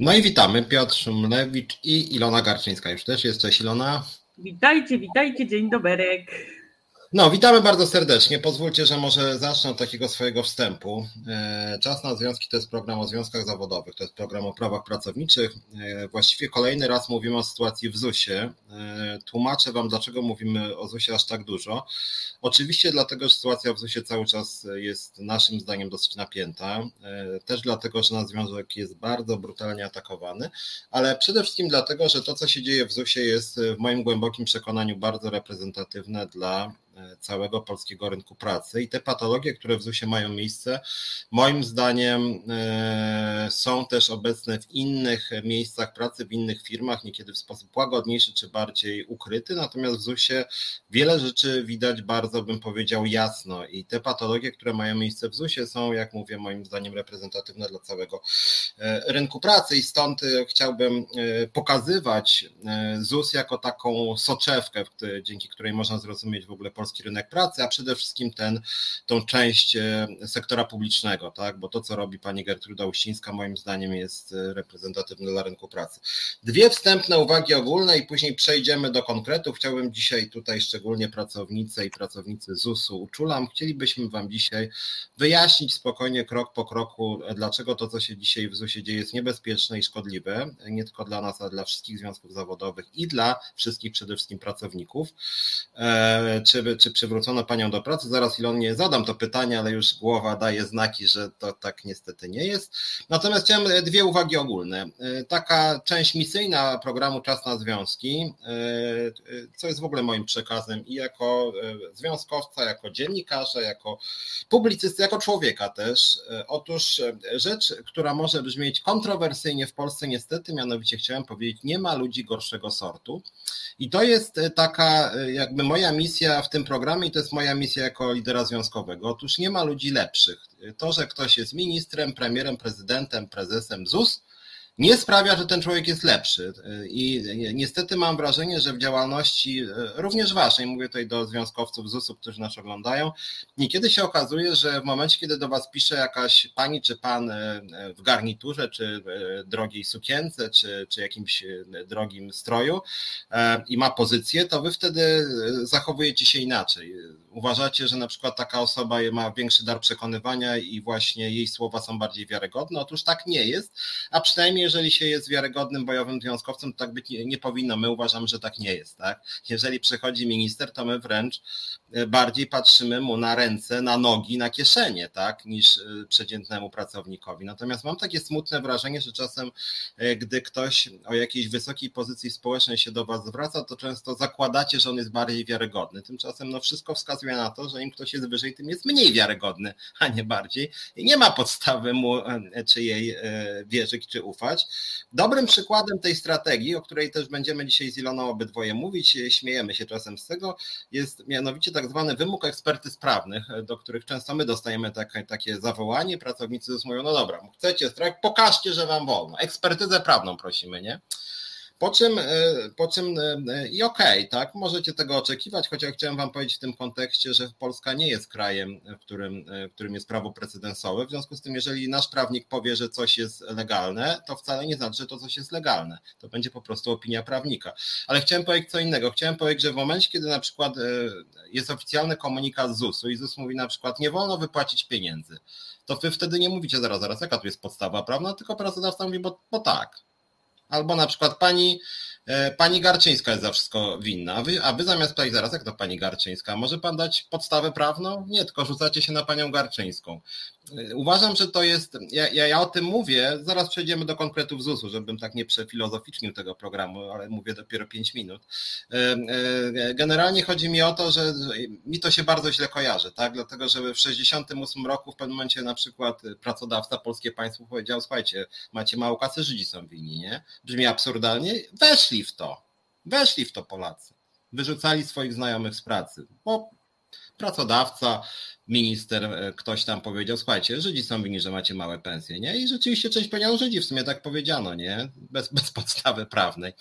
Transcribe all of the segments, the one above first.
No i witamy, Piotr Szumlewicz i Ilona Garczyńska już też jest. Cześć Ilona. Witajcie, witajcie, dzień dobry. No, witamy bardzo serdecznie. Pozwólcie, że może zacznę od takiego swojego wstępu. E, Czas na Związki to jest program o związkach zawodowych, to jest program o prawach pracowniczych. E, właściwie kolejny raz mówimy o sytuacji w ZUS-ie. E, tłumaczę Wam, dlaczego mówimy o ZUS-ie aż tak dużo. Oczywiście dlatego, że sytuacja w ZUS-ie cały czas jest naszym zdaniem dosyć napięta. Też dlatego, że nasz związek jest bardzo brutalnie atakowany, ale przede wszystkim dlatego, że to, co się dzieje w ZUS-ie jest w moim głębokim przekonaniu bardzo reprezentatywne dla całego polskiego rynku pracy i te patologie, które w ZUS-ie mają miejsce, moim zdaniem e, są też obecne w innych miejscach pracy, w innych firmach, niekiedy w sposób łagodniejszy czy bardziej ukryty, natomiast w ZUS-ie wiele rzeczy widać bardzo, bym powiedział, jasno i te patologie, które mają miejsce w ZUS-ie są, jak mówię, moim zdaniem reprezentatywne dla całego e, rynku pracy i stąd e, chciałbym pokazywać ZUS jako taką soczewkę, dzięki której można zrozumieć w ogóle polski polski rynek pracy, a przede wszystkim ten, tą część e, sektora publicznego, tak? bo to, co robi pani Gertruda Uścińska, moim zdaniem jest e, reprezentatywne dla rynku pracy. Dwie wstępne uwagi ogólne i później przejdziemy do konkretów. Chciałbym dzisiaj tutaj szczególnie pracownice i pracownicy ZUS-u uczulam. Chcielibyśmy Wam dzisiaj wyjaśnić spokojnie, krok po kroku, dlaczego to, co się dzisiaj w ZUS-ie dzieje, jest niebezpieczne i szkodliwe, nie tylko dla nas, ale dla wszystkich związków zawodowych i dla wszystkich przede wszystkim pracowników. E, czy przywrócono panią do pracy. Zaraz Ilon nie zadam to pytanie, ale już głowa daje znaki, że to tak niestety nie jest. Natomiast chciałem e, dwie uwagi ogólne. E, taka część misyjna programu Czas na Związki, e, co jest w ogóle moim przekazem i jako związkowca, jako dziennikarza, jako publicysty, jako człowieka też. Otóż rzecz, która może brzmieć kontrowersyjnie w Polsce niestety, mianowicie chciałem powiedzieć, nie ma ludzi gorszego sortu. I to jest taka jakby moja misja w tym programie i to jest moja misja jako lidera związkowego. Otóż nie ma ludzi lepszych. To, że ktoś jest ministrem, premierem, prezydentem, prezesem ZUS, nie sprawia, że ten człowiek jest lepszy. I niestety mam wrażenie, że w działalności, również waszej, mówię tutaj do związkowców ZUS-u, którzy nas oglądają, niekiedy się okazuje, że w momencie, kiedy do was pisze jakaś pani czy pan e, w garniturze, czy e, drogiej sukience, czy, czy jakimś e, drogim stroju i ma pozycję, to wy wtedy zachowujecie się inaczej. Uważacie, że na przykład taka osoba ma większy dar przekonywania i właśnie jej słowa są bardziej wiarygodne? Otóż tak nie jest, a przynajmniej jeżeli się jest wiarygodnym bojowym związkowcem, to tak być nie, nie powinno. My uważamy, że tak nie jest. Tak? Jeżeli przychodzi minister, to my wręcz bardziej patrzymy mu na ręce, na nogi, na kieszenie, tak, niż e, przeciętnemu pracownikowi. Natomiast mam takie smutne wrażenie, że czasem, e, gdy ktoś o jakiejś wysokiej pozycji społecznej się do Was zwraca, to często zakładacie, że on jest bardziej wiarygodny. Tymczasem no, wszystko wskazuje na to, że im ktoś jest wyżej, tym jest mniej wiarygodny, a nie bardziej. I nie ma podstawy mu czy jej wierzyć, czy ufać. Dobrym przykładem tej strategii, o której też będziemy dzisiaj z Iloną obydwoje mówić, śmiejemy się czasem z tego, jest mianowicie tak zwany wymóg ekspertyz prawnych, do których często my dostajemy takie, takie zawołanie, pracownicy mówią, no dobra, chcecie strajk, pokażcie, że wam wolno. Ekspertyzę prawną prosimy, nie? Po czym, e, po czym e, i okej, okay, tak, możecie tego oczekiwać, chociaż chciałem Wam powiedzieć w tym kontekście, że Polska nie jest krajem, w którym, e, w którym jest prawo precedensowe. W związku z tym, jeżeli nasz prawnik powie, że coś jest legalne, to wcale nie znaczy, że to coś jest legalne. To będzie po prostu opinia prawnika. Ale chciałem powiedzieć co innego. Chciałem powiedzieć, że w momencie, kiedy na przykład jest oficjalny komunikat ZUS-u i ZUS mówi na przykład, nie wolno wypłacić pieniędzy, to Wy wtedy nie mówicie zaraz, zaraz, jaka tu jest podstawa prawna, tylko pracodawca mówi, bo, bo tak Albo na przykład pani, pani Garczyńska jest za wszystko winna, a wy, a wy zamiast powiedzieć zaraz, jak to pani Garczyńska, może pan dać podstawę prawną? Nie, tylko rzucacie się na panią Garczyńską. Uważam, że to jest, ja, ja, ja o tym mówię, zaraz przejdziemy do konkretów ZUS-u, żebym tak nie przefilozoficznił tego programu, ale mówię dopiero 5 minut. E, e, generalnie chodzi mi o to, że mi to się bardzo źle kojarzy, tak? dlatego że w 68 roku w pewnym momencie na przykład pracodawca, polskie państwo powiedział, słuchajcie, macie mało kasy, Żydzi są winni, nie? Brzmi absurdalnie, weszli w to, weszli w to Polacy. Wyrzucali swoich znajomych z pracy, bo pracodawca, minister, e, ktoś tam powiedział, słuchajcie, Żydzi są winni, że macie małe pensje, nie? I rzeczywiście część powiedział Żydzi, w sumie tak powiedziano, nie? Bez, bez podstawy prawnej.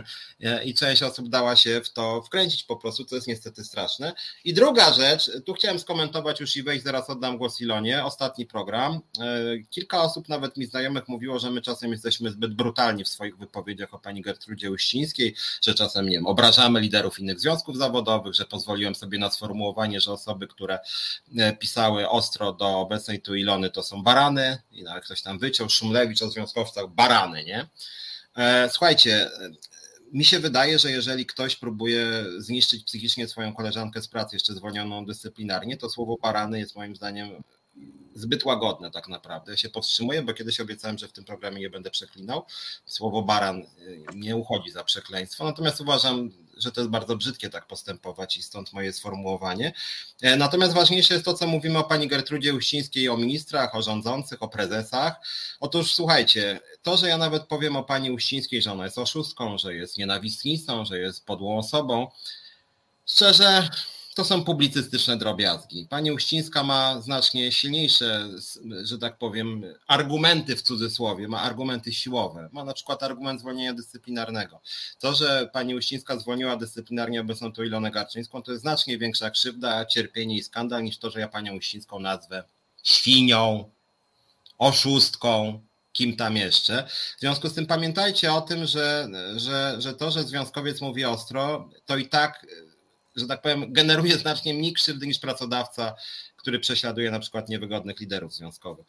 I część osób dała się w to wkręcić po prostu, co jest niestety straszne. I druga rzecz, tu chciałem skomentować już i wejść, zaraz oddam głos Ilonie, ostatni program. E, kilka osób, nawet mi znajomych, mówiło, że my czasem jesteśmy zbyt brutalni w swoich wypowiedziach o pani Gertrudzie Uścińskiej, że czasem, nie wiem, obrażamy liderów innych związków zawodowych, że pozwoliłem sobie na sformułowanie, że osoby, które E, pisały ostro do obecnej tu Ilony, to są barany, i nawet ktoś tam wyciął, Szumlewicz o związkowcach, barany, nie? E, słuchajcie, mi się wydaje, że jeżeli ktoś próbuje zniszczyć psychicznie swoją koleżankę z pracy, jeszcze zwolnioną dyscyplinarnie, to słowo barany jest moim zdaniem zbyt łagodne tak naprawdę. Ja się powstrzymuję, bo kiedyś obiecałem, że w tym programie nie będę przeklinał. Słowo baran nie uchodzi za przekleństwo, natomiast uważam, że to jest bardzo brzydkie tak postępować i stąd moje sformułowanie. E, natomiast ważniejsze jest to, co mówimy o pani Gertrudzie Uścińskiej, o ministrach, o rządzących, o prezesach. Otóż słuchajcie, to, że ja nawet powiem o pani Uścińskiej, że ona jest oszustką, że jest nienawistnicą, że jest podłą osobą, szczerze to są publicystyczne drobiazgi. Pani Uścińska ma znacznie silniejsze, że tak powiem, argumenty w cudzysłowie, ma argumenty siłowe. Ma na przykład argument zwolnienia dyscyplinarnego. To, że pani Uścińska zwolniła dyscyplinarnie obecną to Ilonę Garczyńską, to jest znacznie większa krzywda, cierpienie i skandal niż to, że ja panią Uścińską nazwę świnią, oszustką, kim tam jeszcze. W związku z tym pamiętajcie o tym, że, że, że to, że związkowiec mówi ostro, to i tak że tak powiem, generuje znacznie mniej krzywdy niż pracodawca, który prześladuje na przykład niewygodnych liderów związkowych.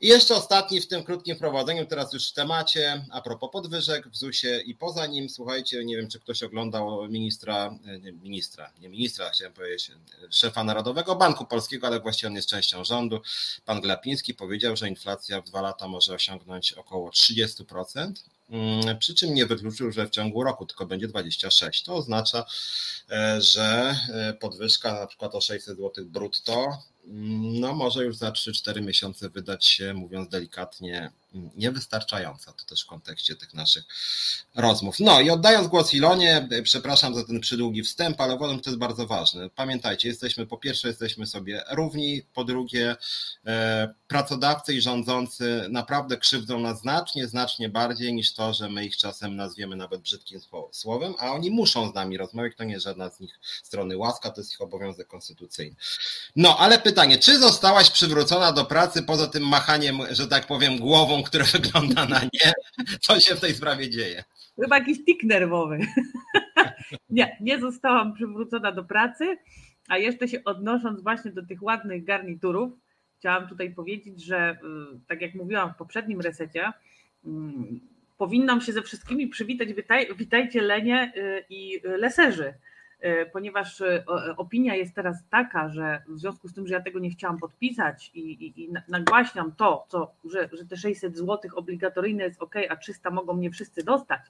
I jeszcze ostatni w tym krótkim wprowadzeniu, teraz już w temacie, a propos podwyżek w ZUS-ie i poza nim, słuchajcie, nie wiem, czy ktoś oglądał ministra, nie, ministra, nie ministra, chciałem powiedzieć, szefa Narodowego Banku Polskiego, ale właściwie on jest częścią rządu. Pan Glapiński powiedział, że inflacja w dwa lata może osiągnąć około 30%. Mm, przy czym nie wykluczył, że w ciągu roku tylko będzie 26. To oznacza, e, że e, podwyżka na przykład o 600 zł brutto no może już za 3-4 miesiące wydać się, mówiąc delikatnie, niewystarczająca. To też w kontekście tych naszych rozmów. No i oddając głos Ilonie, przepraszam za ten przydługi wstęp, ale uważam, że to jest bardzo ważne. Pamiętajcie, jesteśmy po pierwsze, jesteśmy sobie równi, po drugie, e, pracodawcy i rządzący naprawdę krzywdzą nas znacznie, znacznie bardziej niż to, że my ich czasem nazwiemy nawet brzydkim słowem, a oni muszą z nami rozmawiać, to nie żadna z nich strony łaska, to jest ich obowiązek konstytucyjny. No, ale pytanie, czy zostałaś przywrócona do pracy poza tym machaniem, że tak powiem, głową, które wygląda na nie. Co się w tej sprawie dzieje? Chyba jakiś tik nerwowy. nie, nie zostałam przywrócona do pracy, a jeszcze się odnosząc właśnie do tych ładnych garniturów, chciałam tutaj powiedzieć, że y, tak jak mówiłam w poprzednim resecie, mm, powinnam się ze wszystkimi przywitać, witaj, witajcie Lenie y, i Leserzy, ponieważ e, opinia jest teraz taka, że w związku z tym, że ja tego nie chciałam podpisać i, i, i nagłaśniam to, co, że, że te 600 zł obligatoryjne jest ok, a 300 mogą mnie wszyscy dostać,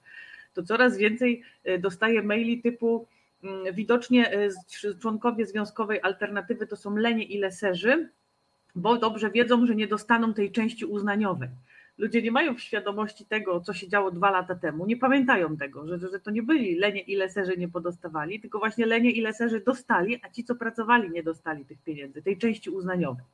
to coraz więcej e, dostaję maili typu mm, widocznie członkowie związkowej alternatywy to są lenie i leserzy, bo dobrze wiedzą, że nie dostaną tej części uznaniowej ludzie nie mają świadomości tego, co się działo dwa lata temu, nie pamiętają tego, że, że to nie byli lenie i leserzy nie podostawali, tylko właśnie lenie i leserzy dostali, a ci, co pracowali, nie dostali tych pieniędzy, tej części uznaniowej.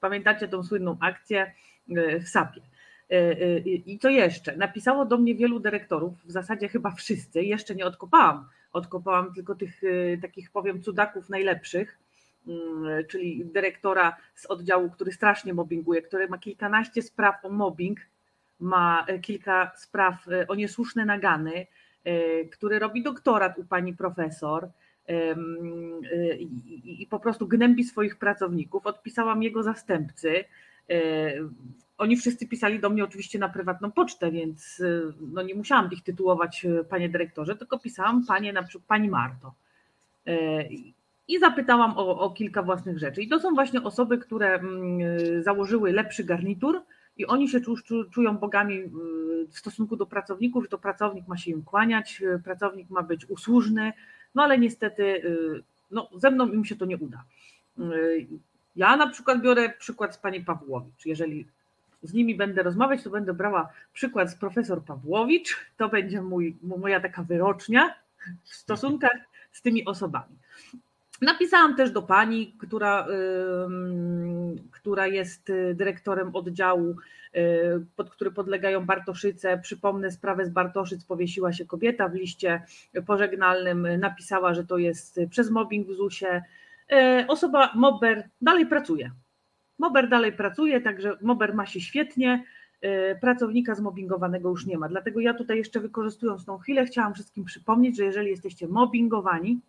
Pamiętacie tą słynną akcję e, w SAP-ie. E, e, I co jeszcze? Napisało do mnie wielu dyrektorów, w zasadzie chyba wszyscy, jeszcze nie odkopałam, odkopałam tylko tych takich, powiem, cudaków najlepszych, czyli dyrektora z oddziału, który strasznie mobbinguje, który ma kilkanaście spraw o mobbing, ma e, kilka spraw e, o niesłuszne nagany, e, który robi doktorat u pani profesor i, po prostu gnębi swoich pracowników. Odpisałam jego zastępcy. Oni wszyscy pisali do mnie oczywiście na prywatną pocztę, więc no nie musiałam ich tytułować panie dyrektorze, tylko pisałam panie na przykład pani Marto i zapytałam o, o, kilka własnych rzeczy. I to są właśnie osoby, które mm, założyły lepszy garnitur i oni się czują bogami y, w stosunku do pracowników, to pracownik ma się im kłaniać, y, pracownik ma być usłużny, no ale niestety y, no, ze mną im się to nie uda. Ja na przykład biorę przykład z pani Pawłowicz. Jeżeli z nimi będę rozmawiać, to będę brała przykład z profesor Pawłowicz. To będzie mój, moja taka wyrocznia w stosunkach z tymi osobami. Napisałam też do pani, która, która jest dyrektorem oddziału, pod który podlegają Bartoszyce. Przypomnę, sprawę z Bartoszyc powiesiła się kobieta w liście pożegnalnym, napisała, że to jest przez mobbing w ZUS-ie. Osoba Mober dalej pracuje. Mober dalej pracuje, także Mober ma się świetnie. Pracownika zmobbingowanego już nie ma. Dlatego ja tutaj jeszcze wykorzystując tą chwilę, chciałam wszystkim przypomnieć, że jeżeli jesteście mobbingowani,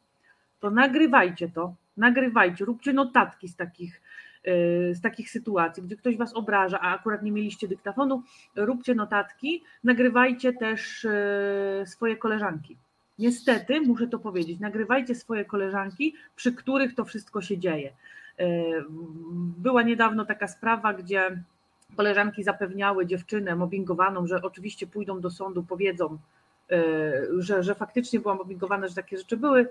to nagrywajcie to, nagrywajcie, róbcie notatki z takich, y, z takich sytuacji, gdzie ktoś was obraża, a akurat nie mieliście dyktafonu, róbcie notatki, nagrywajcie też y, swoje koleżanki. Niestety, muszę to powiedzieć, nagrywajcie swoje koleżanki, przy których to wszystko się dzieje. Y, była niedawno taka sprawa, gdzie koleżanki zapewniały dziewczynę mobbingowaną, że oczywiście pójdą do sądu, powiedzą, że, że faktycznie była mobbingowana, że takie rzeczy były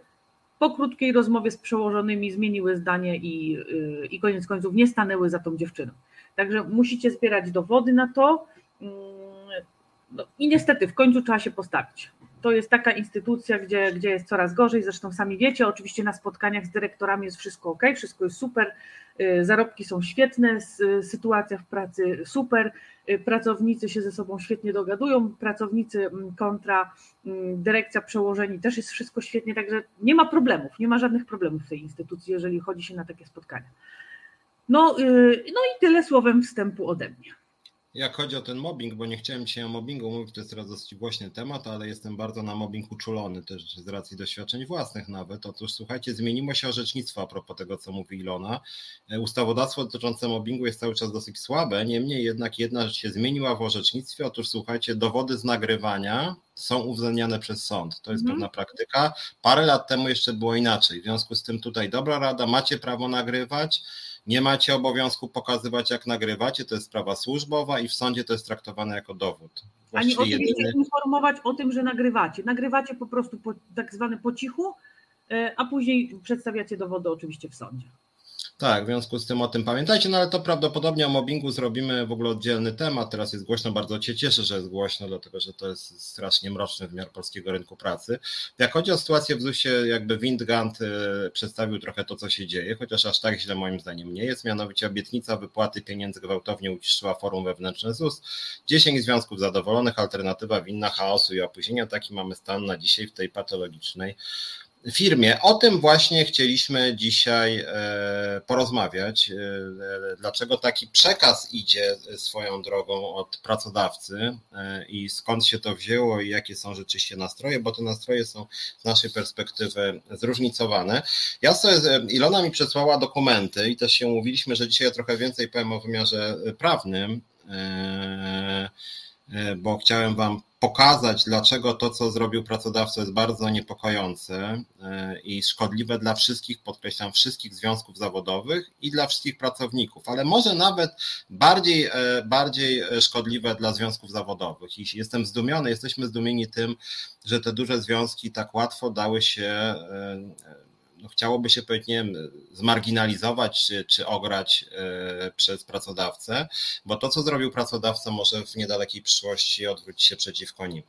po krótkiej rozmowie z przełożonymi zmieniły zdanie i, y, i koniec końców nie stanęły za tą dziewczyną. Także musicie zbierać dowody na to mm, no, i niestety w końcu trzeba się postawić. To jest taka instytucja, gdzie, gdzie jest coraz gorzej, zresztą sami wiecie, oczywiście na spotkaniach z dyrektorami jest wszystko ok, wszystko jest super, y, zarobki są świetne, sytuacja w pracy super, y, pracownicy się ze sobą świetnie dogadują, pracownicy mm, kontra mm, dyrekcja przełożeni też jest wszystko świetnie, także nie ma problemów, nie ma żadnych problemów w tej instytucji, jeżeli chodzi się na takie spotkania. No, y, no i tyle słowem wstępu ode mnie jak chodzi o ten mobbing, bo nie chciałem dzisiaj o mobbingu mówić, to jest teraz dosyć głośny temat, ale jestem bardzo na mobbing uczulony też z racji doświadczeń własnych nawet. Otóż słuchajcie, zmieniło się orzecznictwo a propos tego, co mówi Ilona. E, ustawodawstwo dotyczące mobbingu jest cały czas dosyć słabe, niemniej jednak jedna rzecz się zmieniła w orzecznictwie. Otóż słuchajcie, dowody z nagrywania są uwzględniane przez sąd. To jest mhm. pewna praktyka. Parę lat temu jeszcze było inaczej. W związku z tym tutaj dobra rada, macie prawo nagrywać nie macie obowiązku pokazywać, jak nagrywacie, to jest sprawa służbowa i w sądzie to jest traktowane jako dowód. Ani oczywiście jedyny... informować o tym, że nagrywacie. Nagrywacie po prostu po, tak zwane po cichu, e, a później przedstawiacie dowody oczywiście w sądzie. Tak, w związku z tym o tym pamiętajcie, no ale to prawdopodobnie o mobbingu zrobimy w ogóle oddzielny temat. Teraz jest głośno, bardzo się cieszę, że jest głośno, dlatego że to jest strasznie mroczny wymiar polskiego rynku pracy. Jak chodzi o sytuację w ZUS-ie, jakby Windgant y, przedstawił trochę to, co się dzieje, chociaż aż tak źle moim zdaniem nie jest. Mianowicie obietnica wypłaty pieniędzy gwałtownie uciszyła forum wewnętrzne ZUS. 10 związków zadowolonych, alternatywa winna chaosu i opóźnienia. Taki mamy stan na dzisiaj w tej patologicznej firmie. O tym właśnie chcieliśmy dzisiaj e, porozmawiać. E, dlaczego taki przekaz idzie swoją drogą od pracodawcy e, i skąd się to wzięło i jakie są rzeczywiście nastroje, bo te nastroje są z naszej perspektywy zróżnicowane. Ja sobie, Ilona mi przesłała dokumenty i też się umówiliśmy, że dzisiaj ja trochę więcej powiem o wymiarze prawnym bo chciałem Wam pokazać, dlaczego to, co zrobił pracodawca, jest bardzo niepokojące e, i szkodliwe dla wszystkich, podkreślam, wszystkich związków zawodowych i dla wszystkich pracowników, ale może nawet bardziej, e, bardziej szkodliwe dla związków zawodowych. I jestem zdumiony, jesteśmy zdumieni tym, że te duże związki tak łatwo dały się e, no chciałoby się powiedzieć, nie wiem, zmarginalizować czy, czy ograć e, przez pracodawcę, bo to, co zrobił pracodawca, może w niedalekiej przyszłości odwrócić się przeciwko nim.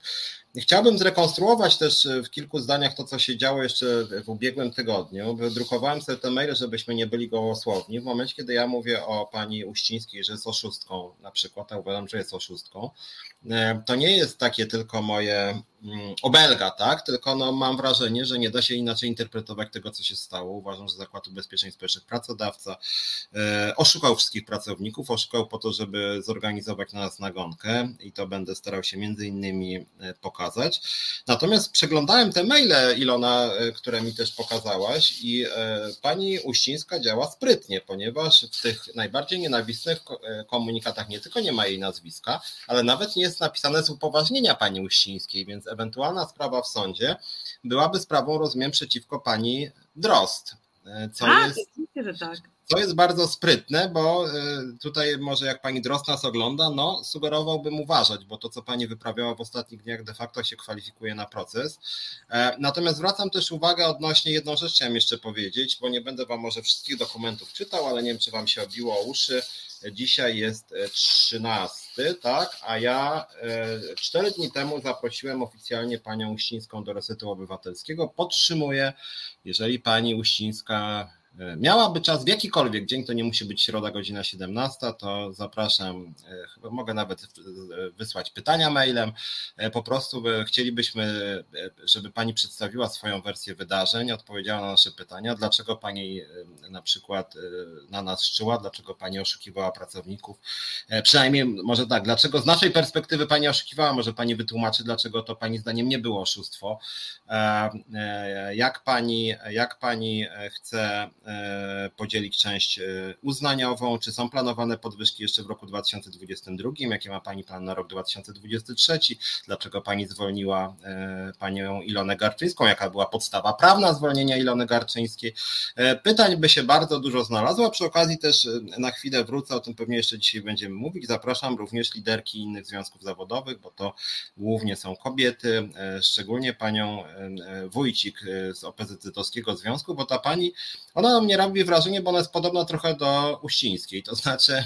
Chciałbym zrekonstruować też w kilku zdaniach to, co się działo jeszcze w ubiegłym tygodniu. Wydrukowałem sobie te maile, żebyśmy nie byli gołosłowni. W momencie, kiedy ja mówię o pani Uścińskiej, że jest oszustką, na przykład, ja uważam, że jest oszustką, e, to nie jest takie tylko moje mm, obelga, tak? Tylko no, mam wrażenie, że nie da się inaczej interpretować tego, co się stało. Uważam, że Zakład Ubezpieczeń Społecznych pracodawca e, oszukał wszystkich pracowników, oszukał po to, żeby zorganizować na nas nagonkę i to będę starał się między innymi e, pokazać. Natomiast przeglądałem te maile, Ilona, e, które mi też pokazałaś, i pani Uścińska działa sprytnie, ponieważ w tych najbardziej nienawistnych komunikatach nie tylko nie ma jej nazwiska, ale nawet nie jest napisane z upoważnienia pani Uścińskiej, więc ewentualna sprawa w sądzie byłaby sprawą, rozumiem, przeciwko pani Drost. Co tak, jest... że tak. Jest bardzo sprytne, bo y, tutaj może jak pani Drost nas ogląda, no sugerowałbym uważać, bo to co pani wyprawiała w ostatnich dniach de facto się kwalifikuje na proces. E, natomiast zwracam też uwagę odnośnie jedną rzecz chciałem jeszcze powiedzieć, bo nie będę wam może wszystkich dokumentów czytał, ale nie wiem czy wam się obiło o uszy. Dzisiaj jest 13, tak? A ja cztery dni temu zaprosiłem oficjalnie panią Uścińską do Resetu Obywatelskiego. Podtrzymuję, jeżeli pani Uścińska E, miałaby czas w jakikolwiek dzień, to nie musi być środa, godzina 17, to zapraszam, e, mogę nawet wysłać pytania mailem. E, po prostu chcielibyśmy, żeby Pani przedstawiła swoją wersję wydarzeń, odpowiedziała na nasze pytania, dlaczego Pani na przykład na nas szczyła, dlaczego Pani oszukiwała pracowników. Przynajmniej może tak, dlaczego z naszej perspektywy Pani oszukiwała, może Pani wytłumaczy, dlaczego to Pani zdaniem nie było oszustwo. Jak Pani, jak Pani chce E, podzielić część e, uznaniową, czy są planowane podwyżki jeszcze w roku 2022, jakie ma Pani plan na rok 2023, dlaczego Pani zwolniła e, Panią Ilonę Garczyńską, jaka była podstawa prawna zwolnienia Ilony Garczyńskiej. Pytań by się bardzo dużo znalazło, a przy okazji też na chwilę wrócę, o tym pewnie jeszcze dzisiaj będziemy mówić. Zapraszam również liderki innych związków zawodowych, bo to głównie są kobiety, szczególnie Panią Wójcik z OPZZ-owskiego Związku, bo ta Pani, ona na mnie robi wrażenie, bo ona jest podobna trochę do Uścińskiej, to znaczy,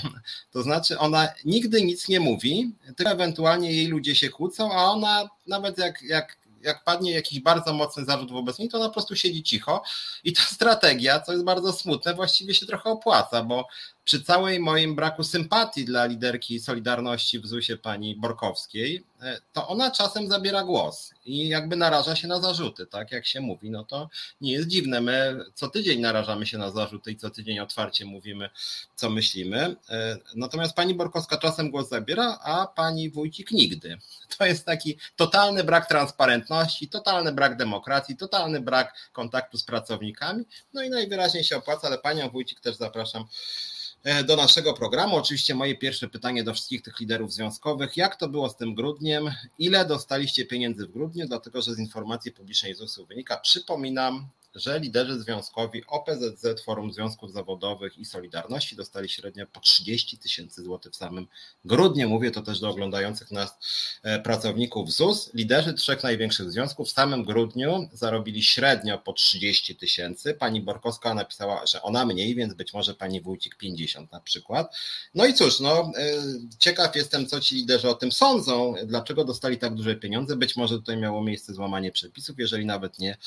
to znaczy ona nigdy nic nie mówi, tylko ewentualnie jej ludzie się kłócą, a ona nawet jak, jak jak padnie jakiś bardzo mocny zarzut wobec niej, to ona po prostu siedzi cicho i ta strategia, co jest bardzo smutne, właściwie się trochę opłaca, bo przy całej moim braku sympatii dla liderki Solidarności w ZUS-ie pani Borkowskiej, e, to ona czasem zabiera głos i jakby naraża się na zarzuty, tak jak się mówi, no to nie jest dziwne. My co tydzień narażamy się na zarzuty i co tydzień otwarcie mówimy, co myślimy. E, natomiast pani Borkowska czasem głos zabiera, a pani Wójcik nigdy. To jest taki totalny brak transparentności, totalny brak demokracji, totalny brak kontaktu z pracownikami. No i najwyraźniej się opłaca, ale panią Wójcik też zapraszam do naszego programu. Oczywiście moje pierwsze pytanie do wszystkich tych liderów związkowych. Jak to było z tym grudniem? Ile dostaliście pieniędzy w grudniu? Dlatego, że z informacji publicznej ZUS-u wynika, przypominam, że liderzy związkowi OPZZ, Forum Związków Zawodowych i Solidarności dostali średnio po 30 tysięcy złotych w samym grudniu. Mówię to też do oglądających nas e, pracowników ZUS. Liderzy trzech największych związków w samym grudniu zarobili średnio po 30 tysięcy. Pani Borkowska napisała, że ona mniej, więc być może pani Wójcik 50 na przykład. No i cóż, no, e, ciekaw jestem, co ci liderzy o tym sądzą, dlaczego dostali tak duże pieniądze. Być może tutaj miało miejsce złamanie przepisów, jeżeli nawet nie,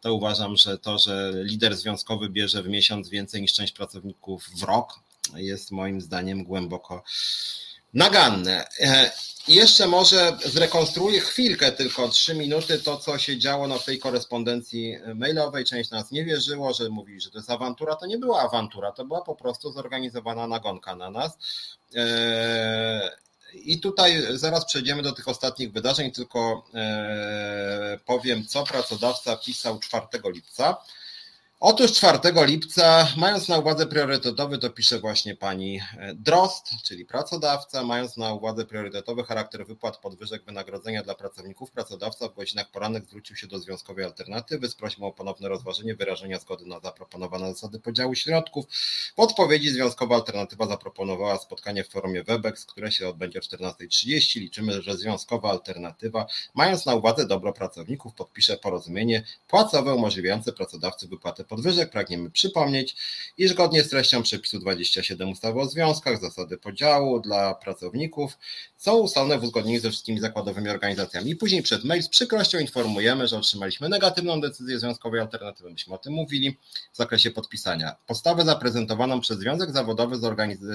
to uważam, że to, że lider związkowy bierze w miesiąc więcej niż część pracowników w rok, jest moim zdaniem głęboko naganne. E, jeszcze może zrekonstruuję chwilkę, tylko trzy minuty, to co się działo na tej korespondencji mailowej. Część nas nie wierzyło, że mówili, że to jest awantura. To nie była awantura, to była po prostu zorganizowana nagonka na nas. I tutaj zaraz przejdziemy do tych ostatnich wydarzeń, tylko e, powiem, co pracodawca pisał 4 lipca. Otóż 4 lipca, mając na uwadze priorytetowy, to pisze właśnie pani e, Drost, czyli pracodawca, mając na uwadze priorytetowy charakter wypłat podwyżek wynagrodzenia dla pracowników, pracodawca w godzinach porannych zwrócił się do Związkowej Alternatywy z prośbą o ponowne rozważenie wyrażenia zgody na zaproponowane zasady podziału środków. W odpowiedzi Związkowa Alternatywa zaproponowała spotkanie w formie Webex, które się odbędzie o 14.30. Liczymy, że Związkowa Alternatywa, mając na uwadze dobro pracowników, podpisze porozumienie płacowe umożliwiające pracodawcy wypłatę podwyżek pragniemy przypomnieć, iż zgodnie z treścią przepisu 27 ustawy o związkach zasady podziału dla pracowników są ustalone w uzgodnieniu ze wszystkimi zakładowymi organizacjami. Później przed mail z przykrością informujemy, że otrzymaliśmy negatywną decyzję Związkowej Alternatywy. Myśmy o tym mówili w zakresie podpisania. Postawę zaprezentowaną przez Związek Zawodowy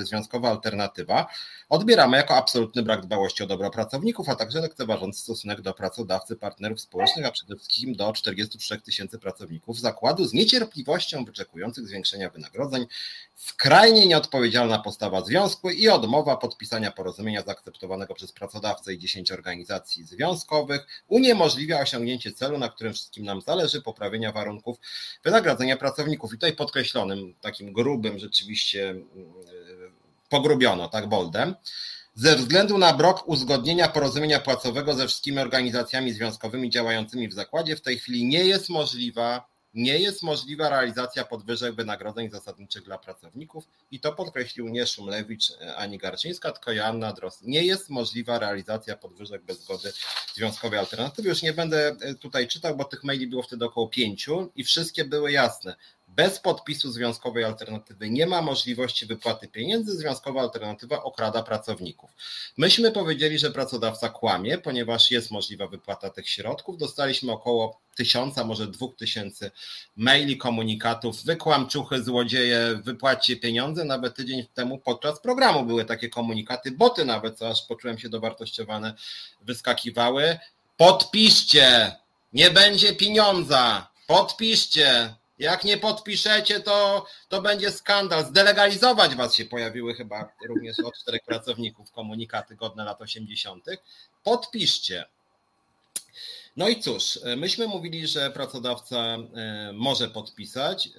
Związkowa Alternatywa odbieramy jako absolutny brak dbałości o dobro pracowników, a także lekceważący stosunek do pracodawcy, partnerów społecznych, a przede wszystkim do 43 tysięcy pracowników zakładu z niecierpliwością wyczekujących zwiększenia wynagrodzeń, skrajnie nieodpowiedzialna postawa związku i odmowa podpisania porozumienia zaakceptowanego przez pracodawcę i 10 organizacji związkowych uniemożliwia osiągnięcie celu, na którym wszystkim nam zależy, poprawienia warunków wynagrodzenia pracowników. I tutaj podkreślonym, takim grubym rzeczywiście mm, pogrubiono, tak boldem. Ze względu na brak uzgodnienia porozumienia płacowego ze wszystkimi organizacjami związkowymi działającymi w zakładzie, w tej chwili nie jest możliwa nie jest możliwa realizacja podwyżek wynagrodzeń zasadniczych dla pracowników i to podkreślił nie Szumlewicz ani Garcińska, tylko Joanna Dros. Nie jest możliwa realizacja podwyżek bez zgody Związkowej Alternatywy. Już nie będę tutaj czytał, bo tych maili było wtedy około pięciu i wszystkie były jasne Bez podpisu związkowej alternatywy nie ma możliwości wypłaty pieniędzy, związkowa alternatywa okrada pracowników. Myśmy powiedzieli, że pracodawca kłamie, ponieważ jest możliwa wypłata tych środków. Dostaliśmy około tysiąca, może dwóch tysięcy maili, komunikatów, wykłamczuchy, złodzieje, wypłaćcie pieniądze. Nawet tydzień temu podczas programu były takie komunikaty, boty nawet, co aż poczułem się dowartościowane, wyskakiwały. Podpiszcie, nie będzie pieniądza, podpiszcie. Jak nie podpiszecie, to, to będzie skandal. Zdelegalizować was się pojawiły chyba również od czterech pracowników komunikaty godne lat 80. Podpiszcie. No i cóż, myśmy mówili, że pracodawca e, może podpisać,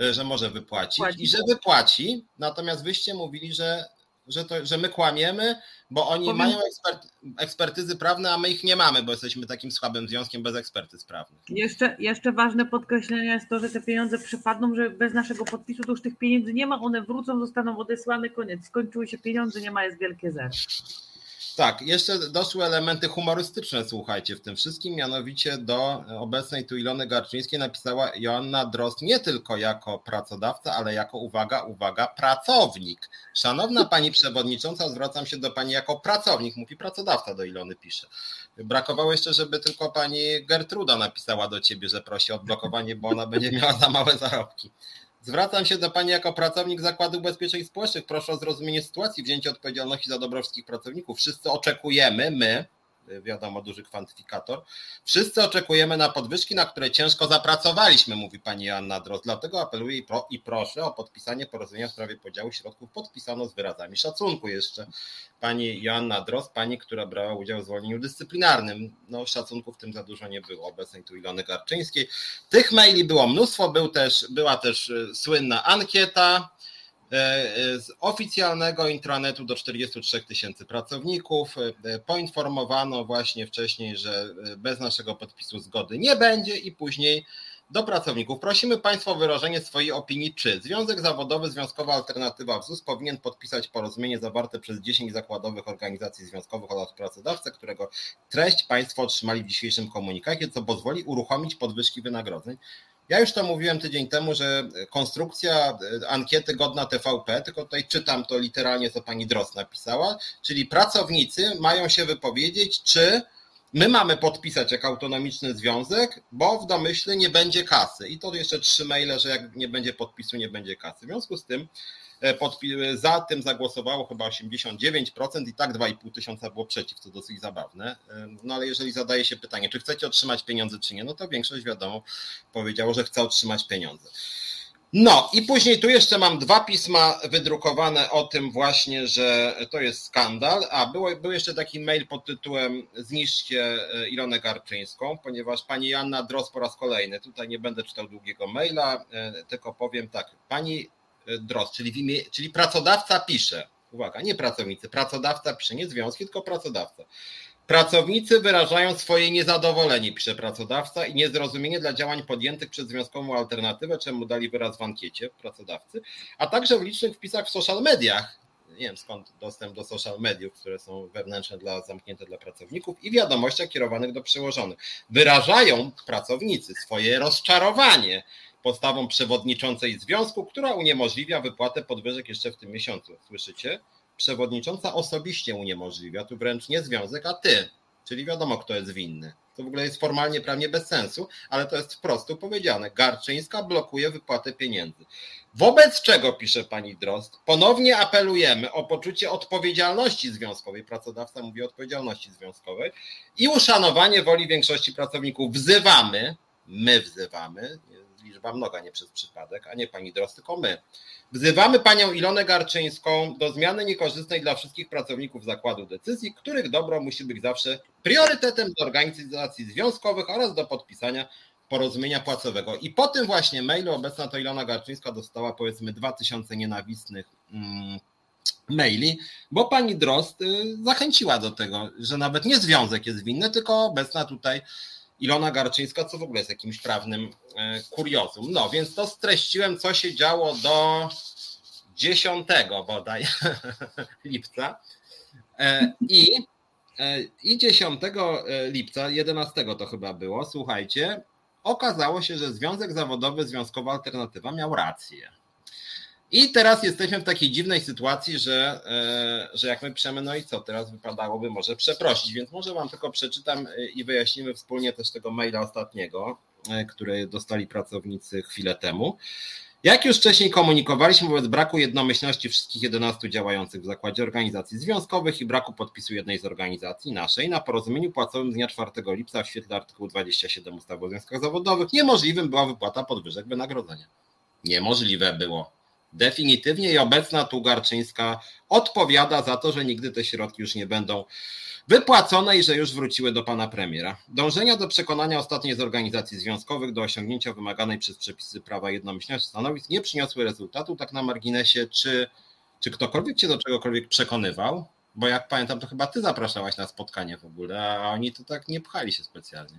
e, że może wypłacić i że wypłaci, natomiast wyście mówili, że że, to, że my kłamiemy, bo oni Powiem... mają ekspert, ekspertyzy prawne, a my ich nie mamy, bo jesteśmy takim słabym związkiem bez ekspertyz prawnych. Jeszcze, jeszcze ważne podkreślenie jest to, że te pieniądze przypadną, że bez naszego podpisu to już tych pieniędzy nie ma, one wrócą, zostaną odesłane, koniec. Skończyły się pieniądze, nie ma, jest wielkie zero. Tak, jeszcze doszły elementy humorystyczne, słuchajcie, w tym wszystkim, mianowicie do obecnej tu Ilony Garczyńskiej napisała Joanna Drost nie tylko jako pracodawca, ale jako, uwaga, uwaga, pracownik. Szanowna Pani Przewodnicząca, zwracam się do Pani jako pracownik, mówi pracodawca do Ilony pisze. Brakowało jeszcze, żeby tylko Pani Gertruda napisała do Ciebie, że prosi o odblokowanie, bo ona będzie miała za małe zarobki. Zwracam się do Pani jako pracownik Zakładu Ubezpieczeń Społecznych. Proszę o zrozumienie sytuacji, wzięcie odpowiedzialności za dobro wszystkich pracowników. Wszyscy oczekujemy, my, wiadomo, duży kwantyfikator. Wszyscy oczekujemy na podwyżki, na które ciężko zapracowaliśmy, mówi pani Anna Drost. Dlatego apeluję i, pro, i proszę o podpisanie porozumienia w sprawie podziału środków. Podpisano z wyrazami szacunku jeszcze. Pani Joanna Drost, pani, która brała udział w zwolnieniu dyscyplinarnym. No, szacunku w tym za dużo nie było. Obecnej tu Ilony Garczyńskiej. Tych maili było mnóstwo. Był też, była też y, słynna ankieta z oficjalnego intranetu do 43 tysięcy pracowników. E, poinformowano właśnie wcześniej, że bez naszego podpisu zgody nie będzie i później do pracowników. Prosimy Państwa o wyrażenie swojej opinii, czy Związek Zawodowy, Związkowa Alternatywa w ZUS powinien podpisać porozumienie zawarte przez 10 zakładowych organizacji związkowych oraz pracodawcę, którego treść Państwo otrzymali w dzisiejszym komunikacie, co pozwoli uruchomić podwyżki wynagrodzeń. Ja już to mówiłem tydzień temu, że konstrukcja e, ankiety godna TVP, tylko tutaj czytam to literalnie, co pani Dros napisała, czyli pracownicy mają się wypowiedzieć, czy my mamy podpisać jako autonomiczny związek, bo w domyśle nie będzie kasy. I to jeszcze trzy maile, że jak nie będzie podpisu, nie będzie kasy. W związku z tym za tym zagłosowało chyba 89% i tak 2,5 tysiąca było przeciw, co dosyć zabawne. E, no ale jeżeli zadaje się pytanie, czy chcecie otrzymać pieniądze, czy nie, no to większość wiadomo powiedziało, że chce otrzymać pieniądze. No i później tu jeszcze mam dwa pisma wydrukowane o tym właśnie, że to jest skandal. A było, był jeszcze taki mail pod tytułem Zniszczcie e, Ilonę Garczyńską, ponieważ pani Joanna Dros po raz kolejny, tutaj nie będę czytał długiego maila, tylko powiem tak, pani DROS, czyli, imię, czyli pracodawca pisze, uwaga, nie pracownicy, pracodawca pisze, nie związki, tylko pracodawca. Pracownicy wyrażają swoje niezadowolenie, pisze pracodawca, i niezrozumienie dla działań podjętych przez związkową alternatywę, czemu dali wyraz w ankiecie pracodawcy, a także w licznych wpisach w social mediach. Nie wiem skąd dostęp do social mediów, które są wewnętrzne dla zamknięte dla pracowników i wiadomościach kierowanych do przełożonych. Wyrażają pracownicy swoje rozczarowanie postawą przewodniczącej związku, która uniemożliwia wypłatę podwyżek jeszcze w tym miesiącu. Słyszycie? Przewodnicząca osobiście uniemożliwia, tu wręcz nie związek, a ty. Czyli wiadomo, kto jest winny. To w ogóle jest formalnie prawnie bez sensu, ale to jest wprost powiedziane. Garczyńska blokuje wypłatę pieniędzy. Wobec czego, pisze pani Drost, ponownie apelujemy o poczucie odpowiedzialności związkowej, pracodawca mówi o odpowiedzialności związkowej i uszanowanie woli większości pracowników. Wzywamy, my wzywamy, liczba mnoga, nie przez przypadek, a nie pani Drost, tylko my. Wzywamy panią Ilonę Garczyńską do zmiany niekorzystnej dla wszystkich pracowników zakładu decyzji, których dobro musi być zawsze priorytetem do organizacji związkowych oraz do podpisania porozumienia płacowego. I po tym właśnie mailu obecna to Ilona Garczyńska dostała powiedzmy 2000 nienawistnych mm, maili, bo pani Drost zachęciła do tego, że nawet nie związek jest winny, tylko obecna tutaj Ilona Garczyńska, co w ogóle jest jakimś prawnym e, kuriozum. No więc to streściłem, co się działo do 10 bodaj lipca. E, I, e, I 10 lipca, 11 to chyba było, słuchajcie, okazało się, że Związek Zawodowy Związkowa Alternatywa miał rację. I teraz jesteśmy w takiej dziwnej sytuacji, że, e, że jak my piszemy, no i co, teraz wypadałoby może przeprosić, więc może Wam tylko przeczytam e, i wyjaśnimy wspólnie też tego maila ostatniego, e, który dostali pracownicy chwilę temu. Jak już wcześniej komunikowaliśmy, wobec braku jednomyślności wszystkich 11 działających w zakładzie organizacji związkowych i braku podpisu jednej z organizacji naszej na porozumieniu płacowym z dnia 4 lipca w świetle artykułu 27 ustawy o związkach zawodowych niemożliwym była wypłata podwyżek wynagrodzenia. Niemożliwe było definitywnie i obecna Tugarczyńska odpowiada za to, że nigdy te środki już nie będą wypłacone i że już wróciły do pana premiera. Dążenia do przekonania ostatniej z organizacji związkowych do osiągnięcia wymaganej przez przepisy prawa jednomyślności stanowisk nie przyniosły rezultatu. Tak na marginesie, czy, czy ktokolwiek cię do czegokolwiek przekonywał? Bo jak pamiętam, to chyba ty zapraszałaś na spotkanie w ogóle, a oni to tak nie pchali się specjalnie.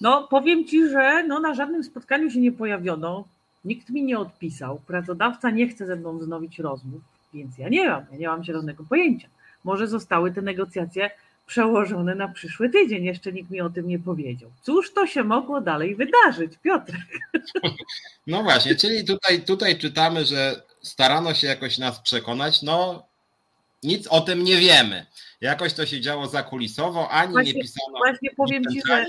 No, powiem ci, że no, na żadnym spotkaniu się nie pojawiono. Nikt mi nie odpisał. Pracodawca nie chce ze mną wznowić rozmów, więc ja nie mam, ja nie mam zielonego pojęcia. Może zostały te negocjacje przełożone na przyszły tydzień. Jeszcze nikt mi o tym nie powiedział. Cóż to się mogło dalej wydarzyć, Piotrek? No właśnie, czyli tutaj, tutaj czytamy, że starano się jakoś nas przekonać. No, nic o tym nie wiemy. Jakoś to się działo zakulisowo, ani właśnie, nie pisano. Właśnie powiem Ci, że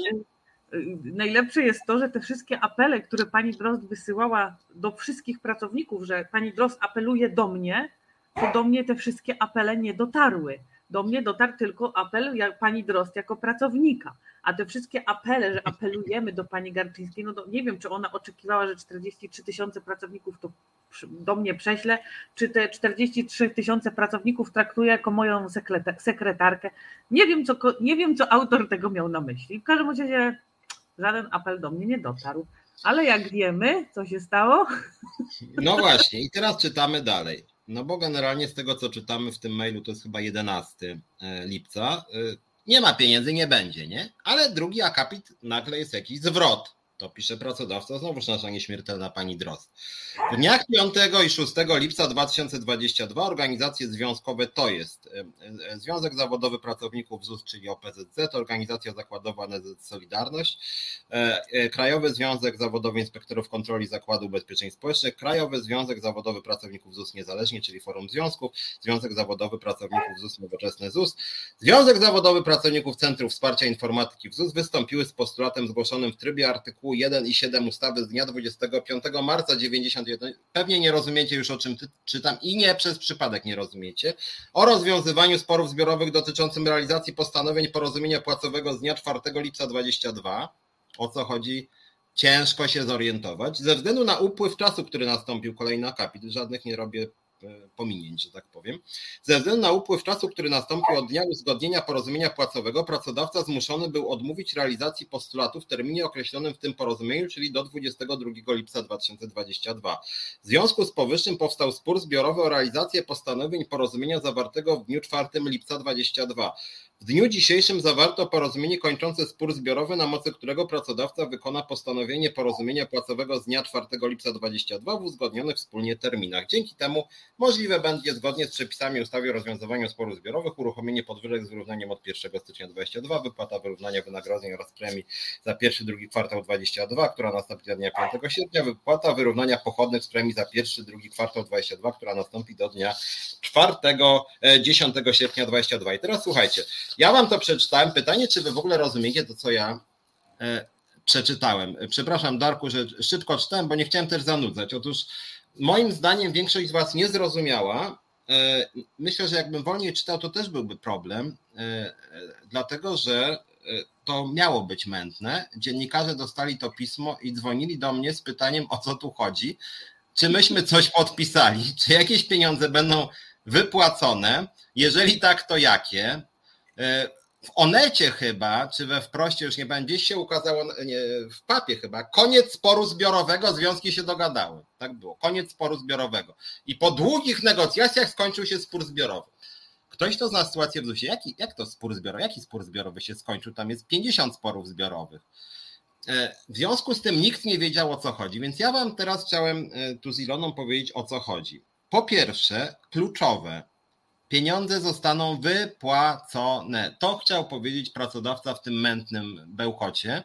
najlepsze jest to, że te wszystkie apele, które pani Drozd wysyłała do wszystkich pracowników, że pani Drozd apeluje do mnie, to do mnie te wszystkie apele nie dotarły. Do mnie dotarł tylko apel jak pani Drozd jako pracownika. A te wszystkie apele, że apelujemy do pani Garczyńskiej, no nie wiem, czy ona oczekiwała, że 43 tysiące pracowników to do mnie prześle, czy te 43 tysiące pracowników traktuje jako moją sekretarkę. Nie wiem, co, nie wiem, co autor tego miał na myśli. W każdym razie żaden apel do mnie nie dotarł. Ale jak wiemy, co się stało? No właśnie, i teraz czytamy dalej. No bo generalnie z tego, co czytamy w tym mailu, to jest chyba 11 e, lipca. E, nie ma pieniędzy, nie będzie, nie? Ale drugi akapit nagle jest jakiś zwrot. To pisze pracodawca, znowuż nasza nieśmiertelna pani Drost. W dniach 5 i 6 lipca 2022 organizacje związkowe to jest e, e, Związek Zawodowy Pracowników ZUS, czyli OPZZ, Organizacja Zakładowa NZZ Solidarność, e, Krajowy Związek Zawodowy Inspektorów Kontroli Zakładu Ubezpieczeń Społecznych, Krajowy Związek Zawodowy Pracowników ZUS Niezależnie, czyli Forum Związków, Związek Zawodowy Pracowników ZUS Nowoczesny ZUS, Związek Zawodowy Pracowników Centrów Wsparcia Informatyki w ZUS wystąpiły z postulatem zgłoszonym w trybie artykułu artykułu 1 i 7 ustawy z dnia 25 marca 91. Pewnie nie rozumiecie już o czym czytam i nie przez przypadek nie rozumiecie. O rozwiązywaniu sporów zbiorowych dotyczącym realizacji postanowień porozumienia płacowego z dnia 4 lipca 22. O co chodzi? Ciężko się zorientować. Ze względu na upływ czasu, który nastąpił, kolejny akapit, żadnych nie robię pominięć, że tak powiem. Ze względu na upływ czasu, który nastąpił od dnia uzgodnienia porozumienia płacowego, pracodawca zmuszony był odmówić realizacji postulatu w terminie określonym w tym porozumieniu, czyli do 22 lipca 2022. W związku z powyższym powstał spór zbiorowy o realizację postanowień porozumienia zawartego w dniu 4 lipca 2022. W dniu dzisiejszym zawarto porozumienie kończące spór zbiorowy, na mocy którego pracodawca wykona postanowienie porozumienia płacowego z dnia 4 lipca 2022 w uzgodnionych wspólnie terminach. Dzięki temu możliwe będzie zgodnie z przepisami ustawy o rozwiązywaniu sporów zbiorowych uruchomienie podwyżek z wyrównaniem od 1 stycznia 2022, wypłata wyrównania wynagrodzeń oraz premii za pierwszy, drugi kwartał 2022, która nastąpi do dnia 5 sierpnia, wypłata wyrównania pochodnych z premii za pierwszy, drugi kwartał 2022, która nastąpi do dnia 4, 10 e, sierpnia 2022. I teraz słuchajcie, ja wam to przeczytałem. Pytanie, czy wy w ogóle rozumiecie to, co ja e, przeczytałem. Przepraszam, Darku, że szybko czytałem, bo nie chciałem też zanudzać. Otóż moim zdaniem większość z was nie zrozumiała. E, myślę, że jakbym wolniej czytał, to też byłby problem, e, dlatego że to miało być mętne. Dziennikarze dostali to pismo i dzwonili do mnie z pytaniem, o co tu chodzi. Czy myśmy coś podpisali? Czy jakieś pieniądze będą wypłacone? Jeżeli tak, to jakie? E, w Onecie chyba, czy we wproście już nie będzie, się ukazało nie, w papie chyba, koniec sporu zbiorowego, związki się dogadały. Tak było, koniec sporu zbiorowego. I po długich negocjacjach skończył się spór zbiorowy. Ktoś to zna sytuację w ZUS-ie. Jaki, jak to spór zbiorowy? Jaki spór zbiorowy się skończył? Tam jest 50 sporów zbiorowych. E, w związku z tym nikt nie wiedział o co chodzi, więc ja Wam teraz chciałem e, tu z Iloną powiedzieć o co chodzi. Po pierwsze, kluczowe, pieniądze zostaną wypłacone. To chciał powiedzieć pracodawca w tym mętnym bełkocie,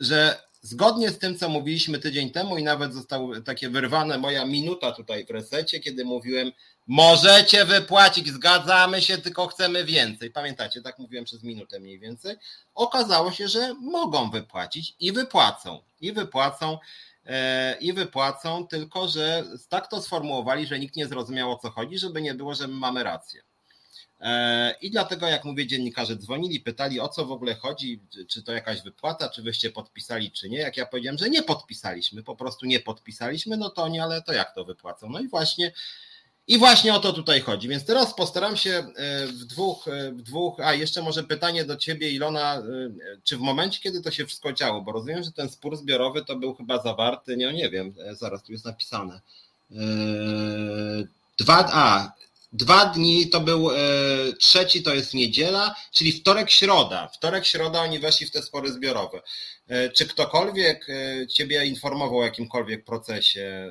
że zgodnie z tym, co mówiliśmy tydzień temu i nawet zostało takie wyrwane moja minuta tutaj w resecie, kiedy mówiłem, możecie wypłacić, zgadzamy się, tylko chcemy więcej. Pamiętacie, tak mówiłem przez minutę mniej więcej. Okazało się, że mogą wypłacić i wypłacą. I wypłacą i wypłacą, tylko że tak to sformułowali, że nikt nie zrozumiał o co chodzi, żeby nie było, że my mamy rację. E, I dlatego, jak mówię, dziennikarze dzwonili, pytali o co w ogóle chodzi, czy to jakaś wypłata, czy wyście podpisali, czy nie. Jak ja powiedziałem, że nie podpisaliśmy, po prostu nie podpisaliśmy, no to nie, ale to jak to wypłacą? No i właśnie. I właśnie o to tutaj chodzi. Więc teraz postaram się e, w dwóch, e, w dwóch. A jeszcze może pytanie do ciebie, Ilona, czy w momencie, kiedy to się wszystko działo, bo rozumiem, że ten spór zbiorowy to był chyba zawarty, nie, nie wiem, zaraz tu jest napisane. Dwa, a Dwa dni to był e, trzeci, to jest niedziela, czyli wtorek, środa. Wtorek, środa oni weszli w te spory zbiorowe. E, czy ktokolwiek e, Ciebie informował o jakimkolwiek procesie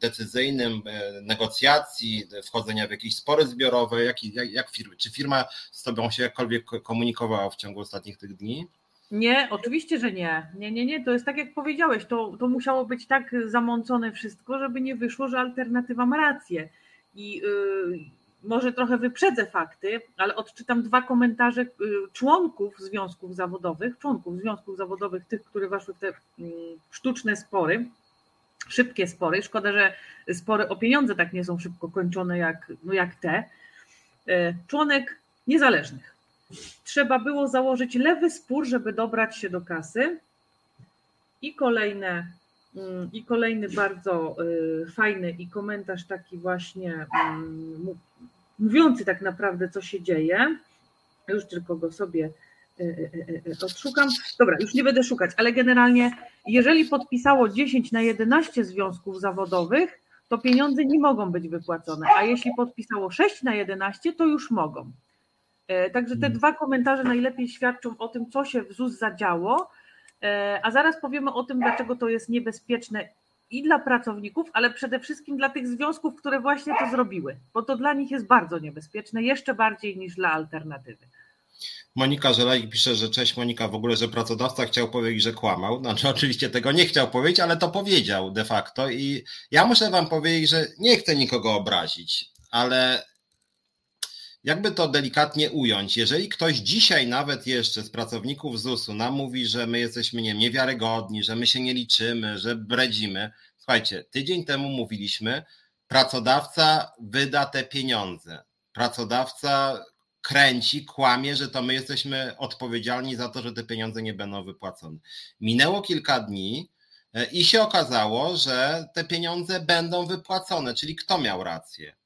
decyzyjnym, negocjacji, wchodzenia w jakieś spory zbiorowe? Jak, jak, jak? Czy firma z Tobą się jakkolwiek komunikowała w ciągu ostatnich tych dni? Nie, oczywiście, że nie. Nie, nie, nie. To jest tak, jak powiedziałeś, to, to musiało być tak zamącone wszystko, żeby nie wyszło, że alternatywa ma rację i y, może trochę wyprzedzę fakty, ale odczytam dwa komentarze y, członków związków zawodowych, członków związków zawodowych, tych, które weszły w te mm, sztuczne spory, szybkie spory. Szkoda, że spory o pieniądze tak nie są szybko kończone jak, no jak te. Y, członek niezależnych. Trzeba było założyć lewy spór, żeby dobrać się do kasy. I kolejne I kolejny bardzo y, fajny i komentarz taki właśnie mm, mówiący tak naprawdę, co się dzieje. Już tylko go sobie y, y, odszukam. Dobra, już nie będę szukać, ale generalnie, jeżeli podpisało 10 na 11 związków zawodowych, to pieniądze nie mogą być wypłacone, a jeśli podpisało 6 na 11, to już mogą. E, także te mm. dwa komentarze najlepiej świadczą o tym, co się w ZUS zadziało a zaraz powiemy o tym, dlaczego to jest niebezpieczne i dla pracowników, ale przede wszystkim dla tych związków, które właśnie to zrobiły, bo to dla nich jest bardzo niebezpieczne, jeszcze bardziej niż dla alternatywy. Monika Żelajk pisze, że cześć Monika, w ogóle, że pracodawca chciał powiedzieć, że kłamał. Znaczy oczywiście tego nie chciał powiedzieć, ale to powiedział de facto i ja muszę wam powiedzieć, że nie chcę nikogo obrazić, ale jakby to delikatnie ująć, jeżeli ktoś dzisiaj nawet jeszcze z pracowników ZUS-u nam mówi, że my jesteśmy nie niewiarygodni, że my się nie liczymy, że bredzimy, słuchajcie, tydzień temu mówiliśmy, pracodawca wyda te pieniądze. Pracodawca kręci, kłamie, że to my jesteśmy odpowiedzialni za to, że te pieniądze nie będą wypłacone. Minęło kilka dni e, i się okazało, że te pieniądze będą wypłacone, czyli kto miał rację?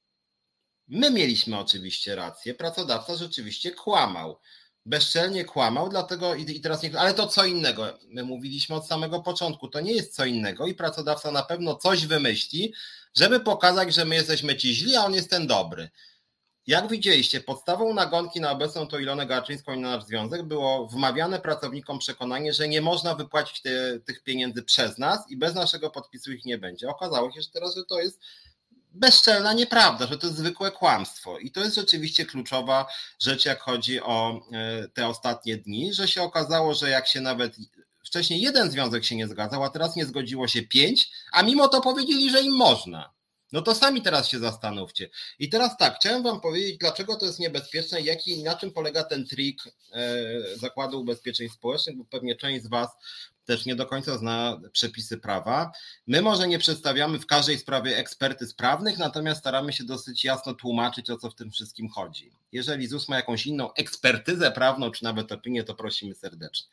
My mieliśmy oczywiście rację, pracodawca rzeczywiście kłamał. Bezczelnie kłamał, dlatego i teraz nie. Ale to co innego. My mówiliśmy od samego początku, to nie jest co innego i pracodawca na pewno coś wymyśli, żeby pokazać, że my jesteśmy ci źli, a on jest ten dobry. Jak widzieliście, podstawą nagonki na obecną to Ilonę Garczyńską i na nasz związek było wmawiane pracownikom przekonanie, że nie można wypłacić te, tych pieniędzy przez nas i bez naszego podpisu ich nie będzie. Okazało się że teraz, że to jest bezczelna nieprawda, że to jest zwykłe kłamstwo. I to jest rzeczywiście kluczowa rzecz, jak chodzi o e, te ostatnie dni, że się okazało, że jak się nawet wcześniej jeden związek się nie zgadzał, a teraz nie zgodziło się pięć, a mimo to powiedzieli, że im można. No to sami teraz się zastanówcie. I teraz tak, chciałem Wam powiedzieć, dlaczego to jest niebezpieczne, jaki, na czym polega ten trik e, Zakładu Ubezpieczeń Społecznych, bo pewnie część z Was też nie do końca zna przepisy prawa. My może nie przedstawiamy w każdej sprawie ekspertyz prawnych, natomiast staramy się dosyć jasno tłumaczyć, o co w tym wszystkim chodzi. Jeżeli ZUS ma jakąś inną ekspertyzę prawną, czy nawet opinię, to prosimy serdecznie.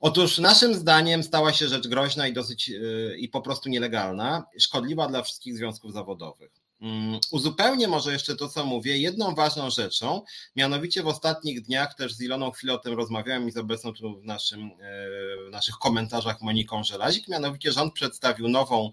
Otóż naszym zdaniem stała się rzecz groźna i dosyć yy, i po prostu nielegalna, szkodliwa dla wszystkich związków zawodowych. Mm, uzupełnię może jeszcze to, co mówię, jedną ważną rzeczą, mianowicie w ostatnich dniach też z Iloną chwilę o tym rozmawiałem i z obecną tu w, naszym, e, w naszych komentarzach Moniką Żelazik, mianowicie rząd przedstawił nową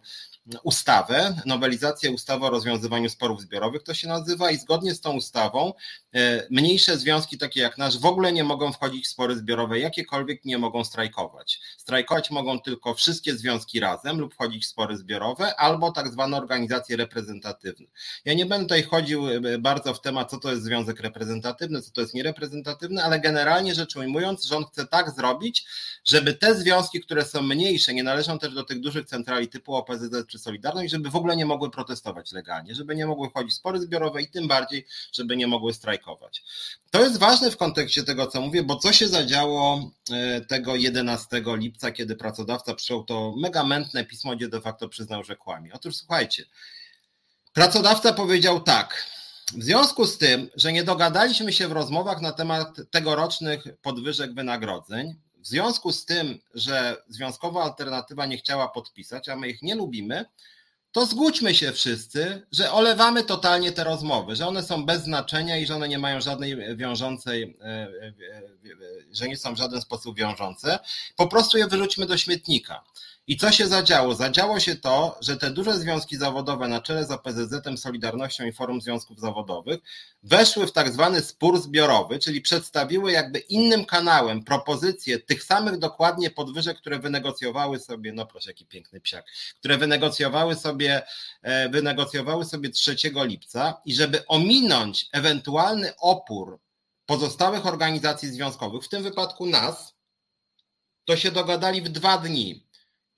ustawę, nowelizację ustawy o rozwiązywaniu sporów zbiorowych, to się nazywa i zgodnie z tą ustawą e, mniejsze związki takie jak nasz w ogóle nie mogą wchodzić w spory zbiorowe, jakiekolwiek nie mogą strajkować. Strajkować mogą tylko wszystkie związki razem lub wchodzić w spory zbiorowe albo tak zwane organizacje reprezentatywne. Ja nie będę tutaj chodził e, bardzo w temat, co to jest związek reprezentatywny, co to jest niereprezentatywny, ale generalnie rzecz ujmując, rząd chce tak zrobić, żeby te związki, które są mniejsze, nie należą też do tych dużych centrali typu OPZZ czy Solidarność, żeby w ogóle nie mogły protestować legalnie, żeby nie mogły chodzić spory zbiorowe i tym bardziej, żeby nie mogły strajkować. To jest ważne w kontekście tego, co mówię, bo co się zadziało e, tego 11 lipca, kiedy pracodawca przyjął to megamętne pismo, gdzie de facto przyznał, że kłamie. Otóż słuchajcie, pracodawca powiedział tak. W związku z tym, że nie dogadaliśmy się w rozmowach na temat tegorocznych podwyżek wynagrodzeń, w związku z tym, że związkowa alternatywa nie chciała podpisać, a my ich nie lubimy, to zgódźmy się wszyscy, że olewamy totalnie te rozmowy, że one są bez znaczenia i że one nie mają żadnej wiążącej, e, e, e, że nie są w żaden sposób wiążące. Po prostu je wyrzućmy do śmietnika. I co się zadziało? Zadziało się to, że te duże związki zawodowe na czele z OPZZ, Solidarnością i Forum Związków Zawodowych weszły w tak zwany spór zbiorowy, czyli przedstawiły jakby innym kanałem propozycje tych samych dokładnie podwyżek, które wynegocjowały sobie, no proszę, jaki piękny psiak, które wynegocjowały sobie, e, wynegocjowały sobie 3 lipca i żeby ominąć ewentualny opór pozostałych organizacji związkowych, w tym wypadku nas, to się dogadali w dwa dni.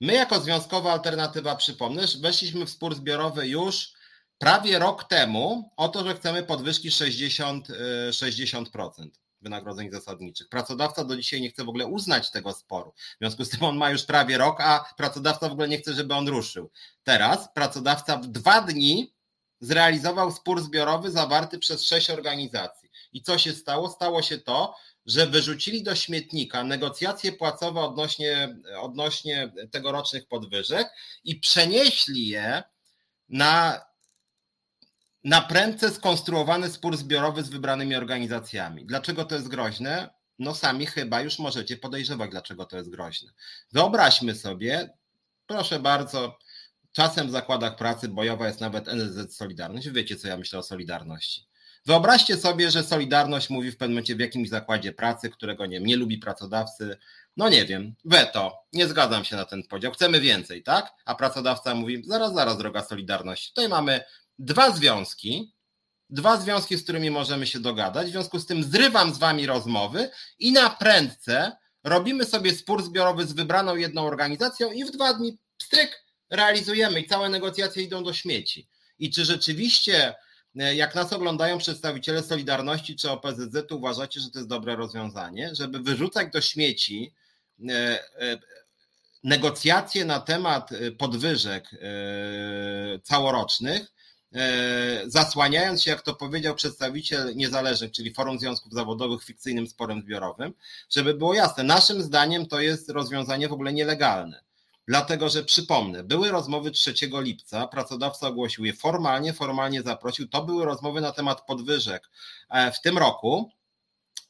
My jako Związkowa Alternatywa, przypomnę, weszliśmy w spór zbiorowy już prawie rok temu o to, że chcemy podwyżki 60, 60% y, wynagrodzeń zasadniczych. Pracodawca do dzisiaj nie chce w ogóle uznać tego sporu. W związku z tym on ma już prawie rok, a pracodawca w ogóle nie chce, żeby on ruszył. Teraz pracodawca w dwa dni zrealizował spór zbiorowy zawarty przez sześć organizacji. I co się stało? Stało się to, że wyrzucili do śmietnika negocjacje płacowe odnośnie, odnośnie tegorocznych podwyżek i przenieśli je na, na prędce skonstruowany spór zbiorowy z wybranymi organizacjami. Dlaczego to jest groźne? No sami chyba już możecie podejrzewać, dlaczego to jest groźne. Wyobraźmy sobie, proszę bardzo, czasem w zakładach pracy bojowa jest nawet NSZ Solidarność. Wiecie, co ja myślę o Solidarności. Wyobraźcie sobie, że Solidarność mówi w pewnym momencie w jakimś zakładzie pracy, którego nie, nie lubi pracodawcy, no nie wiem, weto, nie zgadzam się na ten podział, chcemy więcej, tak? A pracodawca mówi, zaraz, zaraz, droga Solidarność, tutaj mamy dwa związki, dwa związki, z którymi możemy się dogadać, w związku z tym zrywam z wami rozmowy i na prędce robimy sobie spór zbiorowy z wybraną jedną organizacją i w dwa dni stryk realizujemy i całe negocjacje idą do śmieci. I czy rzeczywiście jak nas oglądają przedstawiciele Solidarności czy OPZZ, to uważacie, że to jest dobre rozwiązanie, żeby wyrzucać do śmieci e, e, negocjacje na temat podwyżek całorocznych, zasłaniając się, jak to powiedział przedstawiciel niezależnych, czyli Forum Związków Zawodowych, fikcyjnym sporem zbiorowym, żeby było jasne, naszym zdaniem to jest rozwiązanie w ogóle nielegalne. Dlatego, że przypomnę, były rozmowy 3 lipca, pracodawca ogłosił je formalnie, formalnie zaprosił. To były rozmowy na temat podwyżek e, w tym roku.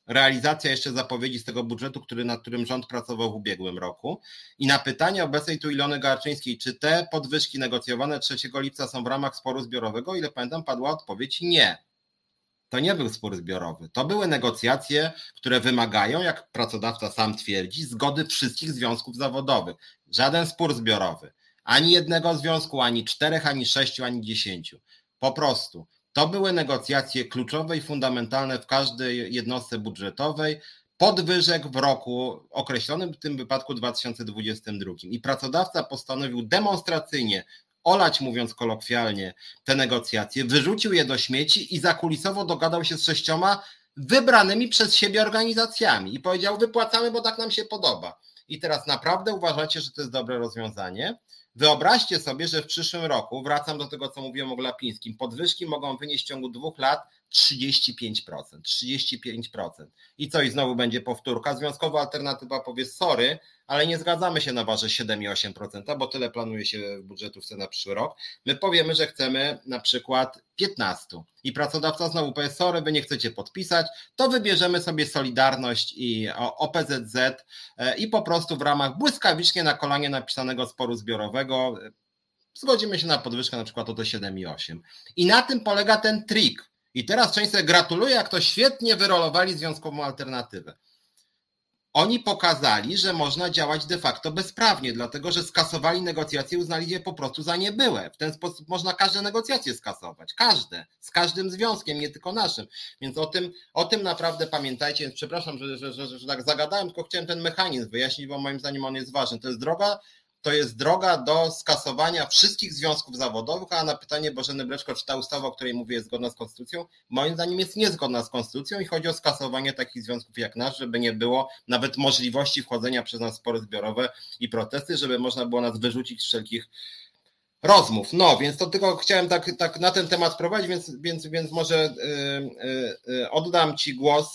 Realizacja jeszcze zapowiedzi z tego budżetu, który, nad którym rząd pracował w ubiegłym roku. I na pytanie obecnej tu Ilony Garczyńskiej, czy te podwyżki negocjowane 3 lipca są w ramach sporu zbiorowego, ile pamiętam, padła odpowiedź nie. To nie był spór zbiorowy. To były negocjacje, które wymagają, jak pracodawca sam twierdzi, zgody wszystkich związków zawodowych. Żaden spór zbiorowy. Ani jednego związku, ani czterech, ani sześciu, ani dziesięciu. Po prostu. To były negocjacje kluczowe i fundamentalne w każdej jednostce budżetowej, podwyżek w roku określonym, w tym wypadku 2022. I pracodawca postanowił demonstracyjnie olać, mówiąc kolokwialnie, te negocjacje, wyrzucił je do śmieci i zakulisowo dogadał się z sześcioma wybranymi przez siebie organizacjami i powiedział: Wypłacamy, bo tak nam się podoba. I teraz naprawdę uważacie, że to jest dobre rozwiązanie? Wyobraźcie sobie, że w przyszłym roku, wracam do tego, co mówiłem o Glapińskim, podwyżki mogą wynieść w ciągu dwóch lat 35%. 35%. I co, i znowu będzie powtórka. Związkowa alternatywa powie, sorry, ale nie zgadzamy się na warze 7,8%, bo tyle planuje się w budżetówce na przyszły rok. My powiemy, że chcemy na przykład 15 i pracodawca znowu powie, sorry, wy nie chcecie podpisać, to wybierzemy sobie Solidarność i OPZZ e, i po prostu w ramach błyskawicznie na kolanie napisanego sporu zbiorowego e, zgodzimy się na podwyżkę na przykład o to 7,8. I na tym polega ten trik. I teraz część sobie gratuluje, jak to świetnie wyrolowali związkową alternatywę. oni pokazali, że można działać de facto bezprawnie, dlatego że skasowali negocjacje, uznali je po prostu za niebyłe. W ten sposób można każde negocjacje skasować, każde, z każdym związkiem, nie tylko naszym. Więc o tym, o tym naprawdę pamiętajcie. Więc przepraszam, że, że, że, że tak zagadałem, tylko chciałem ten mechanizm wyjaśnić, bo moim zdaniem on jest ważny. To jest droga to jest droga do skasowania wszystkich związków zawodowych, a na pytanie Bożeny Breczko, czy ta ustawa, o której mówię, jest zgodna z konstytucją, moim zdaniem jest niezgodna z konstytucją i chodzi o skasowanie takich związków jak nasz, żeby nie było nawet możliwości wchodzenia przez nas spory zbiorowe i protesty, żeby można było nas wyrzucić z wszelkich rozmów. No, więc to tylko chciałem tak, tak na ten temat prowadzić, więc, więc, więc może y, y, y, oddam Ci głos.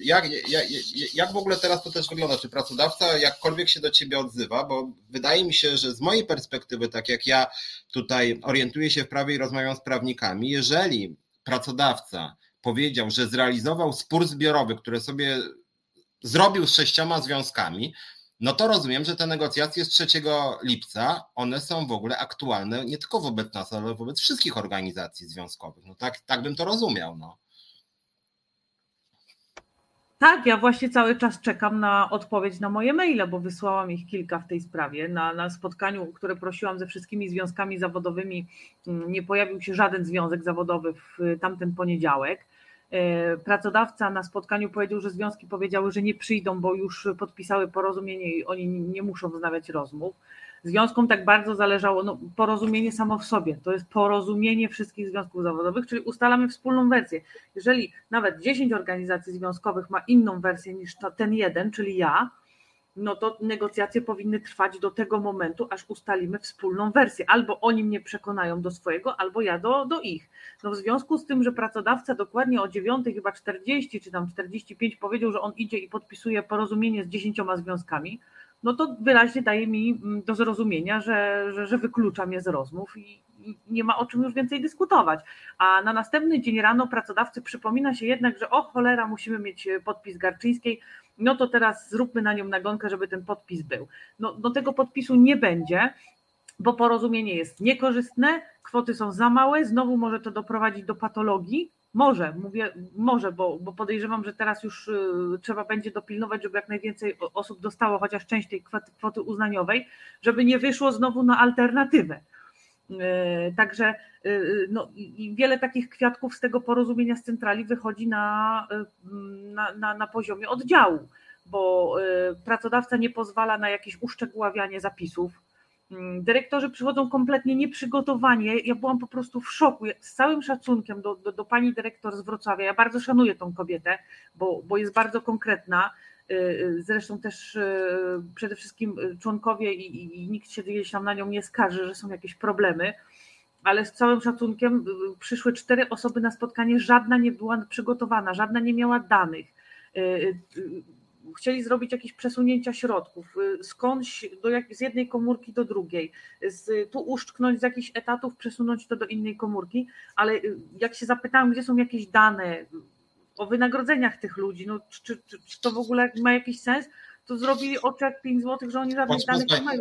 Jak, jak, jak w ogóle teraz to też wygląda? Czy pracodawca jakkolwiek się do Ciebie odzywa? Bo wydaje mi się, że z mojej perspektywy, tak jak ja tutaj orientuję się w prawie i rozmawiam z prawnikami, jeżeli pracodawca powiedział, że zrealizował spór zbiorowy, który sobie zrobił z sześcioma związkami, no to rozumiem, że te negocjacje z 3 lipca, one są w ogóle aktualne nie tylko wobec nas, ale wobec wszystkich organizacji związkowych. No tak, tak bym to rozumiał. No. Tak, ja właśnie cały czas czekam na odpowiedź na moje maile, bo wysłałam ich kilka w tej sprawie. Na, na spotkaniu, które prosiłam ze wszystkimi związkami zawodowymi, mm, nie pojawił się żaden związek zawodowy w tamten poniedziałek. E, pracodawca na spotkaniu powiedział, że związki powiedziały, że nie przyjdą, bo już podpisały porozumienie i oni nie muszą wznawiać rozmów. Związkom tak bardzo zależało, no, porozumienie samo w sobie, to jest porozumienie wszystkich związków zawodowych, czyli ustalamy wspólną wersję. Jeżeli nawet 10 organizacji związkowych ma inną wersję niż ten jeden, czyli ja, no to negocjacje powinny trwać do tego momentu, aż ustalimy wspólną wersję. Albo oni mnie przekonają do swojego, albo ja do, do ich. No w związku z tym, że pracodawca dokładnie o 9 chyba 40 czy tam 45 powiedział, że on idzie i podpisuje porozumienie z dziesięcioma związkami, no to wyraźnie daje mi mm, do zrozumienia, że, że, że wyklucza mnie z rozmów i, nie ma o czym już więcej dyskutować. A na następny dzień rano pracodawcy przypomina się jednak, że o cholera, musimy mieć podpis Garczyńskiej, no to teraz zróbmy na nią nagonkę, żeby ten podpis był. No, do tego podpisu nie będzie, bo porozumienie jest niekorzystne, kwoty są za małe, znowu może to doprowadzić do patologii. Może, mówię, może, bo, bo podejrzewam, że teraz już y, trzeba będzie dopilnować, żeby jak najwięcej osób dostało chociaż część tej kwoty, kwoty uznaniowej, żeby nie wyszło znowu na alternatywę. E, także e, no, i wiele takich kwiatków z tego porozumienia z centrali wychodzi na, e, na, na, na poziomie oddziału, bo pracodawca nie pozwala na jakieś uszczegóławianie zapisów. Mm, dyrektorzy przychodzą kompletnie nieprzygotowani. Ja byłam po prostu w szoku. Z całym szacunkiem do, do, do pani dyrektor z Wrocławia. Ja bardzo szanuję tą kobietę, bo, bo jest bardzo konkretna zresztą też y, przede wszystkim członkowie i, i nikt się gdzieś tam na nią nie skarży, że są jakieś problemy, ale z całym szacunkiem przyszły cztery osoby na spotkanie, żadna nie była przygotowana, żadna nie miała danych. Chcieli zrobić jakieś przesunięcia środków, skądś do jak, z jednej komórki do drugiej, z, tu uszczknąć z jakichś etatów, przesunąć to do innej komórki, ale jak się zapytałem, gdzie są jakieś dane, o wynagrodzeniach tych ludzi, no czy, czy, czy to w ogóle ma jakiś sens, to zrobili oczek 5 zł, że oni żadnych danych nie mają.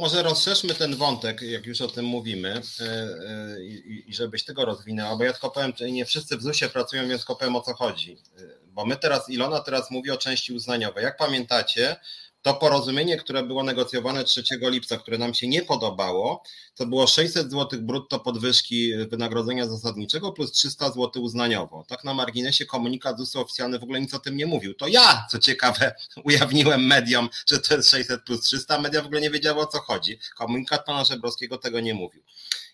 Może rozszerzmy ten wątek, jak już o tym mówimy e, e, i żebyś tego rozwinęła, bo ja tylko powiem, że nie wszyscy w ZUS-ie pracują, więc tylko powiem o co chodzi. E, bo my teraz, Ilona teraz mówi o części uznaniowej. Jak pamiętacie, to porozumienie, które było negocjowane 3 lipca, które nam się nie podobało, to było 600 zł brutto podwyżki wynagrodzenia zasadniczego plus 300 zł uznaniowo. Tak na marginesie komunikat ZUS-u oficjalny w ogóle nic o tym nie mówił. To ja, co ciekawe, ujawniłem mediom, że to jest 600 plus 300, media w ogóle nie wiedziały o co chodzi. Komunikat pana Żebrowskiego tego nie mówił.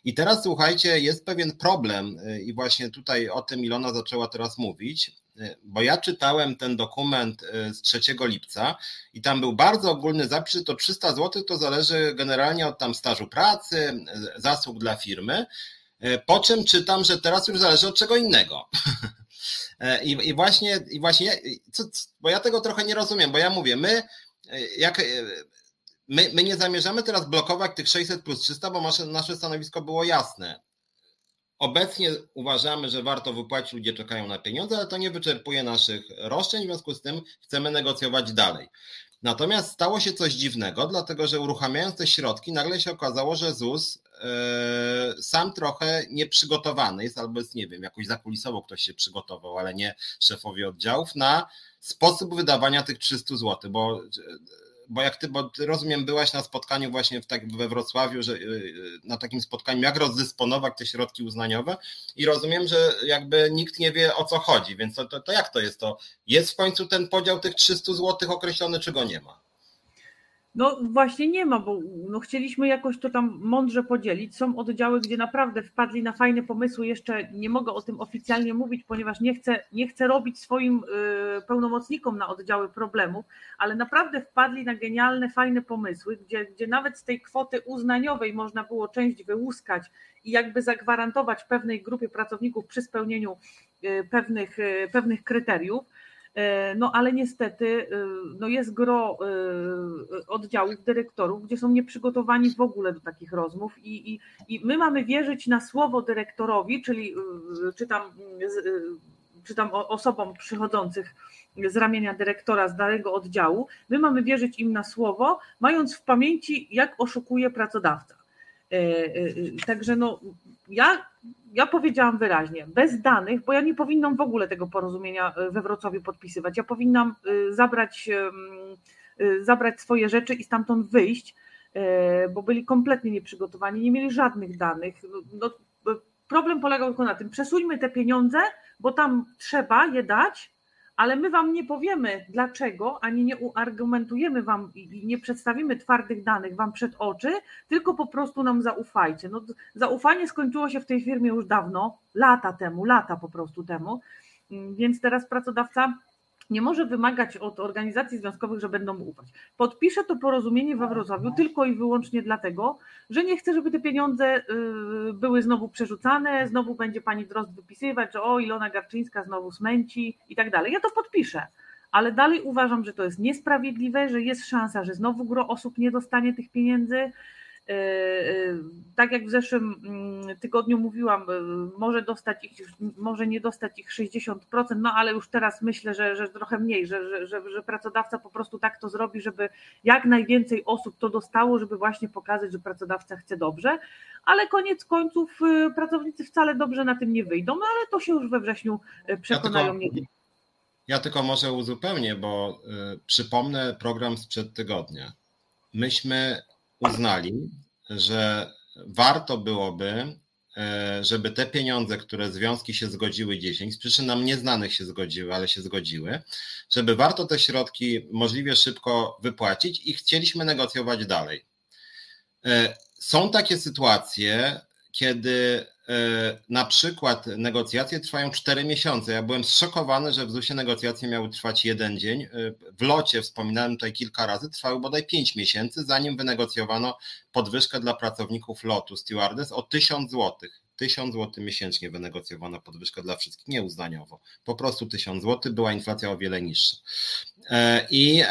I teraz słuchajcie, jest pewien problem y, i właśnie tutaj o tym Ilona zaczęła teraz mówić, y, bo ja czytałem ten dokument y, z 3 lipca i tam był bardzo ogólny zapis, to 300 zł to zależy generalnie od tam stażu pracy, zasług dla firmy, po czym czytam, że teraz już zależy od czego innego. I, i właśnie, i właśnie co, bo ja tego trochę nie rozumiem, bo ja mówię, my jak my, my nie zamierzamy teraz blokować tych 600 plus 300, bo nasze, nasze stanowisko było jasne. Obecnie uważamy, że warto wypłacić, ludzie czekają na pieniądze, ale to nie wyczerpuje naszych roszczeń, w związku z tym chcemy negocjować dalej. Natomiast stało się coś dziwnego, dlatego że uruchamiając te środki, nagle się okazało, że ZUS sam trochę nieprzygotowany jest, albo jest, nie wiem, jakoś zakulisowo ktoś się przygotował, ale nie szefowie oddziałów, na sposób wydawania tych 300 zł, bo bo jak ty, bo ty rozumiem, byłaś na spotkaniu właśnie w tak, we Wrocławiu, że y, na takim spotkaniu, jak rozdysponować te środki uznaniowe i rozumiem, że jakby nikt nie wie o co chodzi, więc to, to, to jak to jest? To jest w końcu ten podział tych 300 zł określony, czy go nie ma? No właśnie nie ma, bo no chcieliśmy jakoś to tam mądrze podzielić. Są oddziały, gdzie naprawdę wpadli na fajne pomysły. Jeszcze nie mogę o tym oficjalnie mówić, ponieważ nie chcę, nie chcę robić swoim y, pełnomocnikom na oddziały problemów, ale naprawdę wpadli na genialne, fajne pomysły, gdzie, gdzie nawet z tej kwoty uznaniowej można było część wyłuskać i jakby zagwarantować pewnej grupie pracowników przy spełnieniu y, pewnych, y, pewnych kryteriów no ale niestety e, no jest gro e, oddziałów, dyrektorów, gdzie są nieprzygotowani w ogóle do takich rozmów i, i, i my mamy wierzyć na słowo dyrektorowi, czyli czy tam, czy tam osobom przychodzących z ramienia dyrektora z danego oddziału, my mamy wierzyć im na słowo, mając w pamięci, jak oszukuje pracodawca. Także no, ja ja powiedziałam wyraźnie, bez danych, bo ja nie powinnam w ogóle tego porozumienia e, we Wrocławiu podpisywać. Ja powinnam e, zabrać, e, zabrać swoje rzeczy i stamtąd wyjść, bo byli kompletnie nieprzygotowani, nie mieli żadnych danych. No, problem polegał tylko na tym, przesuńmy te pieniądze, bo tam trzeba je dać, ale my Wam nie powiemy dlaczego, ani nie uargumentujemy Wam i nie przedstawimy twardych danych Wam przed oczy, tylko po prostu nam zaufajcie. No, zaufanie skończyło się w tej firmie już dawno, lata temu, lata po prostu temu, mm, więc teraz pracodawca nie może wymagać od organizacji związkowych, że będą mu ufać. Podpiszę to porozumienie we Wrocławiu tylko i wyłącznie dlatego, że nie chcę, żeby te pieniądze y, były znowu przerzucane, znowu będzie pani Drozd wypisywać, że o, Ilona Garczyńska znowu smęci i tak dalej. Ja to podpiszę, ale dalej uważam, że to jest niesprawiedliwe, że jest szansa, że znowu gro osób nie dostanie tych pieniędzy, tak jak w zeszłym mm, tygodniu mówiłam, e, może dostać ich, może nie dostać ich 60%, no ale już teraz myślę, że, że trochę mniej, że, że, że pracodawca po prostu tak to zrobi, żeby jak najwięcej osób to dostało, żeby właśnie pokazać, że pracodawca chce dobrze, ale koniec końców pracownicy wcale dobrze na tym nie wyjdą, no ale to się już we wrześniu przekonają. Ja tylko, ja tylko może uzupełnię, bo y, przypomnę program sprzed tygodnia. Myśmy uznali, że warto byłoby, e, żeby te pieniądze, które związki się zgodziły 10, z przyczyn nam nieznanych się zgodziły, ale się zgodziły, żeby warto te środki możliwie szybko wypłacić i chcieliśmy negocjować dalej. E, są takie sytuacje, kiedy na przykład negocjacje trwają 4 miesiące. Ja byłem zszokowany, że w ZUS-ie negocjacje miały trwać jeden dzień. E, w locie, wspominałem tutaj kilka razy, trwały bodaj 5 miesięcy, zanim wynegocjowano podwyżkę dla pracowników lotu stewardess o 1000 zł. 1000 zł miesięcznie wynegocjowano podwyżkę dla wszystkich, nieuznaniowo. Po prostu 1000 zł, była inflacja o wiele niższa. E, I,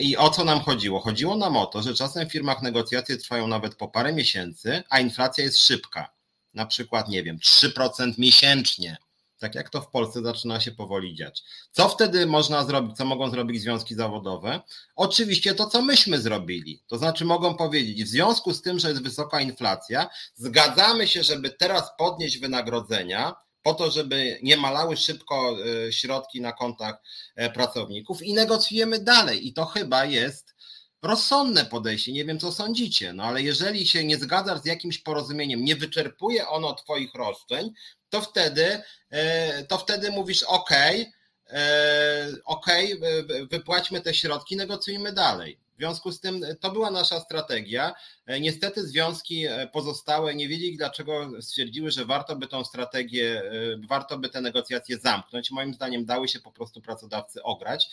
I o co nam chodziło? Chodziło nam o to, że czasem w firmach negocjacje trwają nawet po parę miesięcy, a inflacja jest szybka na przykład, nie wiem, 3% miesięcznie, tak jak to w Polsce zaczyna się powoli dziać. Co wtedy można zrobić, co mogą zrobić związki zawodowe? Oczywiście to, co myśmy zrobili. To znaczy mogą powiedzieć, w związku z tym, że jest wysoka inflacja, zgadzamy się, żeby teraz podnieść wynagrodzenia, po to, żeby nie malały szybko e, środki na kontach e, pracowników i negocjujemy dalej. I to chyba jest rozsądne podejście, nie wiem co sądzicie, no ale jeżeli się nie zgadzasz z jakimś porozumieniem, nie wyczerpuje ono Twoich roszczeń, to wtedy, e, to wtedy mówisz OK, OK, wypłaćmy te środki, negocjujmy dalej. Związku z tym to była nasza strategia. E, niestety związki e, pozostałe nie wiedzieli, dlaczego stwierdziły, że warto by tą strategię, e, warto by te negocjacje zamknąć. Moim zdaniem dały się po prostu pracodawcy ograć.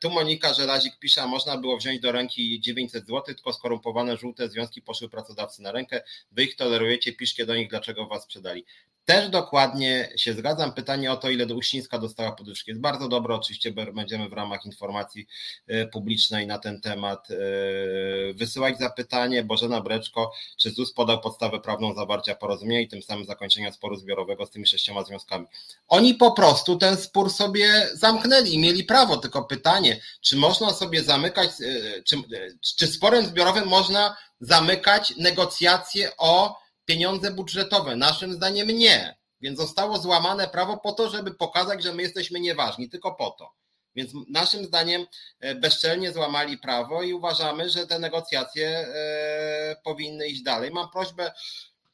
Tu Monika Żelazik pisze, można było wziąć do ręki 900 zł, tylko skorumpowane żółte związki poszły pracodawcy na rękę. Wy ich tolerujecie, piszcie do nich, dlaczego was sprzedali. Też dokładnie się zgadzam. Pytanie o to, ile do Uścińska dostała podwyżki jest bardzo dobre. Oczywiście będziemy w ramach informacji e, publicznej na ten temat e, wysyłać zapytanie. Bożena Breczko, czy ZUS podał podstawę prawną zawarcia porozumienia i tym samym zakończenia sporu zbiorowego z tymi sześcioma związkami? Oni po prostu ten spór sobie zamknęli i mieli prawo. Tylko pytanie, czy można sobie zamykać, e, czy, czy sporem zbiorowym można zamykać negocjacje o pieniądze budżetowe. Naszym zdaniem nie. Więc zostało złamane prawo po to, żeby pokazać, że my jesteśmy nieważni, tylko po to. Więc naszym zdaniem e, bezczelnie złamali prawo i uważamy, że te negocjacje e, powinny iść dalej. Mam prośbę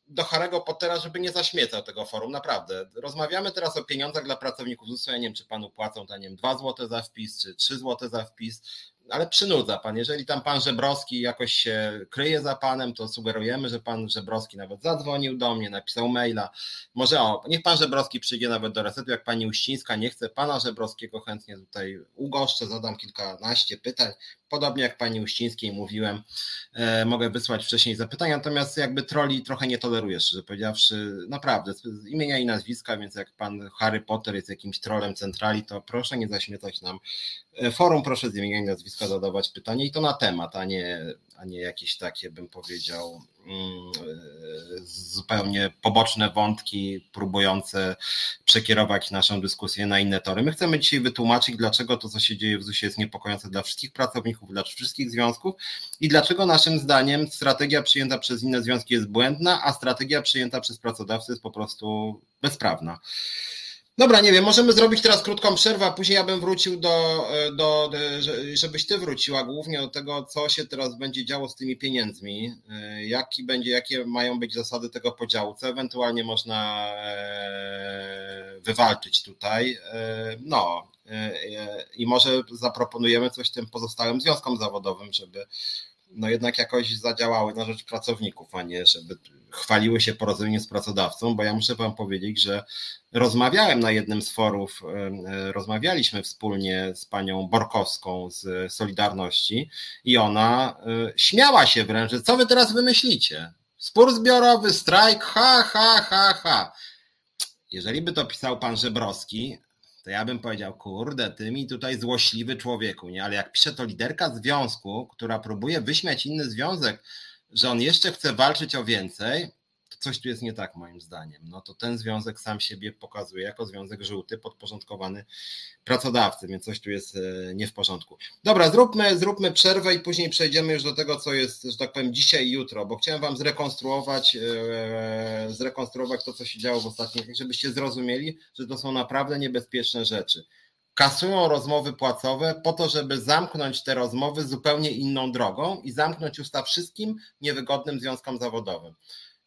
do Harego Pottera, żeby nie zaśmiecał tego forum, naprawdę. Rozmawiamy teraz o pieniądzach dla pracowników ZUS-u, ja nie wiem, czy panu płacą, to nie wiem, 2 zł za wpis, czy 3 zł za wpis, ale przynudza pan. Jeżeli tam pan Żebrowski jakoś się kryje za panem, to sugerujemy, że pan Żebrowski nawet zadzwonił do mnie, napisał maila. Może o, niech pan Żebrowski przyjdzie nawet do resetu, jak pani Uścińska nie chce pana Żebrowskiego, chętnie tutaj ugoszczę, zadam kilkanaście pytań. Podobnie jak pani Uścińskiej mówiłem, e, mogę wysłać wcześniej zapytania, natomiast jakby troli trochę nie toleruję, szczerze powiedziawszy, naprawdę, z imienia i nazwiska, więc jak pan Harry Potter jest jakimś trolem centrali, to proszę nie zaśmiecać nam. E, forum, proszę z imienia i nazwiska zadawać pytanie i to na temat, a nie, a nie jakieś takie, bym powiedział, Mm, zupełnie poboczne wątki próbujące przekierować naszą dyskusję na inne tory. My chcemy dzisiaj wytłumaczyć, dlaczego to, co się dzieje w ZUS jest niepokojące dla wszystkich pracowników, dla wszystkich związków i dlaczego naszym zdaniem strategia przyjęta przez inne związki jest błędna, a strategia przyjęta przez pracodawcę jest po prostu bezprawna. Dobra, nie wiem, możemy zrobić teraz krótką przerwę, a później ja bym wrócił do, do, żebyś ty wróciła głównie do tego, co się teraz będzie działo z tymi pieniędzmi, jaki będzie, jakie mają być zasady tego podziału, co ewentualnie można e, wywalczyć tutaj. E, no e, i może zaproponujemy coś tym pozostałym związkom zawodowym, żeby no jednak jakoś zadziałały na rzecz pracowników, a nie żeby chwaliły się porozumieniem z pracodawcą, bo ja muszę wam powiedzieć, że rozmawiałem na jednym z forów, e, rozmawialiśmy wspólnie z panią Borkowską z Solidarności i ona e, śmiała się wręcz, co wy teraz wymyślicie? Spór zbiorowy, strajk, ha, ha, ha, ha. Jeżeli by to pisał pan Żebrowski, to ja bym powiedział, kurde, ty mi tutaj złośliwy człowieku, nie? Ale jak pisze to liderka związku, która próbuje wyśmiać inny związek, że on jeszcze chce walczyć o więcej, coś tu jest nie tak moim zdaniem. No to ten związek sam siebie pokazuje jako związek żółty, podporządkowany pracodawcy, więc coś tu jest e, nie w porządku. Dobra, zróbmy, zróbmy przerwę i później przejdziemy już do tego, co jest, że tak powiem, dzisiaj i jutro, bo chciałem wam zrekonstruować, e, zrekonstruować to, co się działo w ostatnich, żebyście zrozumieli, że to są naprawdę niebezpieczne rzeczy kasują rozmowy płacowe po to, żeby zamknąć te rozmowy zupełnie inną drogą i zamknąć usta wszystkim niewygodnym związkom zawodowym.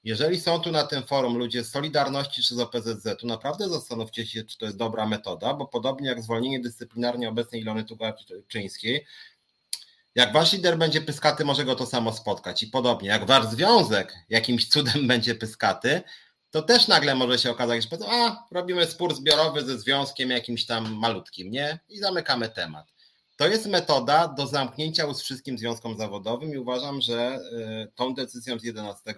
Jeżeli są tu na tym forum ludzie z Solidarności czy z OPZZ, to naprawdę zastanówcie się, czy to jest dobra metoda, bo podobnie jak zwolnienie dyscyplinarnie obecnej Ilony Tugarczyńskiej, jak wasz lider będzie pyskaty, może go to samo spotkać. I podobnie, jak wasz związek jakimś cudem będzie pyskaty, to też nagle może się okazać, że powiedzą, a robimy spór zbiorowy ze związkiem jakimś tam malutkim, nie? I zamykamy temat. To jest metoda do zamknięcia ust wszystkim związkom zawodowym i uważam, że y, tą decyzją z 11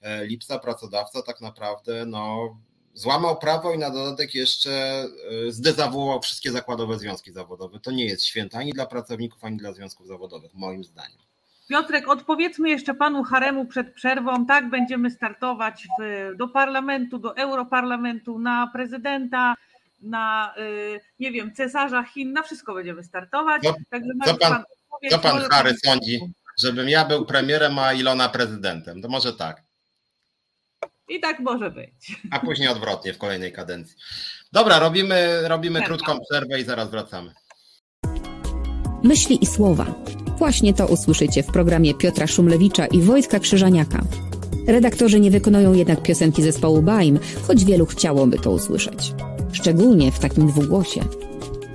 e, lipca pracodawca tak naprawdę no, złamał prawo i na dodatek jeszcze y, zdezawuował wszystkie zakładowe związki zawodowe. To nie jest święte ani dla pracowników, ani dla związków zawodowych, moim zdaniem. Piotrek, odpowiedzmy jeszcze panu Haremu przed przerwą. Tak, będziemy startować w, do parlamentu, do europarlamentu, na prezydenta, na y, nie wiem, cesarza Chin, na wszystko będziemy startować. Co, Także co pan, pan co pan Harry sądzi, żebym ja był premierem, a Ilona prezydentem? To może tak. I tak może być. A później odwrotnie w kolejnej kadencji. Dobra, robimy, robimy krótką przerwę i zaraz wracamy. Myśli i słowa Właśnie to usłyszycie w programie Piotra Szumlewicza i Wojtka Krzyżaniaka. Redaktorzy nie wykonują jednak piosenki zespołu Baim, choć wielu chciałoby to usłyszeć. Szczególnie w takim dwugłosie.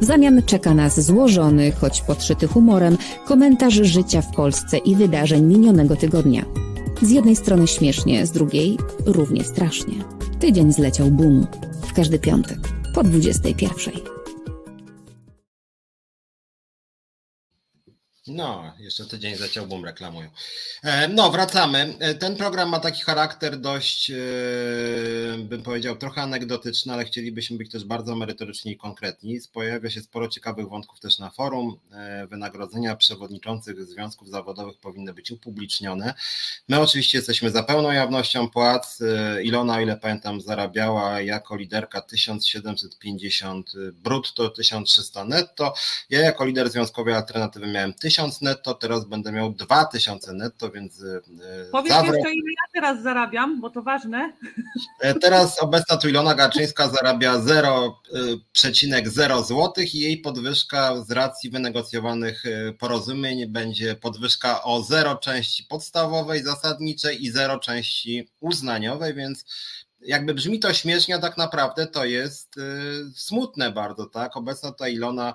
W zamian czeka nas złożony, choć podszyty humorem, komentarz życia w Polsce i wydarzeń minionego tygodnia. Z jednej strony śmiesznie, z drugiej równie strasznie. Tydzień zleciał boom. W każdy piątek po 21. No, jeszcze tydzień boom reklamują. E, no, wracamy. E, ten program ma taki charakter dość, e, bym powiedział, trochę anegdotyczny, ale chcielibyśmy być też bardzo merytoryczni i konkretni. Pojawia się sporo ciekawych wątków też na forum. Wynagrodzenia przewodniczących związków zawodowych powinny być upublicznione. My oczywiście jesteśmy za pełną jawnością płac. Ilona, o ile pamiętam, zarabiała jako liderka 1750 brutto, 1300 netto. Ja jako lider związkowej alternatywy miałem 1000 1000 netto, teraz będę miał 2000 netto, więc. Powiedz zawrot... jeszcze, ile ja teraz zarabiam, bo to ważne. Teraz obecna tu Ilona Garczyńska zarabia 0,0 zł i jej podwyżka z racji wynegocjowanych porozumień będzie podwyżka o 0 części podstawowej, zasadniczej i 0 części uznaniowej, więc jakby brzmi to śmiesznie, a tak naprawdę to jest smutne bardzo, tak? Obecna ta Ilona, e,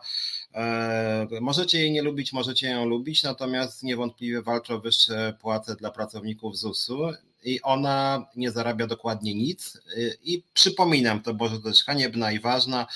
możecie jej nie lubić, możecie ją lubić, natomiast niewątpliwie walczy o wyższe płace dla pracowników ZUS-u i ona nie zarabia dokładnie nic. I przypominam to, bo też haniebna i ważna,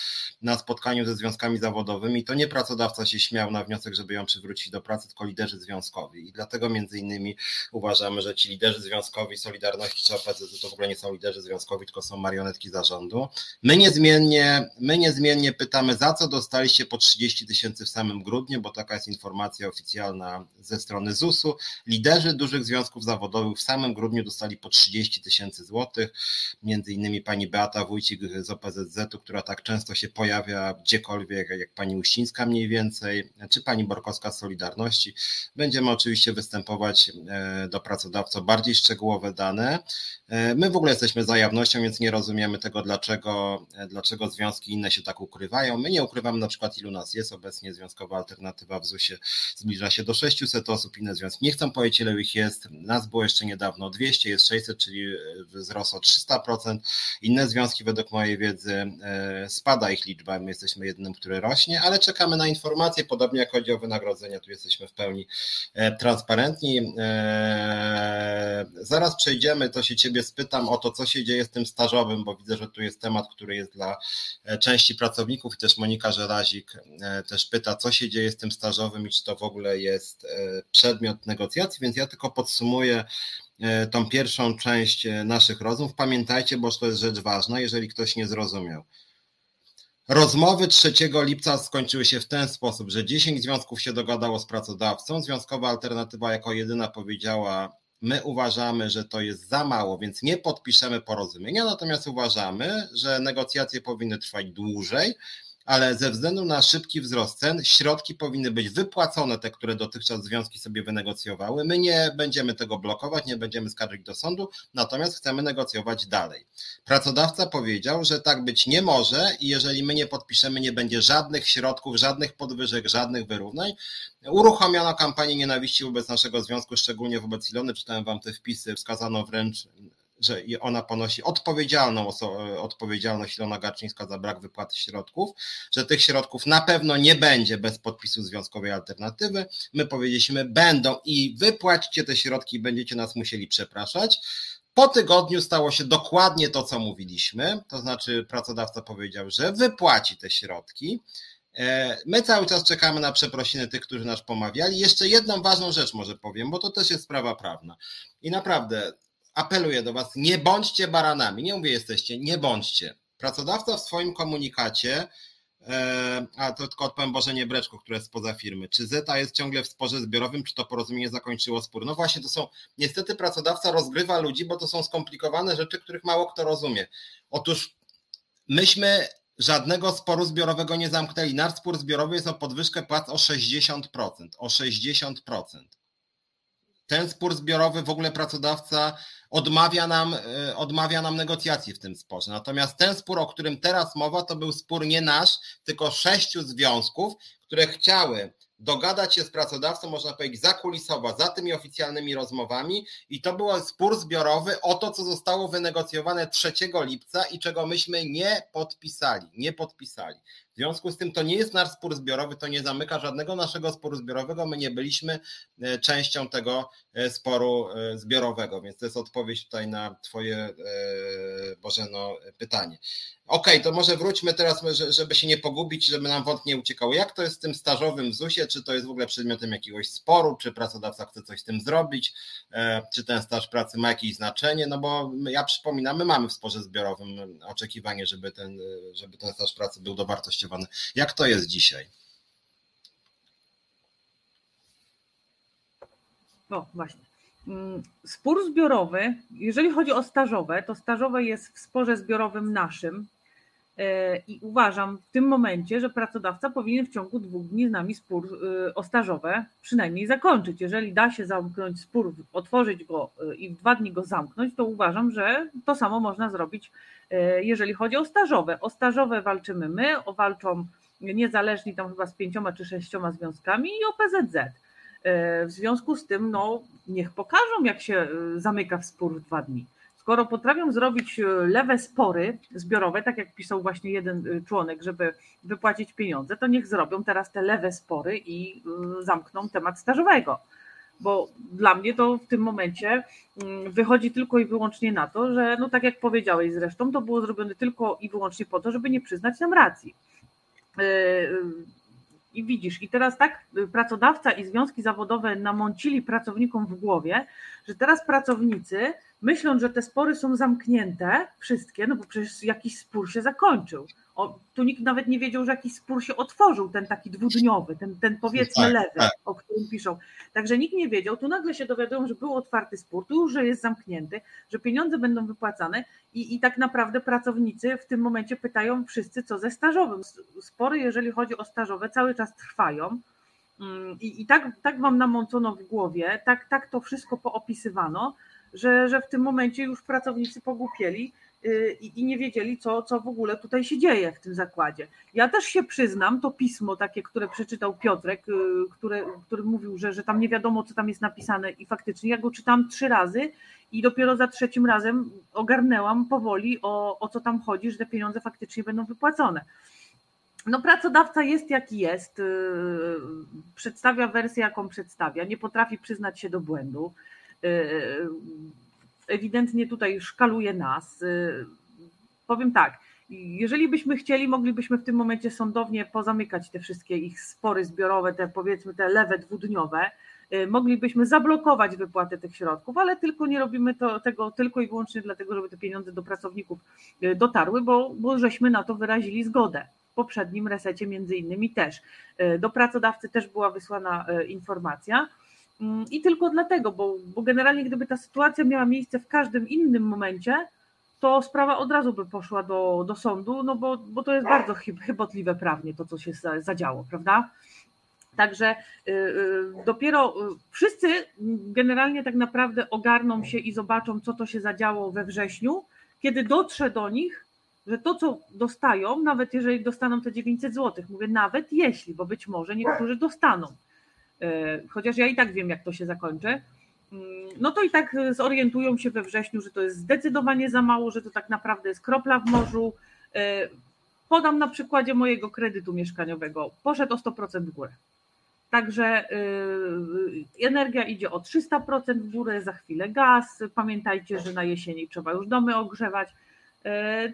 na spotkaniu ze związkami zawodowymi to nie pracodawca się śmiał na wniosek, żeby ją przywrócić do pracy, tylko liderzy związkowi. I dlatego między innymi uważamy, że ci liderzy związkowi Solidarności czy OPZZ to w ogóle nie są liderzy związkowi, tylko są marionetki zarządu. My niezmiennie, my niezmiennie pytamy, za co dostaliście po 30 tysięcy w samym grudniu, bo taka jest informacja oficjalna ze strony ZUS-u. Liderzy dużych związków zawodowych w samym grudniu dostali dostali po 30 tysięcy złotych. Między innymi pani Beata Wójcik z OPZZ-u, która tak często się pojawia gdziekolwiek, jak pani Uścińska mniej więcej, czy pani Borkowska z Solidarności. Będziemy oczywiście występować e, do pracodawców bardziej szczegółowe dane. E, my w ogóle jesteśmy za jawnością, więc nie rozumiemy tego, dlaczego, e, dlaczego związki inne się tak ukrywają. My nie ukrywamy na przykład, ilu nas jest obecnie związkowa alternatywa w ZUS-ie zbliża się do 600 osób, inne związki nie chcą powiedzieć, ile ich jest. Nas było jeszcze niedawno 200, jest 600, czyli e, wzrost o 300%. Inne związki według mojej wiedzy e, spada ich liczba, my jesteśmy jedynym, który rośnie, ale czekamy na informacje, podobnie jak chodzi o wynagrodzenia, tu jesteśmy w pełni e, transparentni. Zaraz przejdziemy, to się ciebie spytam o to, co się dzieje z tym stażowym, bo widzę, że tu jest temat, który jest dla części pracowników i też Monika Żelazik też pyta, co się dzieje z tym stażowym i czy to w ogóle jest przedmiot negocjacji, więc ja tylko podsumuję tą pierwszą część e, naszych rozmów. Pamiętajcie, bo to jest rzecz ważna, jeżeli ktoś nie zrozumiał. Rozmowy 3 lipca skończyły się w ten sposób, że 10 związków się dogadało z pracodawcą. Związkowa alternatywa jako jedyna powiedziała: My uważamy, że to jest za mało, więc nie podpiszemy porozumienia, natomiast uważamy, że negocjacje powinny trwać dłużej, ale ze względu na szybki wzrost cen, środki powinny być wypłacone, te, które dotychczas związki sobie wynegocjowały. My nie będziemy tego blokować, nie będziemy skarżyć do sądu, natomiast chcemy negocjować dalej. Pracodawca powiedział, że tak być nie może i jeżeli my nie podpiszemy, nie będzie żadnych środków, żadnych podwyżek, żadnych wyrównań. Uruchomiono kampanię nienawiści wobec naszego związku, szczególnie wobec Ilony. Czytałem wam te wpisy, wskazano wręcz że ona ponosi odpowiedzialną odpowiedzialność Ilona Garczyńska za brak wypłaty środków, że tych środków na pewno nie będzie bez podpisu związkowej alternatywy. My powiedzieliśmy, będą i wypłaćcie te środki, będziecie nas musieli przepraszać. Po tygodniu stało się dokładnie to, co mówiliśmy, to znaczy pracodawca powiedział, że wypłaci te środki. E, my cały czas czekamy na przeprosiny tych, którzy nas pomawiali. Jeszcze jedną ważną rzecz może powiem, bo to też jest sprawa prawna. I naprawdę apeluję do Was, nie bądźcie baranami. Nie mówię jesteście, nie bądźcie. Pracodawca w swoim komunikacie, e, a to tylko odpowiem Bożenie Breczko, które jest spoza firmy, czy Zeta jest ciągle w sporze zbiorowym, czy to porozumienie zakończyło spór? No właśnie, to są, niestety pracodawca rozgrywa ludzi, bo to są skomplikowane rzeczy, których mało kto rozumie. Otóż myśmy żadnego sporu zbiorowego nie zamknęli. Nasz spór zbiorowy jest o podwyżkę płac o 60%. O 60% ten spór zbiorowy w ogóle pracodawca odmawia nam, e, odmawia nam negocjacji w tym sporze. Natomiast ten spór, o którym teraz mowa, to był spór nie nasz, tylko sześciu związków, które chciały dogadać się z pracodawcą, można powiedzieć, zakulisowo, za tymi oficjalnymi rozmowami i to był spór zbiorowy o to, co zostało wynegocjowane 3 lipca i czego myśmy nie podpisali, nie podpisali. W związku z tym to nie jest nasz spór zbiorowy, to nie zamyka żadnego naszego sporu zbiorowego. My nie byliśmy e, częścią tego e, sporu e, zbiorowego, więc to jest odpowiedź tutaj na Twoje Bożeno pytanie. Okej, okay, to może wróćmy teraz, żeby się nie pogubić, żeby nam wąt nie uciekał. Jak to jest z tym stażowym ZUS-ie? Czy to jest w ogóle przedmiotem jakiegoś sporu? Czy pracodawca chce coś z tym zrobić? Czy ten staż pracy ma jakieś znaczenie? No bo ja przypominam, my mamy w sporze zbiorowym oczekiwanie, żeby ten, żeby ten staż pracy był dowartościowany jak to jest dzisiaj? No właśnie. Mm, spór zbiorowy, jeżeli chodzi o stażowe, to stażowe jest w sporze zbiorowym naszym. I uważam w tym momencie, że pracodawca powinien w ciągu dwóch dni z nami spór e, o stażowe przynajmniej zakończyć. Jeżeli da się zamknąć spór, otworzyć go e, i w dwa dni go zamknąć, to uważam, że to samo można zrobić, jeżeli chodzi o stażowe. O stażowe walczymy my, o walczą niezależni tam chyba z pięcioma czy sześcioma związkami i o PZZ. W związku z tym, no, niech pokażą, jak się zamyka w spór w dwa dni. Skoro potrafią zrobić e, lewe spory zbiorowe, tak jak pisał właśnie jeden e, członek, żeby wypłacić pieniądze, to niech zrobią teraz te lewe spory i e, zamkną temat stażowego. Bo dla mnie to w tym momencie mm, wychodzi tylko i wyłącznie na to, że no tak jak powiedziałeś zresztą, to było zrobione tylko i wyłącznie po to, żeby nie przyznać nam racji. I widzisz, i teraz tak pracodawca i związki zawodowe namącili pracownikom w głowie, że teraz pracownicy myśląc, że te spory są zamknięte, wszystkie, no bo przecież jakiś spór się zakończył. O, tu nikt nawet nie wiedział, że jakiś spór się otworzył, ten taki dwudniowy, ten, ten powiedzmy tak, lewy, tak. o którym piszą. Także nikt nie wiedział. Tu nagle się dowiadują, że był otwarty spór, tu już że jest zamknięty, że pieniądze będą wypłacane i, i tak naprawdę pracownicy w tym momencie pytają wszyscy, co ze stażowym. Spory, jeżeli chodzi o stażowe, cały czas trwają. Mm, I, i tak, tak wam namącono w głowie, tak, tak to wszystko poopisywano, że, że w tym momencie już pracownicy pogłupieli y, i, i nie wiedzieli, co, co w ogóle tutaj się dzieje w tym zakładzie. Ja też się przyznam, to pismo takie, które przeczytał Piotrek, y, które, który mówił, że, że tam nie wiadomo, co tam jest napisane i faktycznie ja go czytam trzy razy i dopiero za trzecim razem ogarnęłam powoli o, o co tam chodzi, że te pieniądze faktycznie będą wypłacone. No, pracodawca jest jaki jest, y, przedstawia wersję, jaką przedstawia, nie potrafi przyznać się do błędu. Y, y, ewidentnie tutaj szkaluje nas. Y, powiem tak, jeżeli byśmy chcieli, moglibyśmy w tym momencie sądownie pozamykać te wszystkie ich spory zbiorowe, te powiedzmy te lewe dwudniowe, moglibyśmy zablokować wypłatę tych środków, ale tylko nie robimy to, tego tylko i wyłącznie dlatego, żeby te pieniądze do pracowników dotarły, bo, bo żeśmy na to wyrazili zgodę. W poprzednim resecie między innymi też. Do pracodawcy też była wysłana informacja, I tylko dlatego, bo, bo generalnie gdyby ta sytuacja miała miejsce w każdym innym momencie, to sprawa od razu by poszła do, do sądu, no bo, bo to jest bardzo chybotliwe prawnie to, co się zadziało, prawda? Także y, y, dopiero y, wszyscy generalnie tak naprawdę ogarną się i zobaczą, co to się zadziało we wrześniu, kiedy dotrze do nich, że to, co dostają, nawet jeżeli dostaną te 900 zł, mówię nawet jeśli, bo być może niektórzy dostaną, chociaż ja i tak wiem, jak to się zakończy, mm, no to i tak zorientują się we wrześniu, że to jest zdecydowanie za mało, że to tak naprawdę jest kropla w morzu. E, podam na przykładzie mojego kredytu mieszkaniowego. Poszedł o 100% w górę. Także e, energia idzie o 300% w górę, za chwilę gaz. Pamiętajcie, że na jesieni trzeba już domy ogrzewać.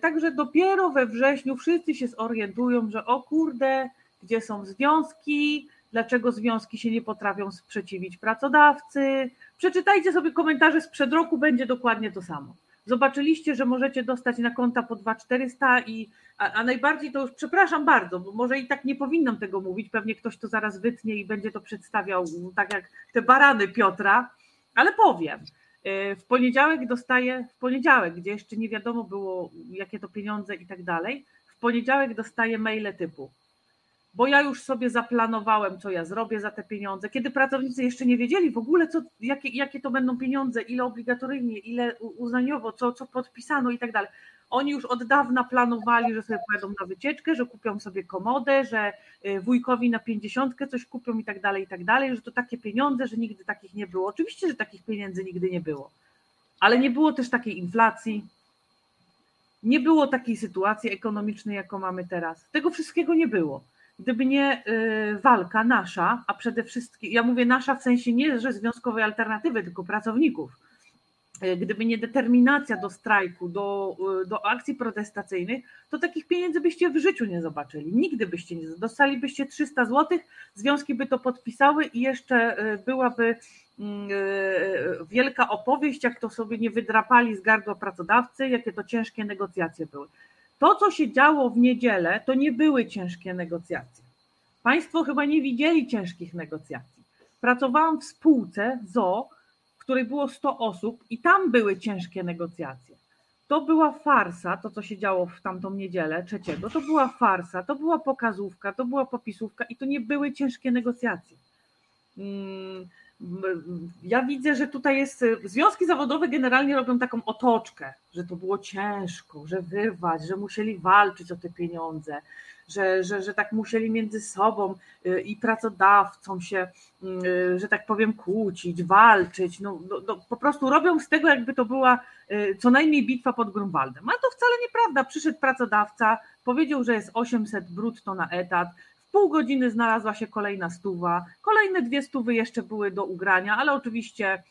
Także dopiero we wrześniu wszyscy się zorientują, że o kurde, gdzie są związki, dlaczego związki się nie potrafią sprzeciwić pracodawcy. Przeczytajcie sobie komentarze sprzed roku, będzie dokładnie to samo. Zobaczyliście, że możecie dostać na konta po 2400 i a, a najbardziej to już przepraszam bardzo, bo może i tak nie powinnam tego mówić, pewnie ktoś to zaraz wytnie i będzie to przedstawiał tak jak te barany Piotra, ale powiem. Y, w poniedziałek dostaję, w poniedziałek, gdzie jeszcze nie wiadomo było, jakie to pieniądze i tak dalej, w poniedziałek dostaję maile typu bo ja już sobie zaplanowałem, co ja zrobię za te pieniądze. Kiedy pracownicy jeszcze nie wiedzieli w ogóle, co, jakie, jakie to będą pieniądze, ile obligatoryjnie, ile uznaniowo, co, co podpisano i tak dalej. Oni już od dawna planowali, że sobie pojadą na wycieczkę, że kupią sobie komodę, że y, wujkowi na pięćdziesiątkę coś kupią i tak dalej, i tak dalej, że to takie pieniądze, że nigdy takich nie było. Oczywiście, że takich pieniędzy nigdy nie było, ale nie było też takiej inflacji, nie było takiej sytuacji ekonomicznej, jaką mamy teraz. Tego wszystkiego nie było gdyby nie y, walka nasza, a przede wszystkim, ja mówię nasza w sensie nie, że związkowej alternatywy, tylko pracowników, y, gdyby nie determinacja do strajku, do, y, do akcji protestacyjnych, to takich pieniędzy byście w życiu nie zobaczyli. Nigdy byście nie dostalibyście 300 zł, związki by to podpisały i jeszcze byłaby wielka opowieść, jak to sobie nie wydrapali z gardła pracodawcy, jakie to ciężkie negocjacje były. To, co się działo w niedzielę, to nie były ciężkie negocjacje. Państwo chyba nie widzieli ciężkich negocjacji. Pracowałam w spółce ZO, w której było 100 osób i tam były ciężkie negocjacje. to była farsa, to co się działo w tamtą niedzielę trzeciego, to była farsa, to była pokazówka, to była popisówka i to nie były ciężkie negocjacje. Mm, ja widzę, że tutaj jest. Związki zawodowe generalnie robią taką otoczkę, że to było ciężko, że wyrwać, że musieli walczyć o te pieniądze, że, że, że tak musieli między sobą y, i pracodawcą się, y, że tak powiem, kłócić, walczyć. No, no, no, po prostu robią z tego, jakby to była y, co najmniej bitwa pod Grunwaldem. A to wcale nieprawda. Przyszedł pracodawca, powiedział, że jest 800 brutto na etat, pół godziny znalazła się kolejna stuwa, kolejne dwie stówy jeszcze były do ugrania, ale oczywiście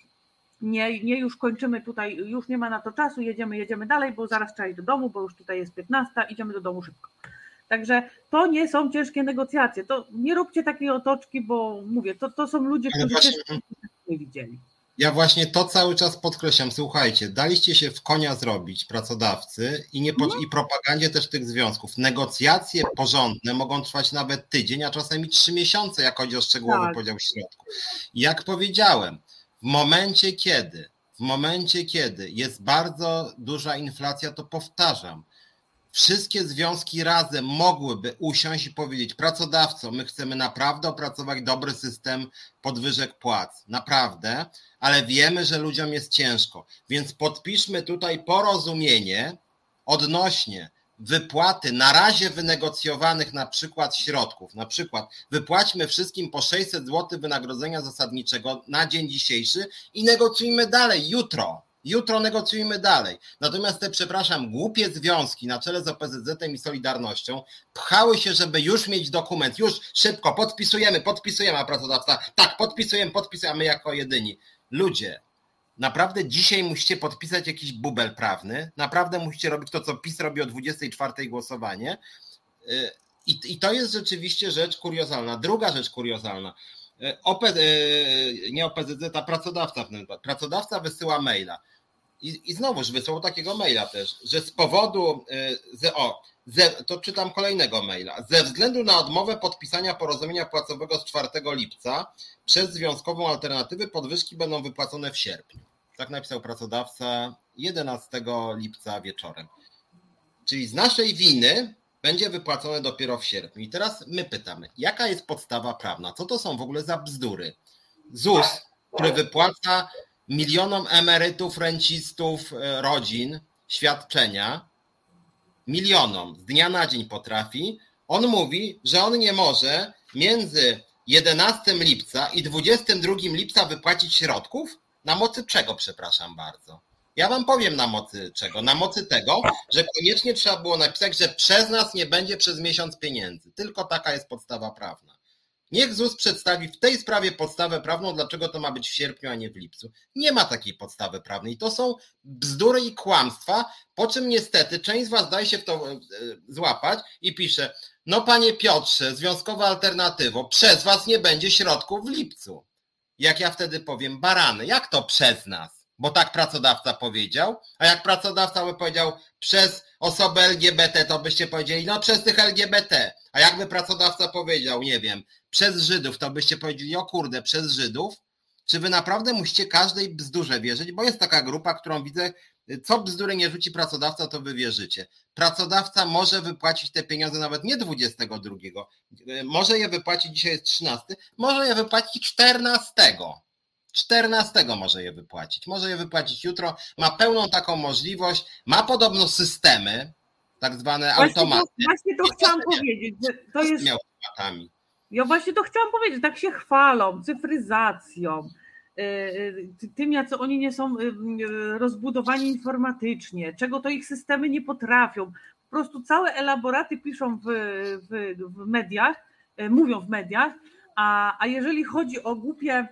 nie, nie już kończymy tutaj, już nie ma na to czasu, jedziemy, jedziemy dalej, bo zaraz trzeba iść do domu, bo już tutaj jest 15, idziemy do domu szybko. Także to nie są ciężkie negocjacje. To nie róbcie takiej otoczki, bo mówię, to, to są ludzie, którzy też nie widzieli. Ja właśnie to cały czas podkreślam. Słuchajcie, daliście się w konia zrobić pracodawcy i, nie no. i propagandzie też tych związków. Negocjacje porządne mogą trwać nawet tydzień, a czasami trzy miesiące, jak chodzi o szczegółowy tak. podział środków. Jak powiedziałem, w momencie kiedy, w momencie kiedy jest bardzo duża inflacja, to powtarzam, wszystkie związki razem mogłyby usiąść i powiedzieć: Pracodawco, my chcemy naprawdę opracować dobry system podwyżek płac, naprawdę, ale wiemy, że ludziom jest ciężko, więc podpiszmy tutaj porozumienie odnośnie wypłaty na razie wynegocjowanych na przykład środków, na przykład wypłaćmy wszystkim po 600 zł wynagrodzenia zasadniczego na dzień dzisiejszy i negocjujmy dalej jutro Jutro negocjujmy dalej. Natomiast te, przepraszam, głupie związki na czele z OPZZ-em i Solidarnością pchały się, żeby już mieć dokument, już szybko, podpisujemy, podpisujemy, a pracodawca, tak, podpisujemy, podpisujemy jako jedyni. Ludzie, naprawdę dzisiaj musicie podpisać jakiś bubel prawny, naprawdę musicie robić to, co PiS robi o 24 głosowanie. Y, I, I to jest rzeczywiście rzecz kuriozalna. Druga rzecz kuriozalna. Y, OP, y, nie OPZZ, a pracodawca. Pracodawca wysyła maila i, i znowuż wysłał takiego maila też, że z powodu, y, z, o, ze, to czytam kolejnego maila, ze względu na odmowę podpisania porozumienia płacowego z 4 lipca przez związkową alternatywę podwyżki będą wypłacone w sierpniu. Tak napisał pracodawca 11 lipca wieczorem. Czyli z naszej winy będzie wypłacone dopiero w sierpniu. I teraz my pytamy, jaka jest podstawa prawna? Co to są w ogóle za bzdury? ZUS, który wypłaca milionom emerytów, rencistów, e, rodzin świadczenia, milionom z dnia na dzień potrafi, on mówi, że on nie może między 11 lipca i 22 lipca wypłacić środków? Na mocy czego, przepraszam bardzo? Ja wam powiem na mocy czego. Na mocy tego, że koniecznie trzeba było napisać, że przez nas nie będzie przez miesiąc pieniędzy. Tylko taka jest podstawa prawna. Niech ZUS przedstawi w tej sprawie podstawę prawną, dlaczego to ma być w sierpniu, a nie w lipcu. Nie ma takiej podstawy prawnej. To są bzdury i kłamstwa, po czym niestety część z Was daje się w to e, złapać i pisze, no panie Piotrze, związkowa alternatywo, przez Was nie będzie środków w lipcu. Jak ja wtedy powiem, barany, jak to przez nas? Bo tak pracodawca powiedział, a jak pracodawca by powiedział przez osobę LGBT, to byście powiedzieli, no przez tych LGBT. A jakby pracodawca powiedział, nie wiem, przez Żydów, to byście powiedzieli, o kurde, przez Żydów? Czy wy naprawdę musicie każdej bzdurze wierzyć? Bo jest taka grupa, którą widzę, co bzdury nie rzuci pracodawca, to wy wierzycie. Pracodawca może wypłacić te pieniądze nawet nie 22, może je wypłacić, dzisiaj jest 13, może je wypłacić 14. 14 może je wypłacić. Może je wypłacić jutro. Ma pełną taką możliwość. Ma podobno systemy, tak zwane właśnie automaty. To, właśnie to chciałam powiedzieć, że to jest. Miał ja właśnie to chciałam powiedzieć, tak się chwalą cyfryzacją, y, y, tym, jak oni nie są y, rozbudowani informatycznie, czego to ich systemy nie potrafią. Po prostu całe elaboraty piszą w, w, w mediach, mówią w mediach, a, a jeżeli chodzi o głupie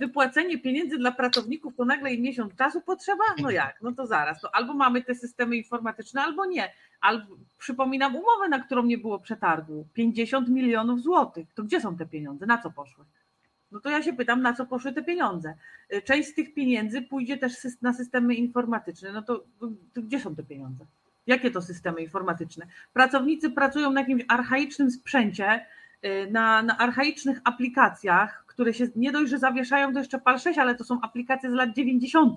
wypłacenie pieniędzy dla pracowników, to nagle im miesiąc czasu potrzeba? No jak? No to zaraz. To albo mamy te systemy informatyczne, albo nie. Albo, przypominam umowę, na którą nie było przetargu. 50 milionów złotych. To gdzie są te pieniądze? Na co poszły? No to ja się pytam, na co poszły te pieniądze? Część z tych pieniędzy pójdzie też na systemy informatyczne. No to, to gdzie są te pieniądze? Jakie to systemy informatyczne? Pracownicy pracują na jakimś archaicznym sprzęcie, y, na, na archaicznych aplikacjach, które się nie dość, że zawieszają, to jeszcze PAL 6, ale to są aplikacje z lat 90.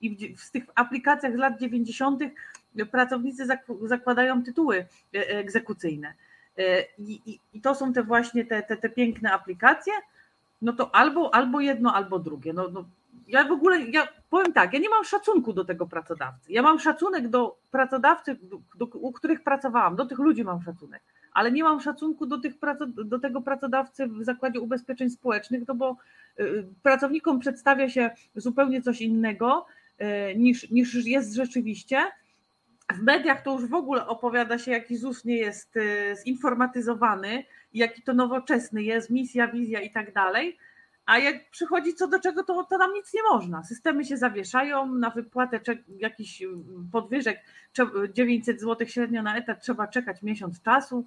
i w, tych aplikacjach z lat 90. pracownicy zakładają tytuły egzekucyjne. I, i, i to są te właśnie te, te, te piękne aplikacje, no to albo, albo jedno, albo drugie. No, no, ja w ogóle, ja powiem tak, ja nie mam szacunku do tego pracodawcy. Ja mam szacunek do pracodawcy, do, do, u których pracowałam, do tych ludzi mam szacunek, ale nie mam szacunku do, tych, do tego pracodawcy w zakładzie ubezpieczeń społecznych, no bo y, pracownikom przedstawia się zupełnie coś innego y, niż, niż jest rzeczywiście. W mediach to już w ogóle opowiada się, jaki ZUS nie jest y, zinformatyzowany, jaki to nowoczesny jest, misja, wizja i tak dalej a jak przychodzi co do czego, to, to nam nic nie można. Systemy się zawieszają, na wypłatę jakichś mm, podwyżek 900 zł średnio na etat trzeba czekać miesiąc czasu.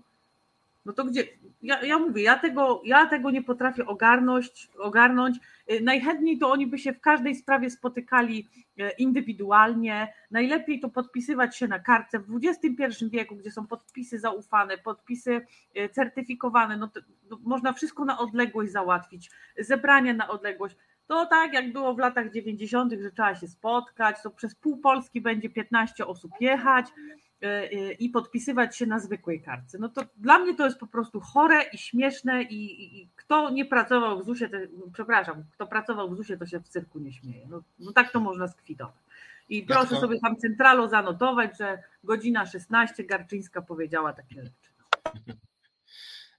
No to gdzie, ja, ja mówię, ja tego, ja tego nie potrafię ogarnąć, ogarnąć. Y, najchętniej to oni by się w każdej sprawie spotykali y, indywidualnie. Najlepiej to podpisywać się na kartce w XXI wieku, gdzie są podpisy zaufane, podpisy y, certyfikowane. No, to, no można wszystko na odległość załatwić, zebranie na odległość. To tak jak było w latach 90., że trzeba się spotkać, to przez pół Polski będzie 15 osób jechać i podpisywać się na zwykłej kartce. No to dla mnie to jest po prostu chore i śmieszne i, i kto nie pracował w ZUS-ie, to, przepraszam, kto pracował w ZUS-ie, to się w cyrku nie śmieje. No, no tak to można skwitować. I proszę sobie tam centralo zanotować, że godzina 16 Garczyńska powiedziała takie rzeczy.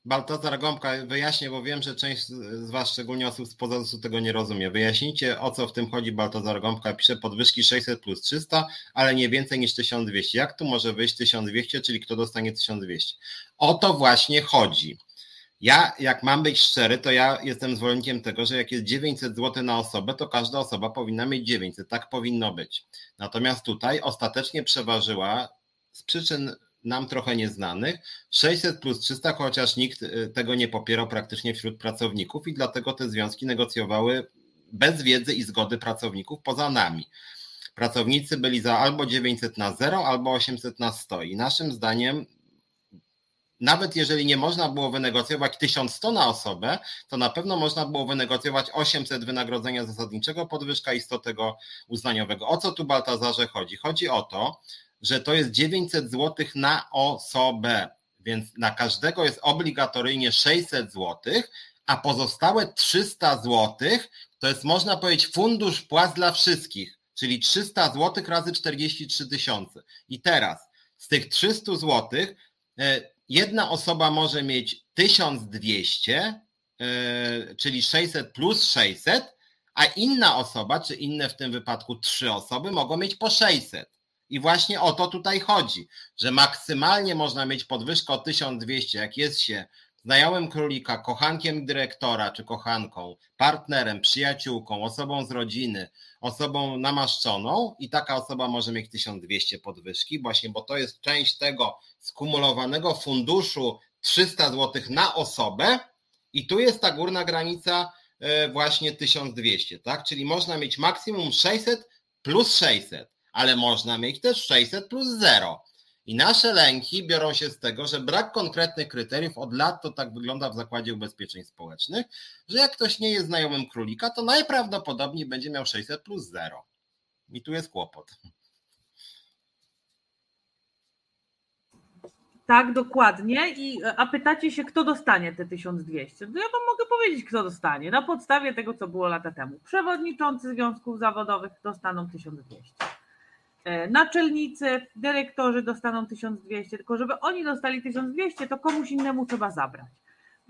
Baltazar Gąbka wyjaśnię, bo wiem, że część z Was, szczególnie osób z poza tego nie rozumie. Wyjaśnijcie, o co w tym chodzi Baltazar Gąbka. Pisze podwyżki 600 plus 300, ale nie więcej niż 1200. Jak tu może wyjść 1200, czyli kto dostanie 1200? O to właśnie chodzi. Ja, jak mam być szczery, to ja jestem zwolennikiem tego, że jak jest 900 zł na osobę, to każda osoba powinna mieć 900. Tak powinno być. Natomiast tutaj ostatecznie przeważyła z przyczyn nam trochę nieznanych. 600 plus 300, chociaż nikt y, tego nie popierał praktycznie wśród pracowników i dlatego te związki negocjowały bez wiedzy i zgody pracowników poza nami. Pracownicy byli za albo 900 na 0, albo 800 na 100 i naszym zdaniem nawet jeżeli nie można było wynegocjować 1100 na osobę, to na pewno można było wynegocjować 800 wynagrodzenia zasadniczego podwyżka i 100 tego uznaniowego. O co tu Baltazarze chodzi? Chodzi o to, że to jest 900 zł na osobę, więc na każdego jest obligatoryjnie 600 zł, a pozostałe 300 zł to jest można powiedzieć fundusz płac dla wszystkich, czyli 300 zł razy 43 tysiące. I teraz z tych 300 zł e, jedna osoba może mieć 1200, e, czyli 600 plus 600, a inna osoba, czy inne w tym wypadku trzy osoby mogą mieć po 600. I właśnie o to tutaj chodzi, że maksymalnie można mieć podwyżkę o 1200, jak jest się znajomym królika, kochankiem dyrektora czy kochanką, partnerem, przyjaciółką, osobą z rodziny, osobą namaszczoną i taka osoba może mieć 1200 podwyżki, właśnie, bo to jest część tego skumulowanego funduszu 300 zł na osobę i tu jest ta górna granica e, właśnie 1200, tak? Czyli można mieć maksimum 600 plus 600 ale można mieć też 600 plus 0. I nasze lęki biorą się z tego, że brak konkretnych kryteriów, od lat to tak wygląda w Zakładzie Ubezpieczeń Społecznych, że jak ktoś nie jest znajomym królika, to najprawdopodobniej będzie miał 600 plus 0. I tu jest kłopot. Tak, dokładnie. I, a pytacie się, kto dostanie te 1200? No ja wam mogę powiedzieć, kto dostanie. Na podstawie tego, co było lata temu. Przewodniczący związków zawodowych dostaną 1200 E, naczelnicy, dyrektorzy dostaną 1200, tylko żeby oni dostali 1200, to komuś innemu trzeba zabrać.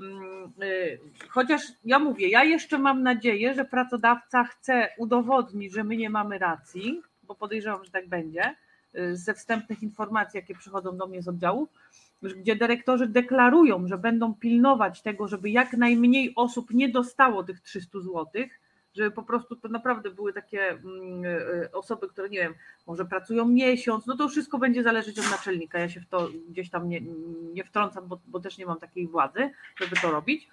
Mm, e, chociaż ja mówię, ja jeszcze mam nadzieję, że pracodawca chce udowodnić, że my nie mamy racji, bo podejrzewam, że tak będzie, e, ze wstępnych informacji, jakie przychodzą do mnie z oddziałów, gdzie dyrektorzy deklarują, że będą pilnować tego, żeby jak najmniej osób nie dostało tych 300 złotych, żeby po prostu to naprawdę były takie mm, e, osoby, które nie wiem, może pracują miesiąc, no to wszystko będzie zależeć od naczelnika. Ja się w to gdzieś tam nie, nie wtrącam, bo, bo też nie mam takiej władzy, żeby to robić.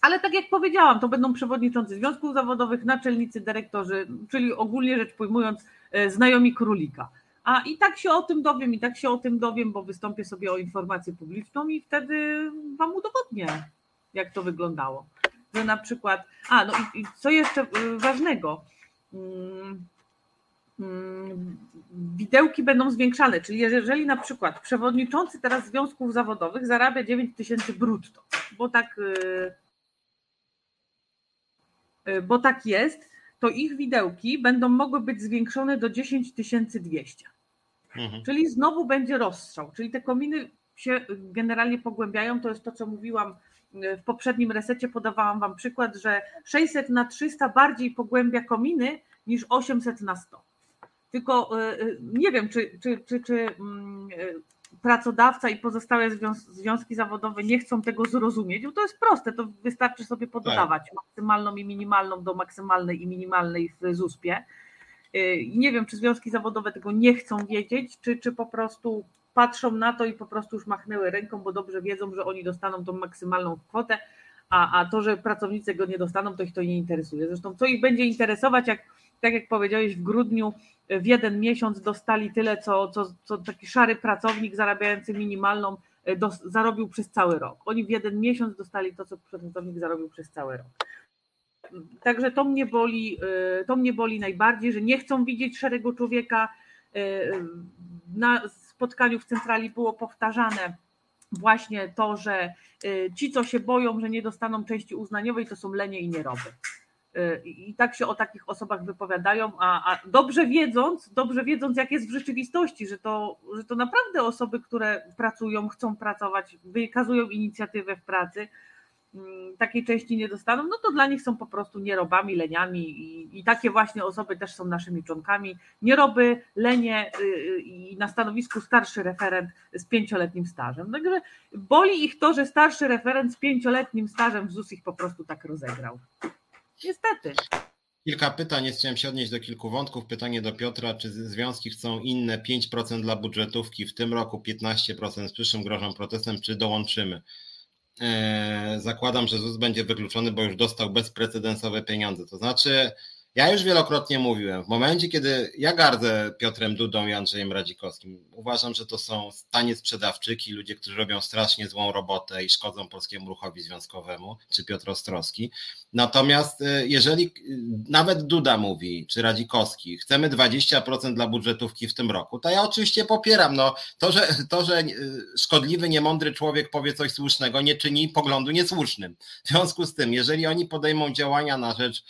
Ale tak jak powiedziałam, to będą przewodniczący związków zawodowych, naczelnicy, dyrektorzy, czyli ogólnie rzecz pojmując, e, znajomi królika. A i tak się o tym dowiem, i tak się o tym dowiem, bo wystąpię sobie o informację publiczną i wtedy Wam udowodnię, jak to wyglądało że na przykład, a no i, i co jeszcze y, ważnego, mm, mm, widełki będą zwiększane, czyli jeżeli na przykład przewodniczący teraz związków zawodowych zarabia 9 tysięcy brutto, bo tak, y, y, bo tak jest, to ich widełki będą mogły być zwiększone do 10 200. Mhm. Czyli znowu będzie rozstrzał, czyli te kominy się generalnie pogłębiają. To jest to, co mówiłam w poprzednim resecie. Podawałam Wam przykład, że 600 na 300 bardziej pogłębia kominy niż 800 na 100. Tylko y, y, nie wiem, czy, czy, czy, czy mm, y, pracodawca i pozostałe związki zawodowe nie chcą tego zrozumieć, bo to jest proste, to wystarczy sobie pododawać tak. maksymalną i minimalną do maksymalnej i minimalnej w ZUSP-ie. Nie wiem, czy związki zawodowe tego nie chcą wiedzieć, czy, czy po prostu patrzą na to i po prostu już machnęły ręką, bo dobrze wiedzą, że oni dostaną tą maksymalną kwotę, a, a to, że pracownicy go nie dostaną, to ich to nie interesuje. Zresztą co ich będzie interesować, jak tak jak powiedziałeś, w grudniu w jeden miesiąc dostali tyle, co, co, co taki szary pracownik zarabiający minimalną e, do, zarobił przez cały rok. Oni w jeden miesiąc dostali to, co pracownik zarobił przez cały rok. Także to mnie boli, e, to mnie boli najbardziej, że nie chcą widzieć szarego człowieka. E, na spotkaniu w centrali było powtarzane właśnie to, że ci, co się boją, że nie dostaną części uznaniowej, to są lenie i nieroby. I tak się o takich osobach wypowiadają, a, a, dobrze wiedząc, dobrze wiedząc, jak jest w rzeczywistości, że to, że to naprawdę osoby, które pracują, chcą pracować, wykazują inicjatywę w pracy, takiej części nie dostaną, no to dla nich są po prostu nierobami, leniami i, i takie właśnie osoby też są naszymi członkami. Nieroby, lenie y, y, i na stanowisku starszy referent z pięcioletnim stażem. Także boli ich to, że starszy referent z pięcioletnim stażem w ZUS ich po prostu tak rozegrał. Niestety. Kilka pytań, chciałem się odnieść do kilku wątków. Pytanie do Piotra, czy związki chcą inne 5% dla budżetówki, w tym roku 15%, z przyszłym grożą protestem, czy dołączymy? Eee, zakładam, że ZUS będzie wykluczony, bo już dostał bezprecedensowe pieniądze. To znaczy, ja już wielokrotnie mówiłem, w momencie, kiedy ja gardzę Piotrem Dudą i Andrzejem Radzikowskim, uważam, że to są tanie sprzedawczyki, ludzie, którzy robią strasznie złą robotę i szkodzą polskiemu ruchowi związkowemu, czy Piotr Ostrowski. Natomiast y, jeżeli y, nawet Duda mówi, czy Radzikowski, chcemy 20% dla budżetówki w tym roku, to ja oczywiście popieram. No, to, że, to, że y, szkodliwy, niemądry człowiek powie coś słusznego, nie czyni poglądu niesłusznym. W związku z tym, jeżeli oni podejmą działania na rzecz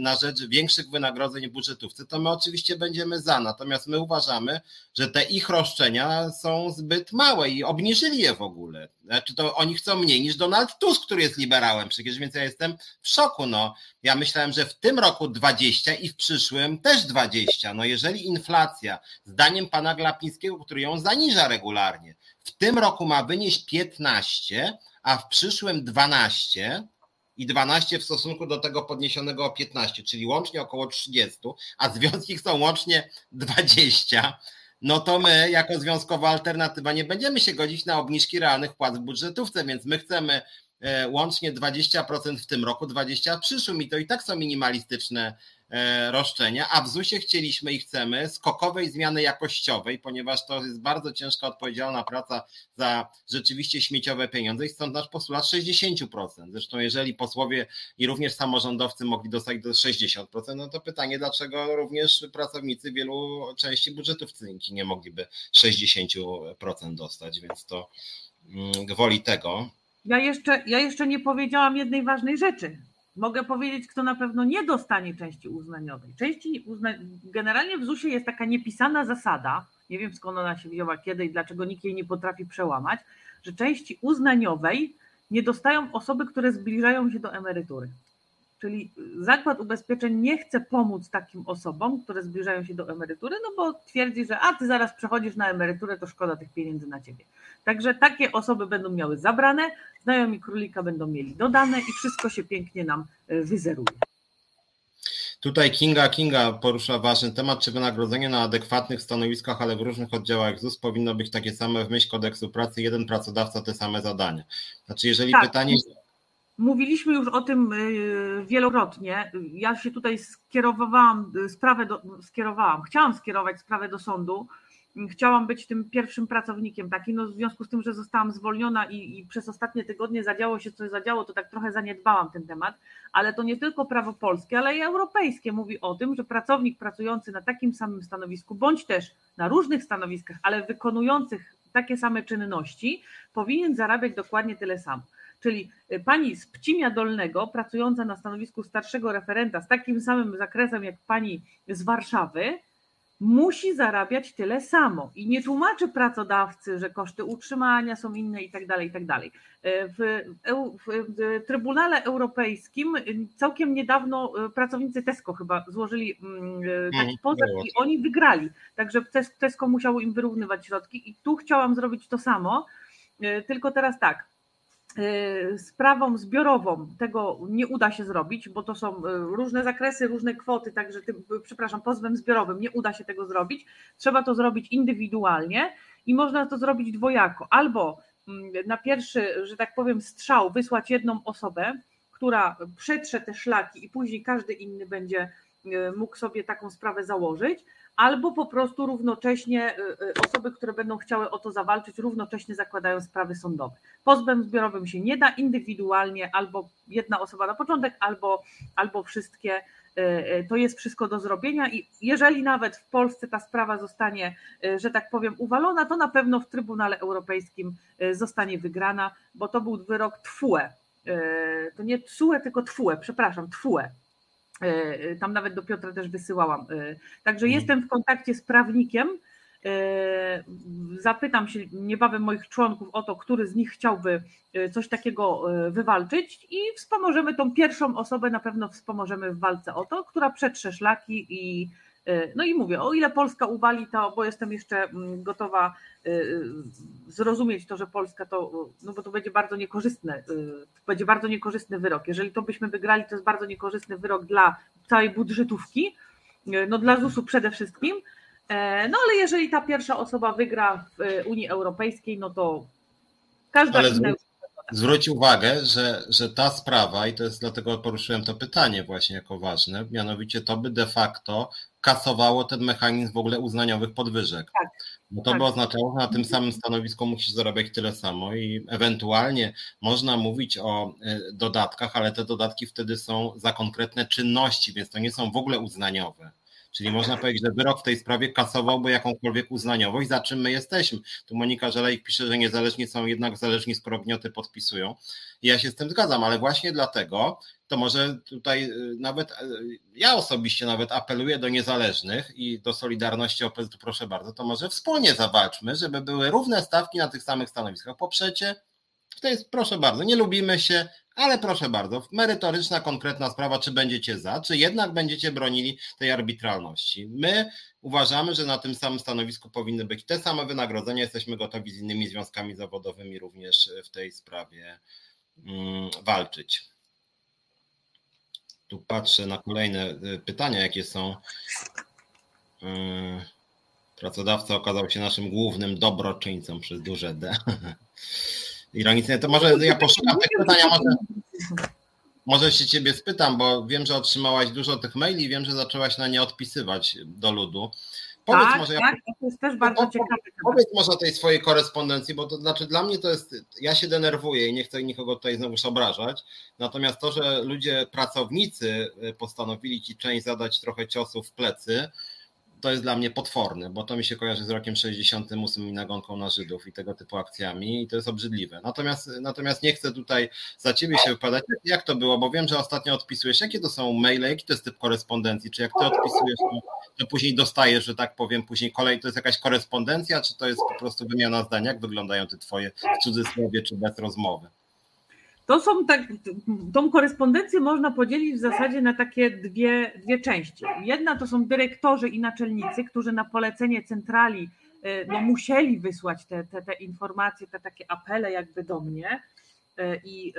na rzecz większych wynagrodzeń w budżetówce, to my oczywiście będziemy za. Natomiast my uważamy, że te ich roszczenia są zbyt małe i obniżyli je w ogóle. Znaczy to oni chcą mniej niż Donald Tusk, który jest liberałem przecież, więc ja jestem w szoku. No, ja myślałem, że w tym roku 20 i w przyszłym też 20. No jeżeli inflacja, zdaniem pana Glapińskiego, który ją zaniża regularnie, w tym roku ma wynieść 15, a w przyszłym 12, i 12 w stosunku do tego podniesionego o 15, czyli łącznie około 30, a związki chcą łącznie 20, no to my jako związkowa alternatywa nie będziemy się godzić na obniżki realnych płac w budżetówce, więc my chcemy e, łącznie 20% w tym roku, 20% w przyszłym i to i tak są minimalistyczne roszczenia, a w ZUS-ie chcieliśmy i chcemy skokowej zmiany jakościowej, ponieważ to jest bardzo ciężka, odpowiedzialna praca za rzeczywiście śmieciowe pieniądze i stąd nasz postulat 60%. Zresztą jeżeli posłowie i również samorządowcy mogli dostać do 60%, no to pytanie, dlaczego również pracownicy wielu części budżetówki nie mogliby 60% dostać, więc to mm, gwoli tego. Ja jeszcze, ja jeszcze nie powiedziałam jednej ważnej rzeczy Mogę powiedzieć, kto na pewno nie dostanie części uznaniowej. Części uzna... Generalnie w ZUS-ie jest taka niepisana zasada, nie wiem skąd ona się wzięła, kiedy i dlaczego nikt jej nie potrafi przełamać, że części uznaniowej nie dostają osoby, które zbliżają się do emerytury. Czyli zakład ubezpieczeń nie chce pomóc takim osobom, które zbliżają się do emerytury, no bo twierdzi, że a ty zaraz przechodzisz na emeryturę, to szkoda tych pieniędzy na ciebie. Także takie osoby będą miały zabrane, znajomi królika będą mieli dodane i wszystko się pięknie nam e, wyzeruje. Tutaj Kinga Kinga porusza ważny temat, czy wynagrodzenie na adekwatnych stanowiskach, ale w różnych oddziałach ZUS powinno być takie same w myśl kodeksu pracy, jeden pracodawca te same zadania. Znaczy, jeżeli tak. pytanie Mówiliśmy już o tym y, wielokrotnie. Ja się tutaj skierowałam sprawę do, skierowałam, chciałam skierować sprawę do sądu chciałam być tym pierwszym pracownikiem taki, no w związku z tym, że zostałam zwolniona i, i, przez ostatnie tygodnie zadziało się coś zadziało, to tak trochę zaniedbałam ten temat, ale to nie tylko prawo polskie, ale i europejskie mówi o tym, że pracownik pracujący na takim samym stanowisku, bądź też na różnych stanowiskach, ale wykonujących takie same czynności, powinien zarabiać dokładnie tyle samo. Czyli y, pani z Pcimia Dolnego, pracująca na stanowisku starszego referenta z takim samym zakresem jak pani z Warszawy, musi zarabiać tyle samo. I nie tłumaczy pracodawcy, że koszty utrzymania są inne i tak dalej, i tak dalej. E, w, Trybunale Europejskim całkiem niedawno e, pracownicy Tesco chyba złożyli mm, e, taki mhm, pozew i oni wygrali, także Tesco musiało im wyrównywać środki i tu chciałam zrobić to samo, tylko teraz tak, Y, sprawą zbiorową tego nie uda się zrobić, bo to są y, różne zakresy, różne kwoty, także tym, przepraszam, pozwem zbiorowym nie uda się tego zrobić. Trzeba to zrobić indywidualnie i można to zrobić dwojako. Albo mm, na pierwszy, że tak powiem, strzał wysłać jedną osobę, która przetrze te szlaki i później każdy inny będzie y, mógł sobie taką sprawę założyć, albo po prostu równocześnie y, y, osoby, które będą chciały o to zawalczyć, równocześnie zakładają sprawy sądowe. Pozwem zbiorowym się nie da indywidualnie, albo jedna osoba na początek, albo, albo wszystkie. Y, to jest wszystko do zrobienia i jeżeli nawet w Polsce ta sprawa zostanie, że tak powiem, uwalona, to na pewno w Trybunale Europejskim zostanie wygrana, bo to był wyrok TFUE. To nie TSUE, tylko TFUE, przepraszam, TFUE tam nawet do Piotra też wysyłałam. E, także mhm. jestem w kontakcie z prawnikiem. Zapytam się niebawem moich członków o to, który z nich chciałby coś takiego wywalczyć i wspomożemy tą pierwszą osobę, na pewno wspomożemy w walce o to, która przetrze szlaki i E, no i mówię, o ile Polska uwali to, bo jestem jeszcze mm, gotowa e, zrozumieć to, że Polska to, no bo to będzie bardzo niekorzystne, e, będzie bardzo niekorzystny wyrok. Jeżeli to byśmy wygrali, to jest bardzo niekorzystny wyrok dla całej budżetówki, no dla ZUS-u przede wszystkim. No ale jeżeli ta pierwsza osoba wygra w Unii Europejskiej, no to każda ale inna zwróć uwagę, że, że ta sprawa, i to jest dlatego poruszyłem to pytanie właśnie jako ważne, mianowicie to by de facto kasowało ten mechanizm w ogóle uznaniowych podwyżek. Tak. Bo to tak. by oznaczało, że na tym samym stanowisku musisz zarabiać tyle samo i ewentualnie można mówić o e, dodatkach, ale te dodatki wtedy są za konkretne czynności, więc to nie są w ogóle uznaniowe. Czyli można powiedzieć, że wyrok w tej sprawie kasowałby jakąkolwiek uznaniowość, za czym my jesteśmy. Tu Monika Żelejk pisze, że niezależni są jednak zależni, skoro gnioty podpisują. I ja się z tym zgadzam, ale właśnie dlatego to może tutaj y, nawet y, ja osobiście nawet apeluję do niezależnych i do Solidarności OPZ, proszę bardzo, to może wspólnie zawalczmy, żeby były równe stawki na tych samych stanowiskach. Poprzecie, to jest, proszę bardzo, nie lubimy się, ale proszę bardzo, merytoryczna, konkretna sprawa, czy będziecie za, czy jednak będziecie bronili tej arbitralności. My uważamy, że na tym samym stanowisku powinny być te same wynagrodzenia. Jesteśmy gotowi z innymi związkami zawodowymi również w tej sprawie mm, walczyć. Tu patrzę na kolejne y, pytania, jakie są. Y, pracodawca okazał się naszym głównym dobroczyńcą przez duże D. ironicznie, to może ja poszukam tych pytania, może, może się ciebie spytam, bo wiem, że otrzymałaś dużo tych maili i wiem, że zaczęłaś na nie odpisywać do ludu. Powiedz tak, może, tak, to jest też bardzo ciekawe. Powiedz może o tej swojej korespondencji, bo to znaczy dla mnie to jest, ja się denerwuję i nie chcę nikogo tutaj znowu obrażać, natomiast to, że ludzie, pracownicy postanowili ci część zadać trochę ciosów w plecy, to jest dla mnie potworne, bo to mi się kojarzy z rokiem 68 i nagonką na Żydów i tego typu akcjami i to jest obrzydliwe. Natomiast, natomiast nie chcę tutaj za ciebie się wypadać, jak to było, bo wiem, że ostatnio odpisujesz, jakie to są maile, jaki to jest typ korespondencji, czy jak ty odpisujesz, to, później dostajesz, że tak powiem, później kolej, to jest jakaś korespondencja, czy to jest po prostu wymiana zdań, jak wyglądają te twoje w cudzysłowie, czy bez rozmowy? To są tak, tą korespondencję można podzielić w zasadzie na takie dwie, dwie części. Jedna to są dyrektorzy i naczelnicy, którzy na polecenie centrali e, no, musieli wysłać te, te, te informacje, te takie apele jakby do mnie i,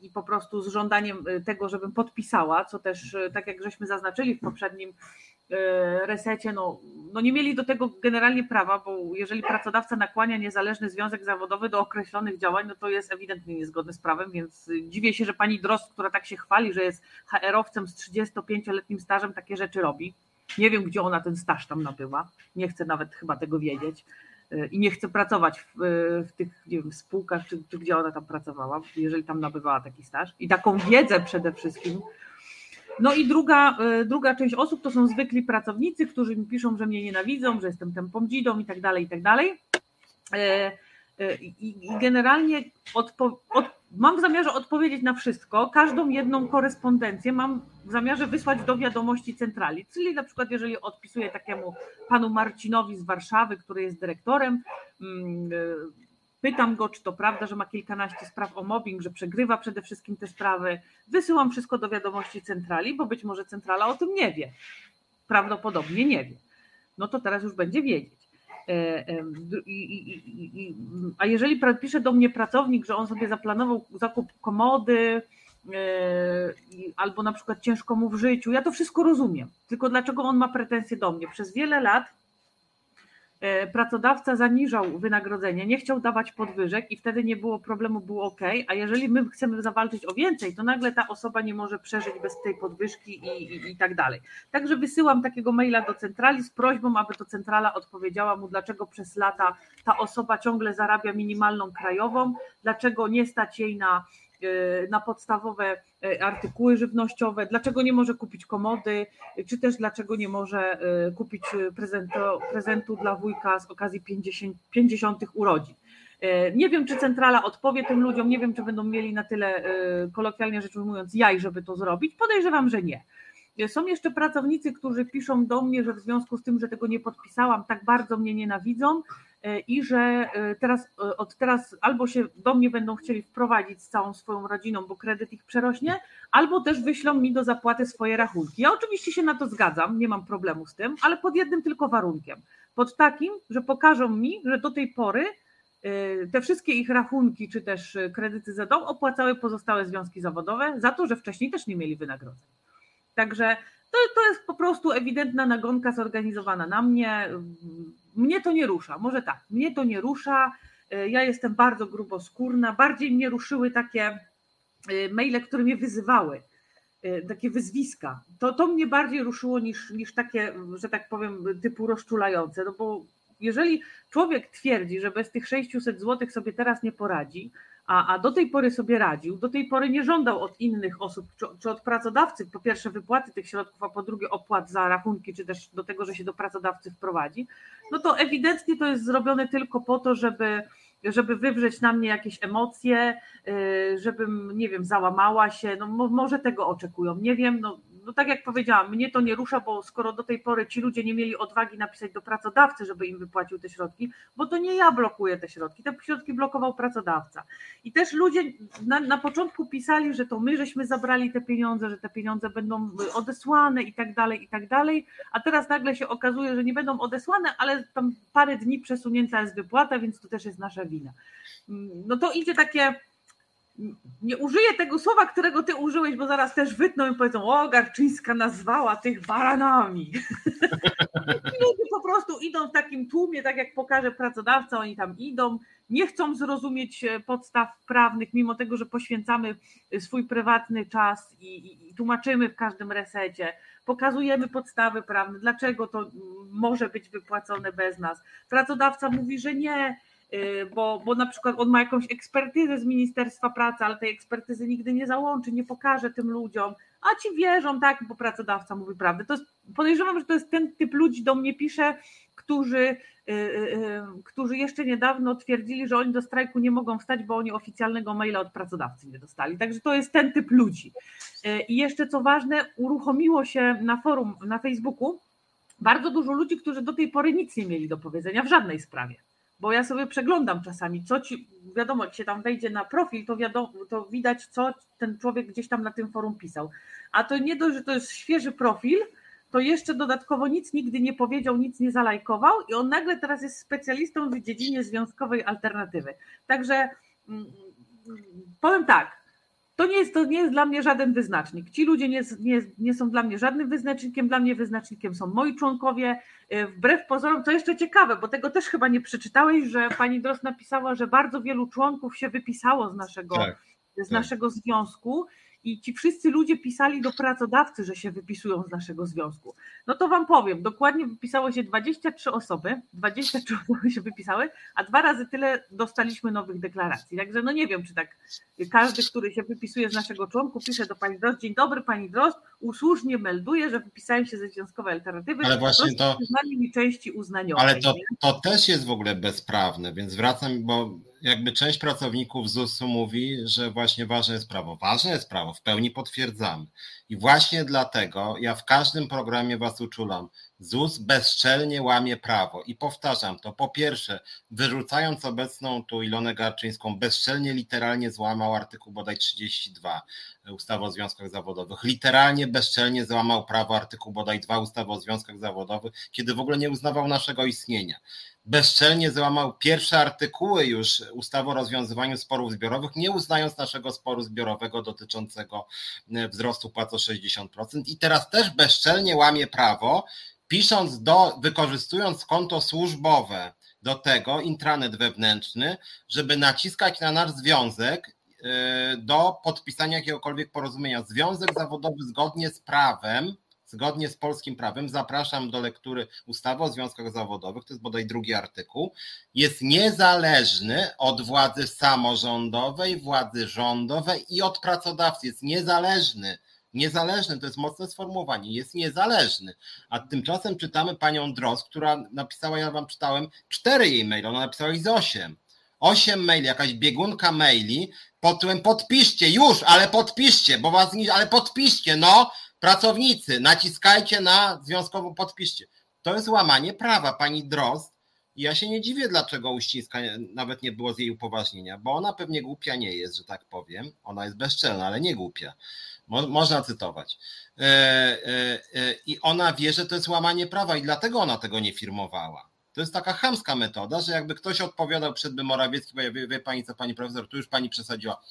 i po prostu z żądaniem tego, żebym podpisała, co też tak jak żeśmy zaznaczyli w poprzednim E, resecie, no, no nie mieli do tego generalnie prawa, bo jeżeli pracodawca nakłania niezależny związek zawodowy do określonych działań, no to jest ewidentnie niezgodny z prawem, więc dziwię się, że pani Drost, która tak się chwali, że jest HR-owcem z 35-letnim stażem, takie rzeczy robi. Nie wiem, gdzie ona ten staż tam nabyła. Nie chcę nawet chyba tego wiedzieć. I nie chcę pracować w, w tych wiem, spółkach, czy, czy gdzie ona tam pracowała, jeżeli tam nabywała taki staż. I taką wiedzę przede wszystkim. No i druga, y, druga część osób to są zwykli pracownicy, którzy mi piszą, że mnie nienawidzą, że jestem tempą dzidą i tak dalej, i tak dalej. I generalnie odpo, od, mam w zamiarze odpowiedzieć na wszystko. Każdą jedną korespondencję mam w zamiarze wysłać do wiadomości centrali. Czyli na przykład, jeżeli odpisuję takiemu panu Marcinowi z Warszawy, który jest dyrektorem, mm, pytam go, czy to prawda, że ma kilkanaście spraw o mobbing, że przegrywa przede wszystkim te sprawy. Wysyłam wszystko do wiadomości centrali, bo być może centrala o tym nie wie. Prawdopodobnie nie wie. No to teraz już będzie wiedzieć. E, a jeżeli pisze do mnie pracownik, że on sobie zaplanował zakup komody, e, albo na przykład ciężko mu w życiu, ja to wszystko rozumiem. Tylko dlaczego on ma pretensje do mnie? Przez wiele lat pracodawca zaniżał wynagrodzenie, nie chciał dawać podwyżek i wtedy nie było problemu, było ok, a jeżeli my chcemy zawalczyć o więcej, to nagle ta osoba nie może przeżyć bez tej podwyżki i, i, i tak dalej. Także wysyłam takiego maila do centrali z prośbą, aby to centrala odpowiedziała mu, dlaczego przez lata ta osoba ciągle zarabia minimalną krajową, dlaczego nie stać jej na E, na podstawowe e, artykuły żywnościowe, dlaczego nie może kupić komody, czy też dlaczego nie może e, kupić prezentu, prezentu dla wujka z okazji 50, 50 urodzin. Nie wiem, czy centrala odpowie tym ludziom, nie wiem, czy będą mieli na tyle, kolokwialnie rzecz ujmując, jaj, żeby to zrobić. Podejrzewam, że nie. Są jeszcze pracownicy, którzy piszą do mnie, że w związku z tym, że tego nie podpisałam, tak bardzo mnie nienawidzą, E, i że e, teraz, e, od teraz albo się do mnie będą chcieli wprowadzić z całą swoją rodziną, bo kredyt ich przerośnie, albo też wyślą mi do zapłaty swoje rachunki. Ja oczywiście się na to zgadzam, nie mam problemu z tym, ale pod jednym tylko warunkiem. Pod takim, że pokażą mi, że do tej pory te wszystkie ich rachunki, czy też kredyty za dom opłacały pozostałe związki zawodowe za to, że wcześniej też nie mieli wynagrodzeń. Także to, to jest po prostu ewidentna nagonka zorganizowana na mnie. Mnie to nie rusza, może tak, mnie to nie rusza, ja jestem bardzo gruboskórna, bardziej mnie ruszyły takie e, maile, które mnie wyzywały, e, takie wyzwiska. To, to mnie bardziej ruszyło niż, niż takie, że tak powiem, typu rozczulające, no bo jeżeli człowiek twierdzi, że bez tych 600 zł sobie teraz nie poradzi, a, a do tej pory sobie radził, do tej pory nie żądał od innych osób, czy, czy, od pracodawcy, po pierwsze wypłaty tych środków, a po drugie opłat za rachunki, czy też do tego, że się do pracodawcy wprowadzi, no to ewidentnie to jest zrobione tylko po to, żeby żeby wywrzeć na mnie jakieś emocje, y, żebym, nie wiem, załamała się, no może tego oczekują, nie wiem, no no tak jak powiedziałam, mnie to nie rusza, bo skoro do tej pory ci ludzie nie mieli odwagi napisać do pracodawcy, żeby im wypłacił te środki, bo to nie ja blokuję te środki, te środki blokował pracodawca. I też ludzie na, na początku pisali, że to my żeśmy zabrali te pieniądze, że te pieniądze będą odesłane i tak dalej, i tak dalej, a teraz nagle się okazuje, że nie będą odesłane, ale tam parę dni przesunięta jest wypłata, więc to też jest nasza wina. No to idzie takie nie użyję tego słowa, którego ty użyłeś, bo zaraz też wytną i powiedzą, o, Garczyńska nazwała tych baranami. Ludzie po prostu idą w takim tłumie, tak jak pokaże pracodawca, oni tam idą, nie chcą zrozumieć e, podstaw prawnych, mimo tego, że poświęcamy e, swój prywatny czas i, i, i tłumaczymy w każdym resecie, pokazujemy podstawy prawne, dlaczego to może być wypłacone bez nas. Pracodawca mówi, że nie, bo, bo na przykład on ma jakąś ekspertyzę z Ministerstwa Pracy, ale tej ekspertyzy nigdy nie załączy, nie pokaże tym ludziom, a ci wierzą, tak, bo pracodawca mówi prawdę. To jest, podejrzewam, że to jest ten typ ludzi, do mnie pisze, którzy, yy, yy, którzy jeszcze niedawno twierdzili, że oni do strajku nie mogą wstać, bo oni oficjalnego maila od pracodawcy nie dostali. Także to jest ten typ ludzi. Yy, I jeszcze co ważne, uruchomiło się na forum, na Facebooku bardzo dużo ludzi, którzy do tej pory nic nie mieli do powiedzenia w żadnej sprawie bo ja sobie przeglądam czasami, co ci, wiadomo, jak się tam wejdzie na profil, to, wiadomo, to widać, co ten człowiek gdzieś tam na tym forum pisał. A to nie dość, że to jest świeży profil, to jeszcze dodatkowo nic nigdy nie powiedział, nic nie zalajkował i on nagle teraz jest specjalistą w dziedzinie związkowej alternatywy. Także mm, powiem tak, to nie, jest, to nie jest dla mnie żaden wyznacznik. Ci ludzie nie, nie, nie są dla mnie żadnym wyznacznikiem, dla mnie wyznacznikiem są moi członkowie. E, wbrew pozorom, to jeszcze ciekawe, bo tego też chyba nie przeczytałeś, że pani Dros napisała, że bardzo wielu członków się wypisało z naszego, tak, z tak. naszego związku i ci wszyscy ludzie pisali do pracodawcy, że się wypisują z naszego związku. No to wam powiem, dokładnie wypisało się 23 osoby, 23 osoby się wypisały, a dwa razy tyle dostaliśmy nowych deklaracji. Także no nie wiem, czy tak każdy, który się wypisuje z naszego członku, pisze do pani Drozd, dzień dobry pani Drozd, usłusznie melduje, że wypisałem się ze związkowej alternatywy. Ale właśnie to... mi części uznaniowej. Ale to, to też jest w ogóle bezprawne, więc wracam, bo jakby część pracowników ZUS-u mówi, że właśnie ważne jest prawo. Ważne jest prawo, w pełni potwierdzamy. I właśnie dlatego ja w każdym programie Was uczulam. ZUS bezczelnie łamie prawo. I powtarzam to. Po pierwsze, wyrzucając obecną tu Ilonę Garczyńską, bezczelnie literalnie złamał artykuł bodaj 32 ustawy o związkach zawodowych. Literalnie, bezczelnie złamał prawo artykuł bodaj 2 ustawy o związkach zawodowych, kiedy w ogóle nie uznawał naszego istnienia bezczelnie złamał pierwsze artykuły już ustawy o rozwiązywaniu sporów zbiorowych, nie uznając naszego sporu zbiorowego dotyczącego e, wzrostu płac o 60%. I teraz też bezczelnie łamie prawo, pisząc do, wykorzystując konto służbowe do tego, intranet wewnętrzny, żeby naciskać na nasz związek e, do podpisania jakiegokolwiek porozumienia. Związek zawodowy zgodnie z prawem zgodnie z polskim prawem, zapraszam do lektury ustawy o związkach zawodowych, to jest bodaj drugi artykuł, jest niezależny od władzy samorządowej, władzy rządowej i od pracodawcy. Jest niezależny. Niezależny to jest mocne sformułowanie, jest niezależny. A tymczasem czytamy panią Dros, która napisała, ja wam czytałem, cztery jej maile, ona napisała ich z osiem. Osiem maili, jakaś biegunka maili pod tytułem podpiszcie, już, ale podpiszcie, bo was nie, ale podpiszcie, no, Pracownicy, naciskajcie na związkową, podpiszcie. To jest łamanie prawa. Pani Drozd, ja się nie dziwię, dlaczego Uścińska nawet nie było z jej upoważnienia, bo ona pewnie głupia nie jest, że tak powiem. Ona jest bezczelna, ale nie głupia. Mo można cytować. E, e, e, I ona wie, że to jest łamanie prawa i dlatego ona tego nie firmowała. To jest taka chamska metoda, że jakby ktoś odpowiadał przed Morawiecki, bo ja wie, wie pani co, pani profesor, tu już pani przesadziła.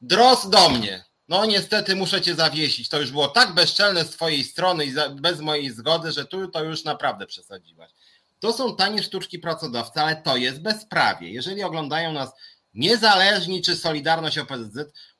Dros do mnie. No niestety muszę cię zawiesić. To już było tak bezczelne z twojej strony i bez mojej zgody, że tu to już naprawdę przesadziłaś. To są tanie sztuczki pracodawcy, ale to jest bezprawie. Jeżeli oglądają nas niezależni czy Solidarność OPZZ,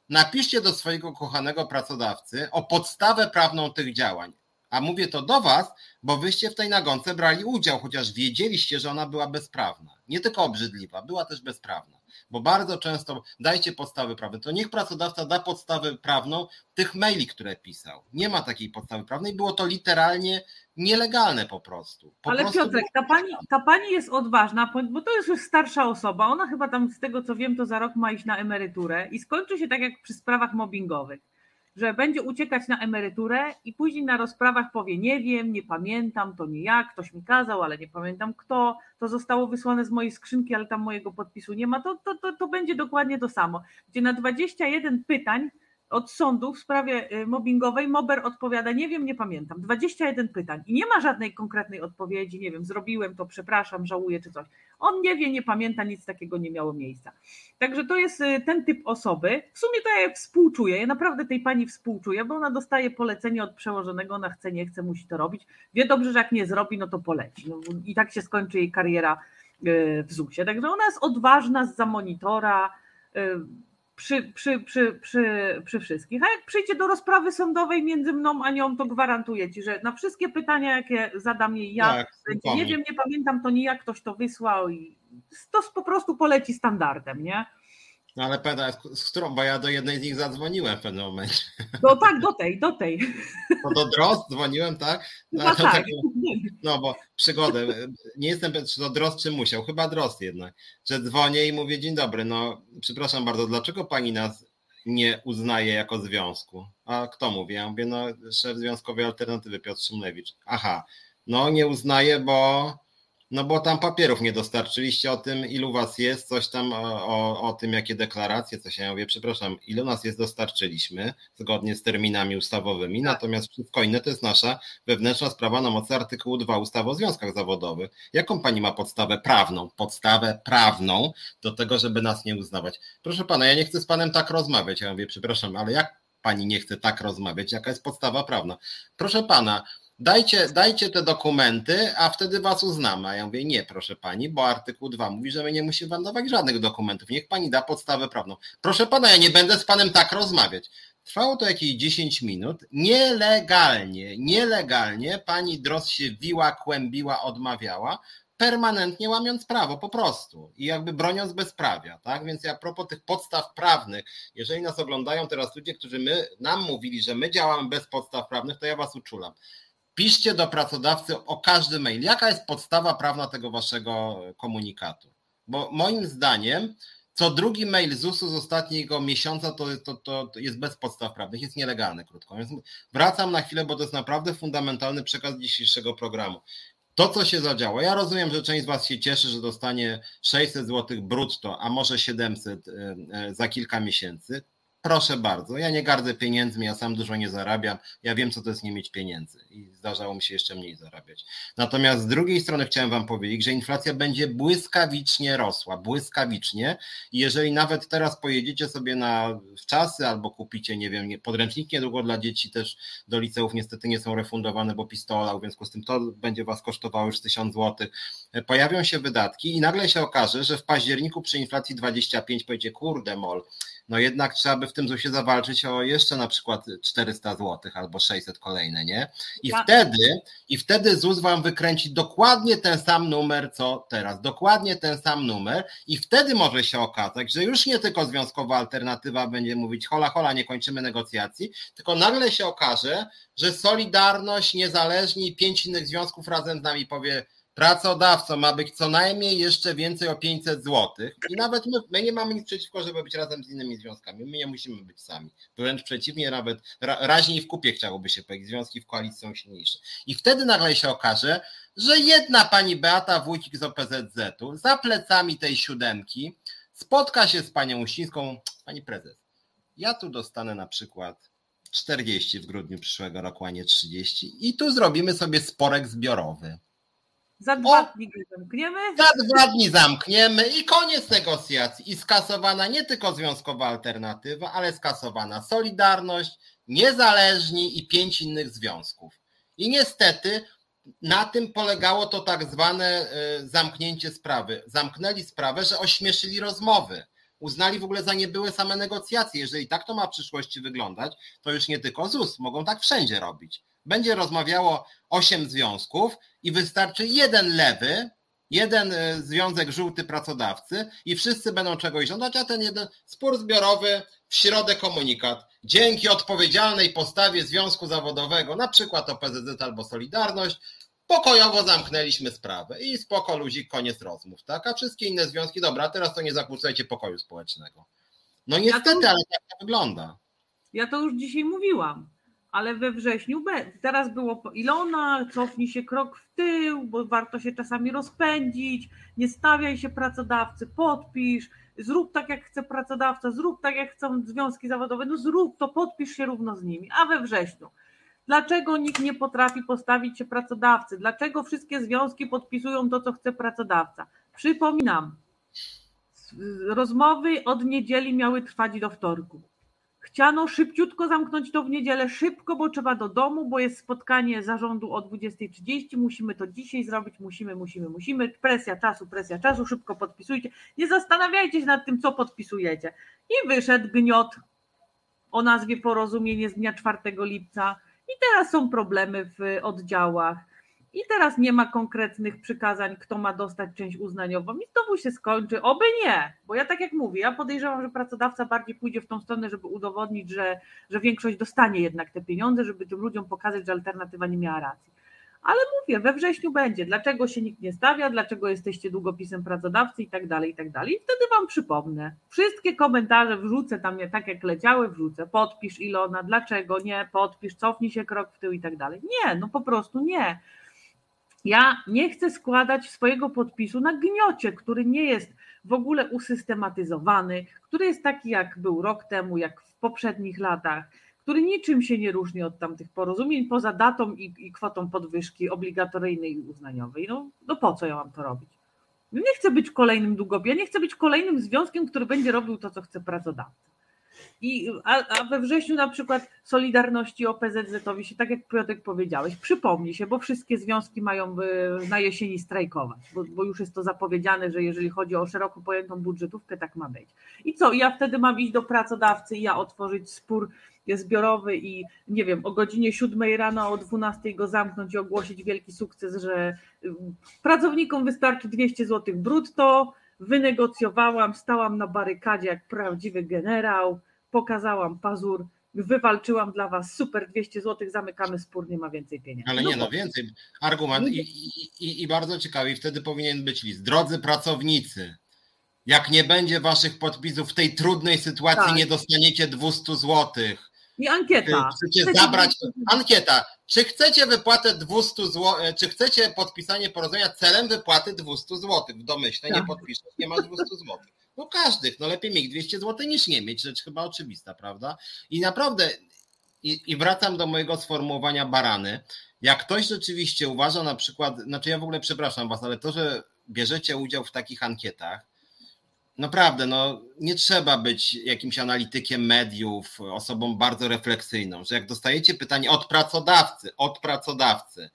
napiszcie do swojego kochanego pracodawcy o podstawę prawną tych działań. A mówię to do was, bo wyście w tej nagonce brali udział, chociaż wiedzieliście, że ona była bezprawna. Nie tylko obrzydliwa, była też bezprawna bo bardzo często dajcie podstawy prawne, to niech pracodawca da podstawę prawną tych maili, które pisał. Nie ma takiej podstawy prawnej, było to literalnie nielegalne po prostu. Po Ale prostu Piotrek, ta pani, ta pani jest odważna, bo to jest już starsza osoba, ona chyba tam z tego co wiem, to za rok ma iść na emeryturę i skończy się tak jak przy sprawach mobbingowych że będzie uciekać na emeryturę i później na rozprawach powie: Nie wiem, nie pamiętam, to nie ja, ktoś mi kazał, ale nie pamiętam kto, to zostało wysłane z mojej skrzynki, ale tam mojego podpisu nie ma. To, to, to, to będzie dokładnie to samo. Gdzie na 21 pytań od sądu w sprawie y, mobbingowej Mober odpowiada, nie wiem, nie pamiętam, 21 pytań i nie ma żadnej konkretnej odpowiedzi, nie wiem, zrobiłem to, przepraszam, żałuję czy coś. On nie wie, nie pamięta, nic takiego nie miało miejsca. Także to jest y, ten typ osoby. W sumie to ja współczuję, ja naprawdę tej pani współczuję, bo ona dostaje polecenie od przełożonego, ona chce, nie chce, musi to robić. Wie dobrze, że jak nie zrobi, no to poleci. No, I tak się skończy jej kariera y, w ZUS-ie. Także ona jest odważna za monitora, przy, przy, przy, przy, przy wszystkich. A jak przyjdzie do rozprawy sądowej między mną a nią, to gwarantuję ci, że na wszystkie pytania, jakie zadam jej ja, tak, nie wiem, nie pamiętam, to nie jak ktoś to wysłał i to po prostu poleci standardem, nie? No ale Peda, z którą, bo ja do jednej z nich zadzwoniłem w pewnym momencie. No tak, do tej, do tej. To do Drost dzwoniłem, tak? No, no tak. no bo przygodę, nie jestem pewien, czy to Drost, czy musiał, chyba Drost jednak, że dzwonię i mówię, dzień dobry, no przepraszam bardzo, dlaczego pani nas nie uznaje jako związku? A kto mówi? Ja mówię, no szef Związkowej Alternatywy Piotr Szymlewicz. Aha, no nie uznaje, bo no bo tam papierów nie dostarczyliście o tym, ilu was jest, coś tam o, o tym, jakie deklaracje, coś ja mówię, przepraszam, ilu nas jest dostarczyliśmy, zgodnie z terminami ustawowymi, tak. natomiast wszystko inne to jest nasza wewnętrzna sprawa na mocy artykułu 2 ustawy o związkach zawodowych. Jaką pani ma podstawę prawną? Podstawę prawną do tego, żeby nas nie uznawać. Proszę pana, ja nie chcę z panem tak rozmawiać. Ja mówię, przepraszam, ale jak pani nie chce tak rozmawiać? Jaka jest podstawa prawna? Proszę pana, dajcie, dajcie te dokumenty, a wtedy was uznamy. A ja mówię, nie, proszę pani, bo artykuł 2 mówi, że my nie musimy wam dawać żadnych dokumentów. Niech pani da podstawę prawną. Proszę pana, ja nie będę z panem tak rozmawiać. Trwało to jakieś 10 minut. Nielegalnie, nielegalnie pani Dros się wiła, kłębiła, odmawiała, permanentnie łamiąc prawo po prostu i jakby broniąc bezprawia, tak? Więc a propos tych podstaw prawnych, jeżeli nas oglądają teraz ludzie, którzy my, nam mówili, że my działamy bez podstaw prawnych, to ja was uczulam. Piszcie do pracodawcy o każdy mail, jaka jest podstawa prawna tego waszego komunikatu. Bo moim zdaniem co drugi mail ZUS-u z ostatniego miesiąca to, to, to jest bez podstaw prawnych, jest nielegalny, krótko. Więc wracam na chwilę, bo to jest naprawdę fundamentalny przekaz dzisiejszego programu. To, co się zadziało, ja rozumiem, że część z Was się cieszy, że dostanie 600 zł brutto, a może 700 e, e, za kilka miesięcy. Proszę bardzo, ja nie gardzę pieniędzmi, ja sam dużo nie zarabiam, ja wiem, co to jest nie mieć pieniędzy i zdarzało mi się jeszcze mniej zarabiać. Natomiast z drugiej strony chciałem Wam powiedzieć, że inflacja będzie błyskawicznie rosła, błyskawicznie i jeżeli nawet teraz pojedziecie sobie na czasy albo kupicie, nie wiem, podręczniki niedługo dla dzieci też do liceów niestety nie są refundowane, bo pistola, w związku z tym to będzie Was kosztowało już 1000 zł. Pojawią się wydatki i nagle się okaże, że w październiku przy inflacji 25 powiecie, kurde mol, no jednak trzeba by w tym ZUS-ie zawalczyć o jeszcze na przykład 400 zł albo 600 kolejne, nie? I ja. wtedy, i wtedy ZUS wam wykręci dokładnie ten sam numer, co teraz, dokładnie ten sam numer i wtedy może się okazać, że już nie tylko związkowa alternatywa będzie mówić hola, hola, nie kończymy negocjacji, tylko nagle się okaże, że Solidarność, Niezależni i pięć innych związków razem z nami powie, pracodawcą ma być co najmniej jeszcze więcej o 500 zł. I nawet my, my, nie mamy nic przeciwko, żeby być razem z innymi związkami. My nie musimy być sami. Wręcz przeciwnie, nawet ra, raźniej w kupie chciałoby się powiedzieć. Związki w koalicji są silniejsze. I wtedy nagle się okaże, że jedna pani Beata Wójcik z OPZZ-u za plecami tej siódemki spotka się z panią Uścińską, pani prezes. Ja tu dostanę na przykład 40 w grudniu przyszłego roku, a nie 30 i tu zrobimy sobie sporek zbiorowy. Za dwa o, dni zamkniemy? Za dwa dni zamkniemy i koniec negocjacji. I skasowana nie tylko związkowa alternatywa, ale skasowana Solidarność, Niezależni i pięć innych związków. I niestety na tym polegało to tak zwane y, zamknięcie sprawy. Zamknęli sprawę, że ośmieszyli rozmowy. Uznali w ogóle za niebyłe same negocjacje. Jeżeli tak to ma w przyszłości wyglądać, to już nie tylko ZUS, mogą tak wszędzie robić. Będzie rozmawiało osiem związków i wystarczy jeden lewy, jeden e, związek żółty pracodawcy i wszyscy będą czegoś żądać, a ten jeden spór zbiorowy w środę komunikat. Dzięki odpowiedzialnej postawie związku zawodowego, na przykład OPZZ albo Solidarność, pokojowo zamknęliśmy sprawę i spoko luzik, koniec rozmów, tak? A wszystkie inne związki, dobra, teraz to nie zakłócajcie pokoju społecznego. No niestety, ale tak to wygląda. Ja to już dzisiaj mówiłam ale we wrześniu teraz było Ilona, cofnij się krok w tył, bo warto się czasami rozpędzić, nie stawiaj się pracodawcy, podpisz, zrób tak jak chce pracodawca, zrób tak jak chcą związki zawodowe, no zrób to, podpisz się równo z nimi, a we wrześniu. Dlaczego nikt nie potrafi postawić się pracodawcy? Dlaczego wszystkie związki podpisują to, co chce pracodawca? Przypominam, rozmowy od niedzieli miały trwać do wtorku. Chciano szybciutko zamknąć to w niedzielę, szybko, bo trzeba do domu, bo jest spotkanie zarządu o 20.30, musimy to dzisiaj zrobić, musimy, musimy, musimy. Presja czasu, presja czasu, szybko podpisujcie. Nie zastanawiajcie się nad tym, co podpisujecie. I wyszedł gniot o nazwie porozumienie z dnia 4 lipca. I teraz są problemy w oddziałach i teraz nie ma konkretnych przykazań, kto ma dostać część uznaniową i znowu się skończy. Oby nie, bo ja tak jak mówię, ja podejrzewam, że pracodawca bardziej pójdzie w tą stronę, żeby udowodnić, że, że większość dostanie jednak te pieniądze, żeby tym ludziom pokazać, że alternatywa nie miała racji. Ale mówię, we wrześniu będzie, dlaczego się nikt nie stawia, dlaczego jesteście długopisem pracodawcy i tak dalej, i tak dalej. I wtedy Wam przypomnę. Wszystkie komentarze wrzucę tam, tak jak leciały, wrzucę. Podpisz Ilona, dlaczego nie, podpisz, cofnij się krok w tył i tak dalej. Nie, no po prostu nie ja nie chcę składać swojego podpisu na gniocie, który nie jest w ogóle usystematyzowany, który jest taki, jak był rok temu, jak w poprzednich latach, który niczym się nie różni od tamtych porozumień, poza datą i, i kwotą podwyżki obligatoryjnej i uznaniowej. No, no po co ja mam to robić? Nie chcę być kolejnym długopisem, ja nie chcę być kolejnym związkiem, który będzie robił to, co chce pracodawca. I, a, a, we wrześniu na przykład Solidarności OPZZ-owi się, tak jak Piotrek powiedziałeś, przypomni się, bo wszystkie związki mają na jesieni strajkować, bo, bo, już jest to zapowiedziane, że jeżeli chodzi o szeroko pojętą budżetówkę, tak ma być. I co, ja wtedy mam iść do pracodawcy i ja otworzyć spór zbiorowy i nie wiem, o godzinie 7 rano, o 12 go zamknąć i ogłosić wielki sukces, że y, pracownikom wystarczy 200 zł brutto, wynegocjowałam, stałam na barykadzie jak prawdziwy generał, pokazałam pazur, wywalczyłam dla was super 200 zł, zamykamy spór, nie ma więcej pieniędzy. Ale nie, no więcej. Argument i, i, i bardzo ciekawy, i wtedy powinien być list. Drodzy pracownicy, jak nie będzie waszych podpisów w tej trudnej sytuacji, tak. nie dostaniecie 200 złotych. I ankieta. Chcecie, chcecie zabrać. Ankieta. Czy chcecie wypłatę 200 zł, czy chcecie podpisanie porozumienia celem wypłaty 200 zł? W domyśle tak. nie podpiszesz, nie masz 200 zł. No każdych, no lepiej mieć 200 zł niż nie mieć, rzecz chyba oczywista, prawda? I naprawdę, i, i wracam do mojego sformułowania barany. Jak ktoś rzeczywiście uważa na przykład, znaczy ja w ogóle przepraszam was, ale to, że bierzecie udział w takich ankietach, naprawdę, no nie trzeba być jakimś analitykiem mediów, osobą bardzo refleksyjną, że jak dostajecie pytanie od pracodawcy, od pracodawcy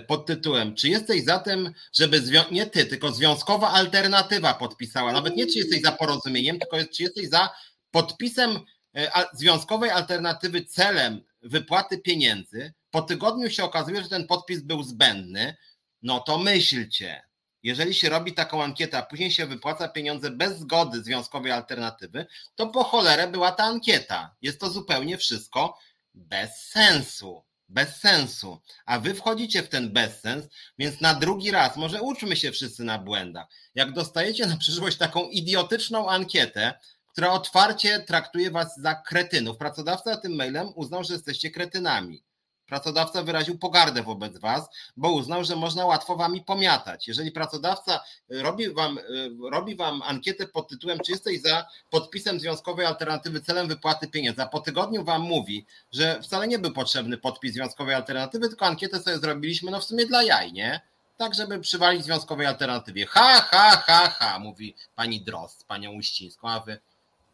pod tytułem, czy jesteś za tym, żeby nie ty, tylko związkowa alternatywa podpisała, nawet nie czy jesteś za porozumieniem, tylko czy jesteś za podpisem e, związkowej alternatywy celem wypłaty pieniędzy, po tygodniu się okazuje, że ten podpis był zbędny, no to myślcie, jeżeli się robi taką ankietę, a później się wypłaca pieniądze bez zgody związkowej alternatywy, to po cholerę była ta ankieta. Jest to zupełnie wszystko bez sensu. Bez sensu. A wy wchodzicie w ten bezsens, więc na drugi raz, może uczmy się wszyscy na błędach. Jak dostajecie na przyszłość taką idiotyczną ankietę, która otwarcie traktuje was za kretynów, pracodawca tym mailem uznał, że jesteście kretynami. Pracodawca wyraził pogardę wobec Was, bo uznał, że można łatwo Wami pomiatać. Jeżeli pracodawca robi Wam, robi wam ankietę pod tytułem, czy jesteś za podpisem związkowej alternatywy celem wypłaty pieniędzy, a po tygodniu Wam mówi, że wcale nie był potrzebny podpis związkowej alternatywy, tylko ankietę sobie zrobiliśmy, no w sumie dla jaj, nie? Tak, żeby przywalić związkowej alternatywie. Ha, ha, ha, ha, mówi pani Drost, panią Uścińską, a Wy,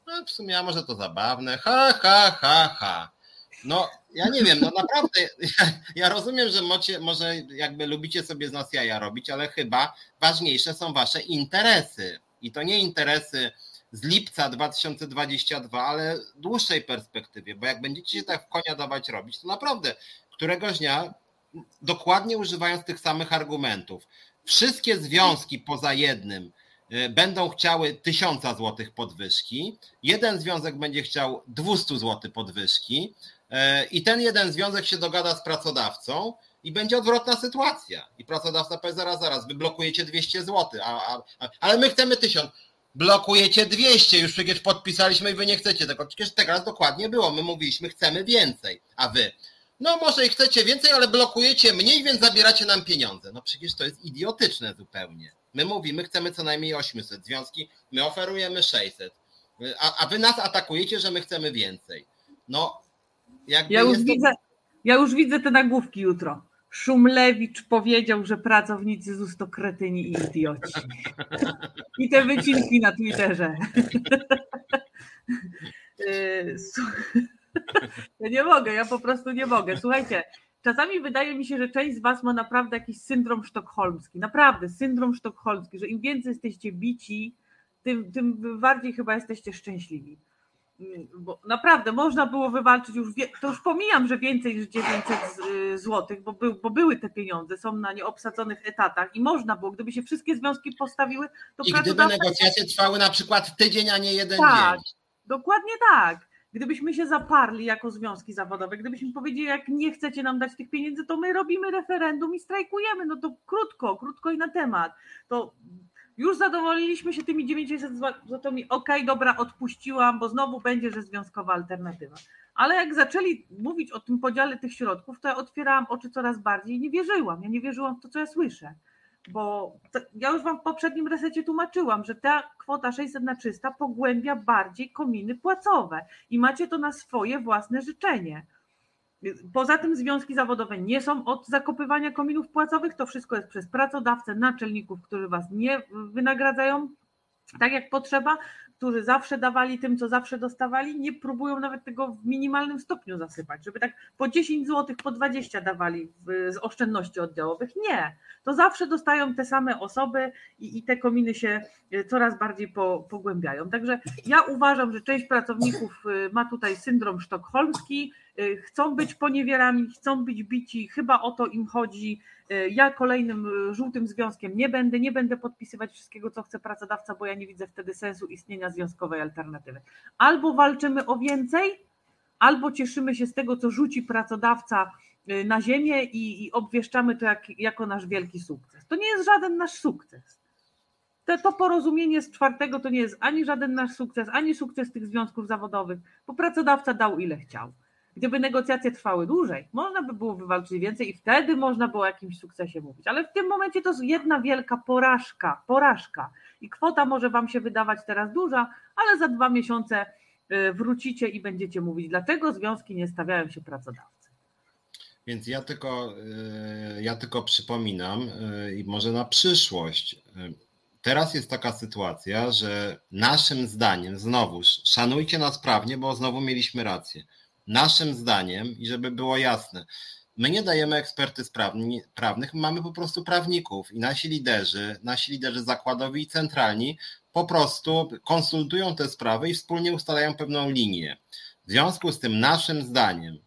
no w sumie, a może to zabawne, ha, ha, ha, ha. No, ja nie wiem, no naprawdę, ja, ja rozumiem, że mocie, może jakby lubicie sobie z nas jaja robić, ale chyba ważniejsze są wasze interesy. I to nie interesy z lipca 2022, ale dłuższej perspektywie, bo jak będziecie się tak w konia dawać robić, to naprawdę któregoś dnia, dokładnie używając tych samych argumentów, wszystkie związki poza jednym y, będą chciały tysiąca złotych podwyżki, jeden związek będzie chciał 200 złotych podwyżki, I ten jeden związek się dogada z pracodawcą i będzie odwrotna sytuacja. I pracodawca powie zaraz, zaraz, wy blokujecie 200 zł, a, a, a, ale my chcemy 1000. Blokujecie 200, już przecież podpisaliśmy i wy nie chcecie tego. Przecież teraz dokładnie było. My mówiliśmy, chcemy więcej, a wy. No może i chcecie więcej, ale blokujecie mniej, więc zabieracie nam pieniądze. No przecież to jest idiotyczne zupełnie. My mówimy, chcemy co najmniej 800 związki, my oferujemy 600, a, a wy nas atakujecie, że my chcemy więcej. No ja już, widzę, ja już widzę te nagłówki jutro. Szumlewicz powiedział, że pracownicy ZUS to kretyni i idioci. I te wycinki na Twitterze. Ja nie mogę, ja po prostu nie mogę. Słuchajcie, czasami wydaje mi się, że część z Was ma naprawdę jakiś syndrom sztokholmski. Naprawdę, syndrom sztokholmski, że im więcej jesteście bici, tym, tym bardziej chyba jesteście szczęśliwi bo naprawdę można było wywalczyć już, to już pomijam, że więcej niż 900 y, zł, bo, bo były te pieniądze, są na nieobsadzonych etatach i można było, gdyby się wszystkie związki postawiły, to I gdyby negocjacje trwały na przykład tydzień, a nie jeden tak, dzień. Dokładnie tak. Gdybyśmy się zaparli jako związki zawodowe, gdybyśmy powiedzieli, jak nie chcecie nam dać tych pieniędzy, to my robimy referendum i strajkujemy. No to krótko, krótko i na temat. To już zadowoliliśmy się tymi 900 złotymi, okay, dobra, odpuściłam, bo znowu będzie, że związkowa alternatywa. Ale jak zaczęli mówić o tym podziale tych środków, to ja otwierałam oczy coraz bardziej i nie wierzyłam. Ja nie wierzyłam w to, co ja słyszę. Bo ja już Wam w poprzednim resecie tłumaczyłam, że ta kwota 600 na 300 pogłębia bardziej kominy płacowe i macie to na swoje własne życzenie. Poza tym związki zawodowe nie są od zakopywania kominów płacowych, to wszystko jest przez pracodawcę, naczelników, którzy was nie wynagradzają tak jak potrzeba. którzy zawsze dawali tym, co zawsze dostawali, nie próbują nawet tego w minimalnym stopniu zasypać, żeby tak po 10 zł, po 20 dawali z oszczędności oddziałowych. Nie. To zawsze dostają te same osoby i, i te kominy się e, coraz bardziej po, pogłębiają. Także ja uważam, że część pracowników e, ma tutaj syndrom sztokholmski, chcą być poniewierami, chcą być bici, chyba o to im chodzi E, ja kolejnym e, żółtym związkiem nie będę, nie będę podpisywać wszystkiego, co chce pracodawca, bo ja nie widzę wtedy sensu istnienia związkowej alternatywy. Albo walczymy o więcej, albo cieszymy się z tego, co rzuci pracodawca na ziemię i, i obwieszczamy to jak, jako nasz wielki sukces. To nie jest żaden nasz sukces. To, to porozumienie z czwartego to nie jest ani żaden nasz sukces, ani sukces tych związków zawodowych, bo pracodawca dał ile chciał. Gdyby negocjacje trwały dłużej, można by było wywalczyć więcej i wtedy można było o jakimś sukcesie mówić. Ale w tym momencie to jest jedna wielka porażka, porażka. I kwota może Wam się wydawać teraz duża, ale za dwa miesiące y, wrócicie i będziecie mówić, dlaczego związki nie stawiają się pracodawcy. Więc ja tylko, y, ja tylko przypominam y, i może na przyszłość. Teraz jest taka sytuacja, że naszym zdaniem, znowuż, szanujcie nas prawnie, bo znowu mieliśmy rację Naszym zdaniem, i żeby było jasne, my nie dajemy ekspertyz prawni, prawnych, mamy po prostu prawników i nasi liderzy, nasi liderzy zakładowi i centralni po prostu konsultują te sprawy i wspólnie ustalają pewną linię. W związku z tym naszym zdaniem,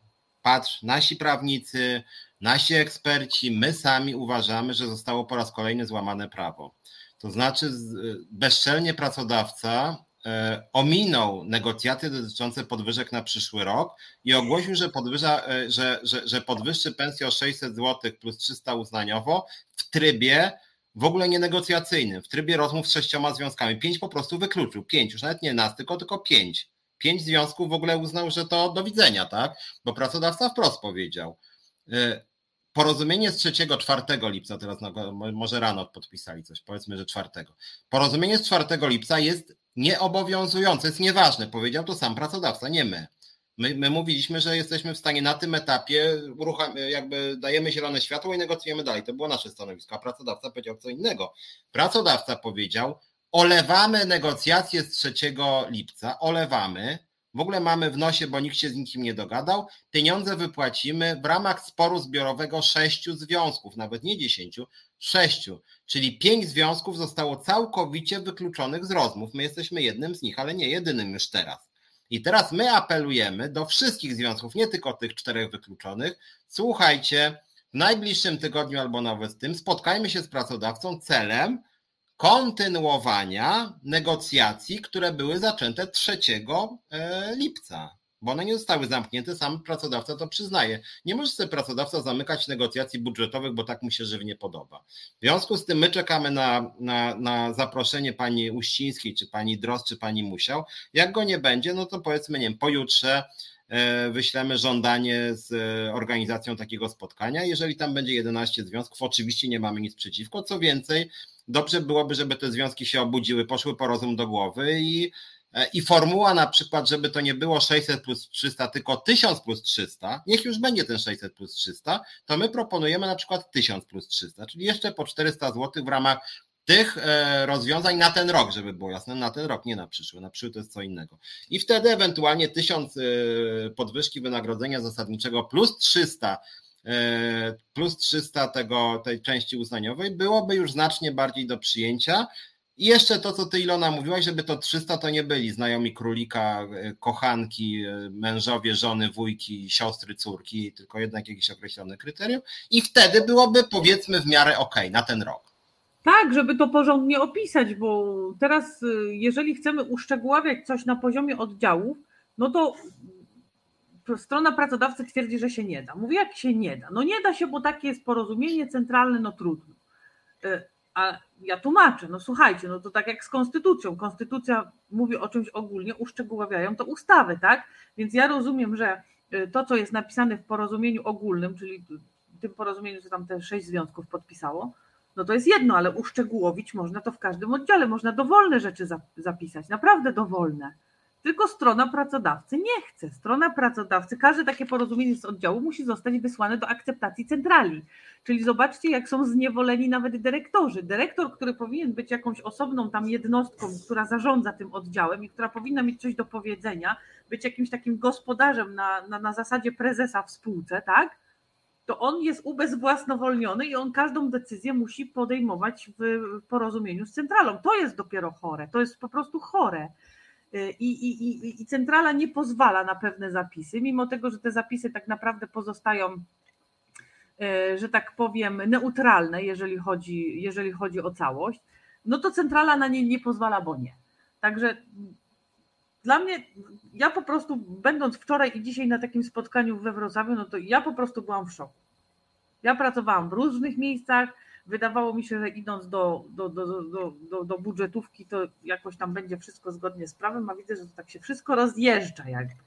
patrz, nasi prawnicy, nasi eksperci, my sami uważamy, że zostało po raz kolejny złamane prawo. To znaczy bezczelnie pracodawca ominął negocjacje dotyczące podwyżek na przyszły rok i ogłosił, że, podwyża, e, że, że, że podwyższy pensję o 600 zł plus 300 uznaniowo w trybie w ogóle nienegocjacyjnym, w trybie rozmów z sześcioma związkami. Pięć po prostu wykluczył, pięć, już nawet nie nas, tylko, tylko pięć. Pięć związków w ogóle uznał, że to do widzenia, tak? Bo pracodawca wprost powiedział. E, porozumienie z 3-4 lipca, teraz może rano podpisali coś, powiedzmy, że 4. Porozumienie z 4 lipca jest nieobowiązujące, jest nieważne, powiedział to sam pracodawca, nie my. My, my mówiliśmy, że jesteśmy w stanie na tym etapie, jakby dajemy zielone światło i negocjujemy dalej. To było nasze stanowisko, a pracodawca powiedział co innego. Pracodawca powiedział, olewamy negocjacje z 3 lipca, olewamy, w ogóle mamy w nosie, bo nikt się z nikim nie dogadał, pieniądze wypłacimy w ramach sporu zbiorowego sześciu związków, nawet nie dziesięciu, sześciu, czyli pięć związków zostało całkowicie wykluczonych z rozmów. My jesteśmy jednym z nich, ale nie jedynym już teraz. I teraz my apelujemy do wszystkich związków, nie tylko tych czterech wykluczonych. Słuchajcie, w najbliższym tygodniu albo nawet tym spotkajmy się z pracodawcą celem kontynuowania negocjacji, które były zaczęte 3 e, lipca bo one nie zostały zamknięte, sam pracodawca to przyznaje. Nie może sobie pracodawca zamykać negocjacji budżetowych, bo tak mu się żywnie podoba. W związku z tym my czekamy na, na, na zaproszenie pani Uścińskiej, czy pani Drost, czy pani Musiał. Jak go nie będzie, no to powiedzmy, nie wiem, pojutrze e, wyślemy żądanie z organizacją takiego spotkania. Jeżeli tam będzie 11 związków, oczywiście nie mamy nic przeciwko. Co więcej, dobrze byłoby, żeby te związki się obudziły, poszły po rozum do głowy i E, i formuła na przykład, żeby to nie było 600 plus 300, tylko 1000 plus 300, niech już będzie ten 600 plus 300, to my proponujemy na przykład 1000 plus 300, czyli jeszcze po 400 zł w ramach tych e, rozwiązań na ten rok, żeby było jasne, na ten rok, nie na przyszły, na przyszły to jest co innego. I wtedy ewentualnie 1000 e, podwyżki wynagrodzenia zasadniczego plus 300 plus 300 tego, tej części uznaniowej byłoby już znacznie bardziej do przyjęcia i jeszcze to, co ty Ilona mówiłaś, żeby to 300 to nie byli znajomi królika, e, kochanki, e, mężowie, żony, wujki, siostry, córki, tylko jednak jakieś określone kryterium. I wtedy byłoby powiedzmy w miarę ok na ten rok. Tak, żeby to porządnie opisać, bo teraz, e, jeżeli chcemy uszczegóławiać coś na poziomie oddziałów, no to strona pracodawcy twierdzi, że się nie da. Mówi, jak się nie da? No nie da się, bo takie jest porozumienie centralne, no trudno. A ja tłumaczę, no słuchajcie, no to tak jak z konstytucją. Konstytucja mówi o czymś ogólnie, uszczegóławiają to ustawy, tak? Więc ja rozumiem, że y, to, co jest napisane w porozumieniu ogólnym, czyli tym porozumieniu, co tam te sześć związków podpisało, no to jest jedno, ale uszczegółowić można to w każdym oddziale, można dowolne rzeczy zapisać, naprawdę dowolne. Tylko strona pracodawcy nie chce. Strona pracodawcy, każde takie porozumienie z oddziału musi zostać wysłane do akceptacji centrali. Czyli zobaczcie, jak są zniewoleni nawet dyrektorzy. Dyrektor, który powinien być jakąś osobną tam jednostką, która zarządza tym oddziałem i która powinna mieć coś do powiedzenia, być jakimś takim gospodarzem na, na, na zasadzie prezesa w spółce, tak? To on jest ubezwłasnowolniony i on każdą decyzję musi podejmować w porozumieniu z centralą. To jest dopiero chore, to jest po prostu chore. I, i, i, I centrala nie pozwala na pewne zapisy, mimo tego, że te zapisy tak naprawdę pozostają E, że tak powiem, neutralne, jeżeli chodzi, jeżeli chodzi o całość, no to centrala na nie nie pozwala, bo nie. Także dla mnie, ja po prostu, będąc wczoraj i dzisiaj na takim spotkaniu we Wrocławiu, no to ja po prostu byłam w szoku. Ja pracowałam w różnych miejscach, wydawało mi się, że idąc do, do, do, do, do, budżetówki, to jakoś tam będzie wszystko zgodnie z prawem, a widzę, że to tak się wszystko rozjeżdża jakby.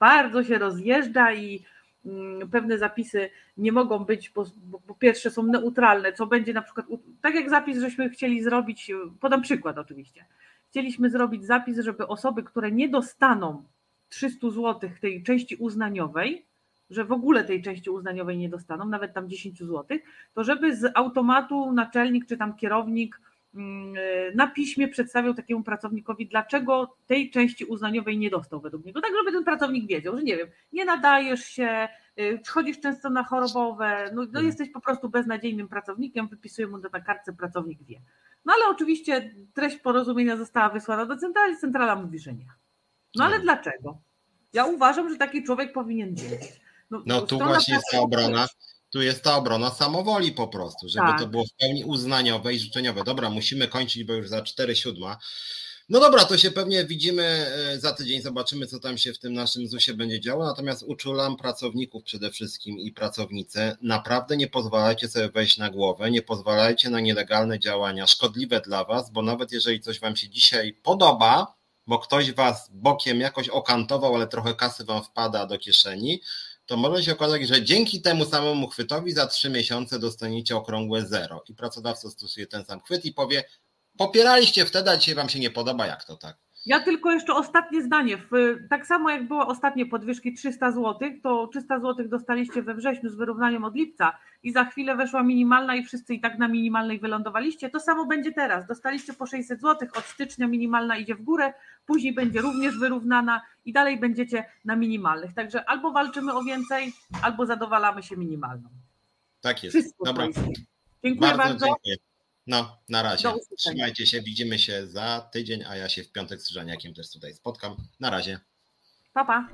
Bardzo się rozjeżdża i Mm, pewne zapisy nie mogą być, bo, po pierwsze są neutralne, co będzie na przykład, tak jak zapis, żeśmy chcieli zrobić, podam przykład oczywiście, chcieliśmy zrobić zapis, żeby osoby, które nie dostaną 300 zł tej części uznaniowej, że w ogóle tej części uznaniowej nie dostaną, nawet tam 10 zł, to żeby z automatu naczelnik czy tam kierownik Mm, na piśmie przedstawiał takiemu pracownikowi, dlaczego tej części uznaniowej nie dostał według niego, tak żeby ten pracownik wiedział, że nie wiem, nie nadajesz się, y, chodzisz często na chorobowe, no, no mhm. jesteś po prostu beznadziejnym pracownikiem, wypisuje mu to na kartce, pracownik wie. No ale oczywiście treść porozumienia została wysłana do centrali, centrala mówi, że nie. No ale no. dlaczego? Ja uważam, że taki człowiek powinien wiedzieć. No, no tu właśnie jest ta obrona, tu jest ta obrona samowoli po prostu, żeby tak. to było w pełni uznaniowe i życzeniowe. Dobra, musimy kończyć, bo już za 4 siódma. No dobra, to się pewnie widzimy e, za tydzień, zobaczymy, co tam się w tym naszym ZUS-ie będzie działo. Natomiast uczulam pracowników przede wszystkim i pracownice. Naprawdę nie pozwalajcie sobie wejść na głowę, nie pozwalajcie na nielegalne działania szkodliwe dla Was, bo nawet jeżeli coś Wam się dzisiaj podoba, bo ktoś Was bokiem jakoś okantował, ale trochę kasy Wam wpada do kieszeni, to może się okazać, że dzięki temu samemu chwytowi za trzy miesiące dostaniecie okrągłe zero i pracodawca stosuje ten sam chwyt i powie, popieraliście wtedy, a dzisiaj wam się nie podoba, jak to tak? Ja tylko jeszcze ostatnie zdanie. Tak samo jak było ostatnie podwyżki 300 zł, to 300 zł dostaliście we wrześniu z wyrównaniem od lipca i za chwilę weszła minimalna i wszyscy i tak na minimalnej wylądowaliście. To samo będzie teraz. Dostaliście po 600 zł, od stycznia minimalna idzie w górę, później będzie również wyrównana i dalej będziecie na minimalnych. Także albo walczymy o więcej, albo zadowalamy się minimalną. Tak jest. Wszystko Dobra. Dziękuję bardzo. bardzo. Dziękuję. No, na razie. Trzymajcie się, widzimy się za tydzień, a ja się w piątek z Żaniakiem też tutaj spotkam. Na razie. Pa, pa.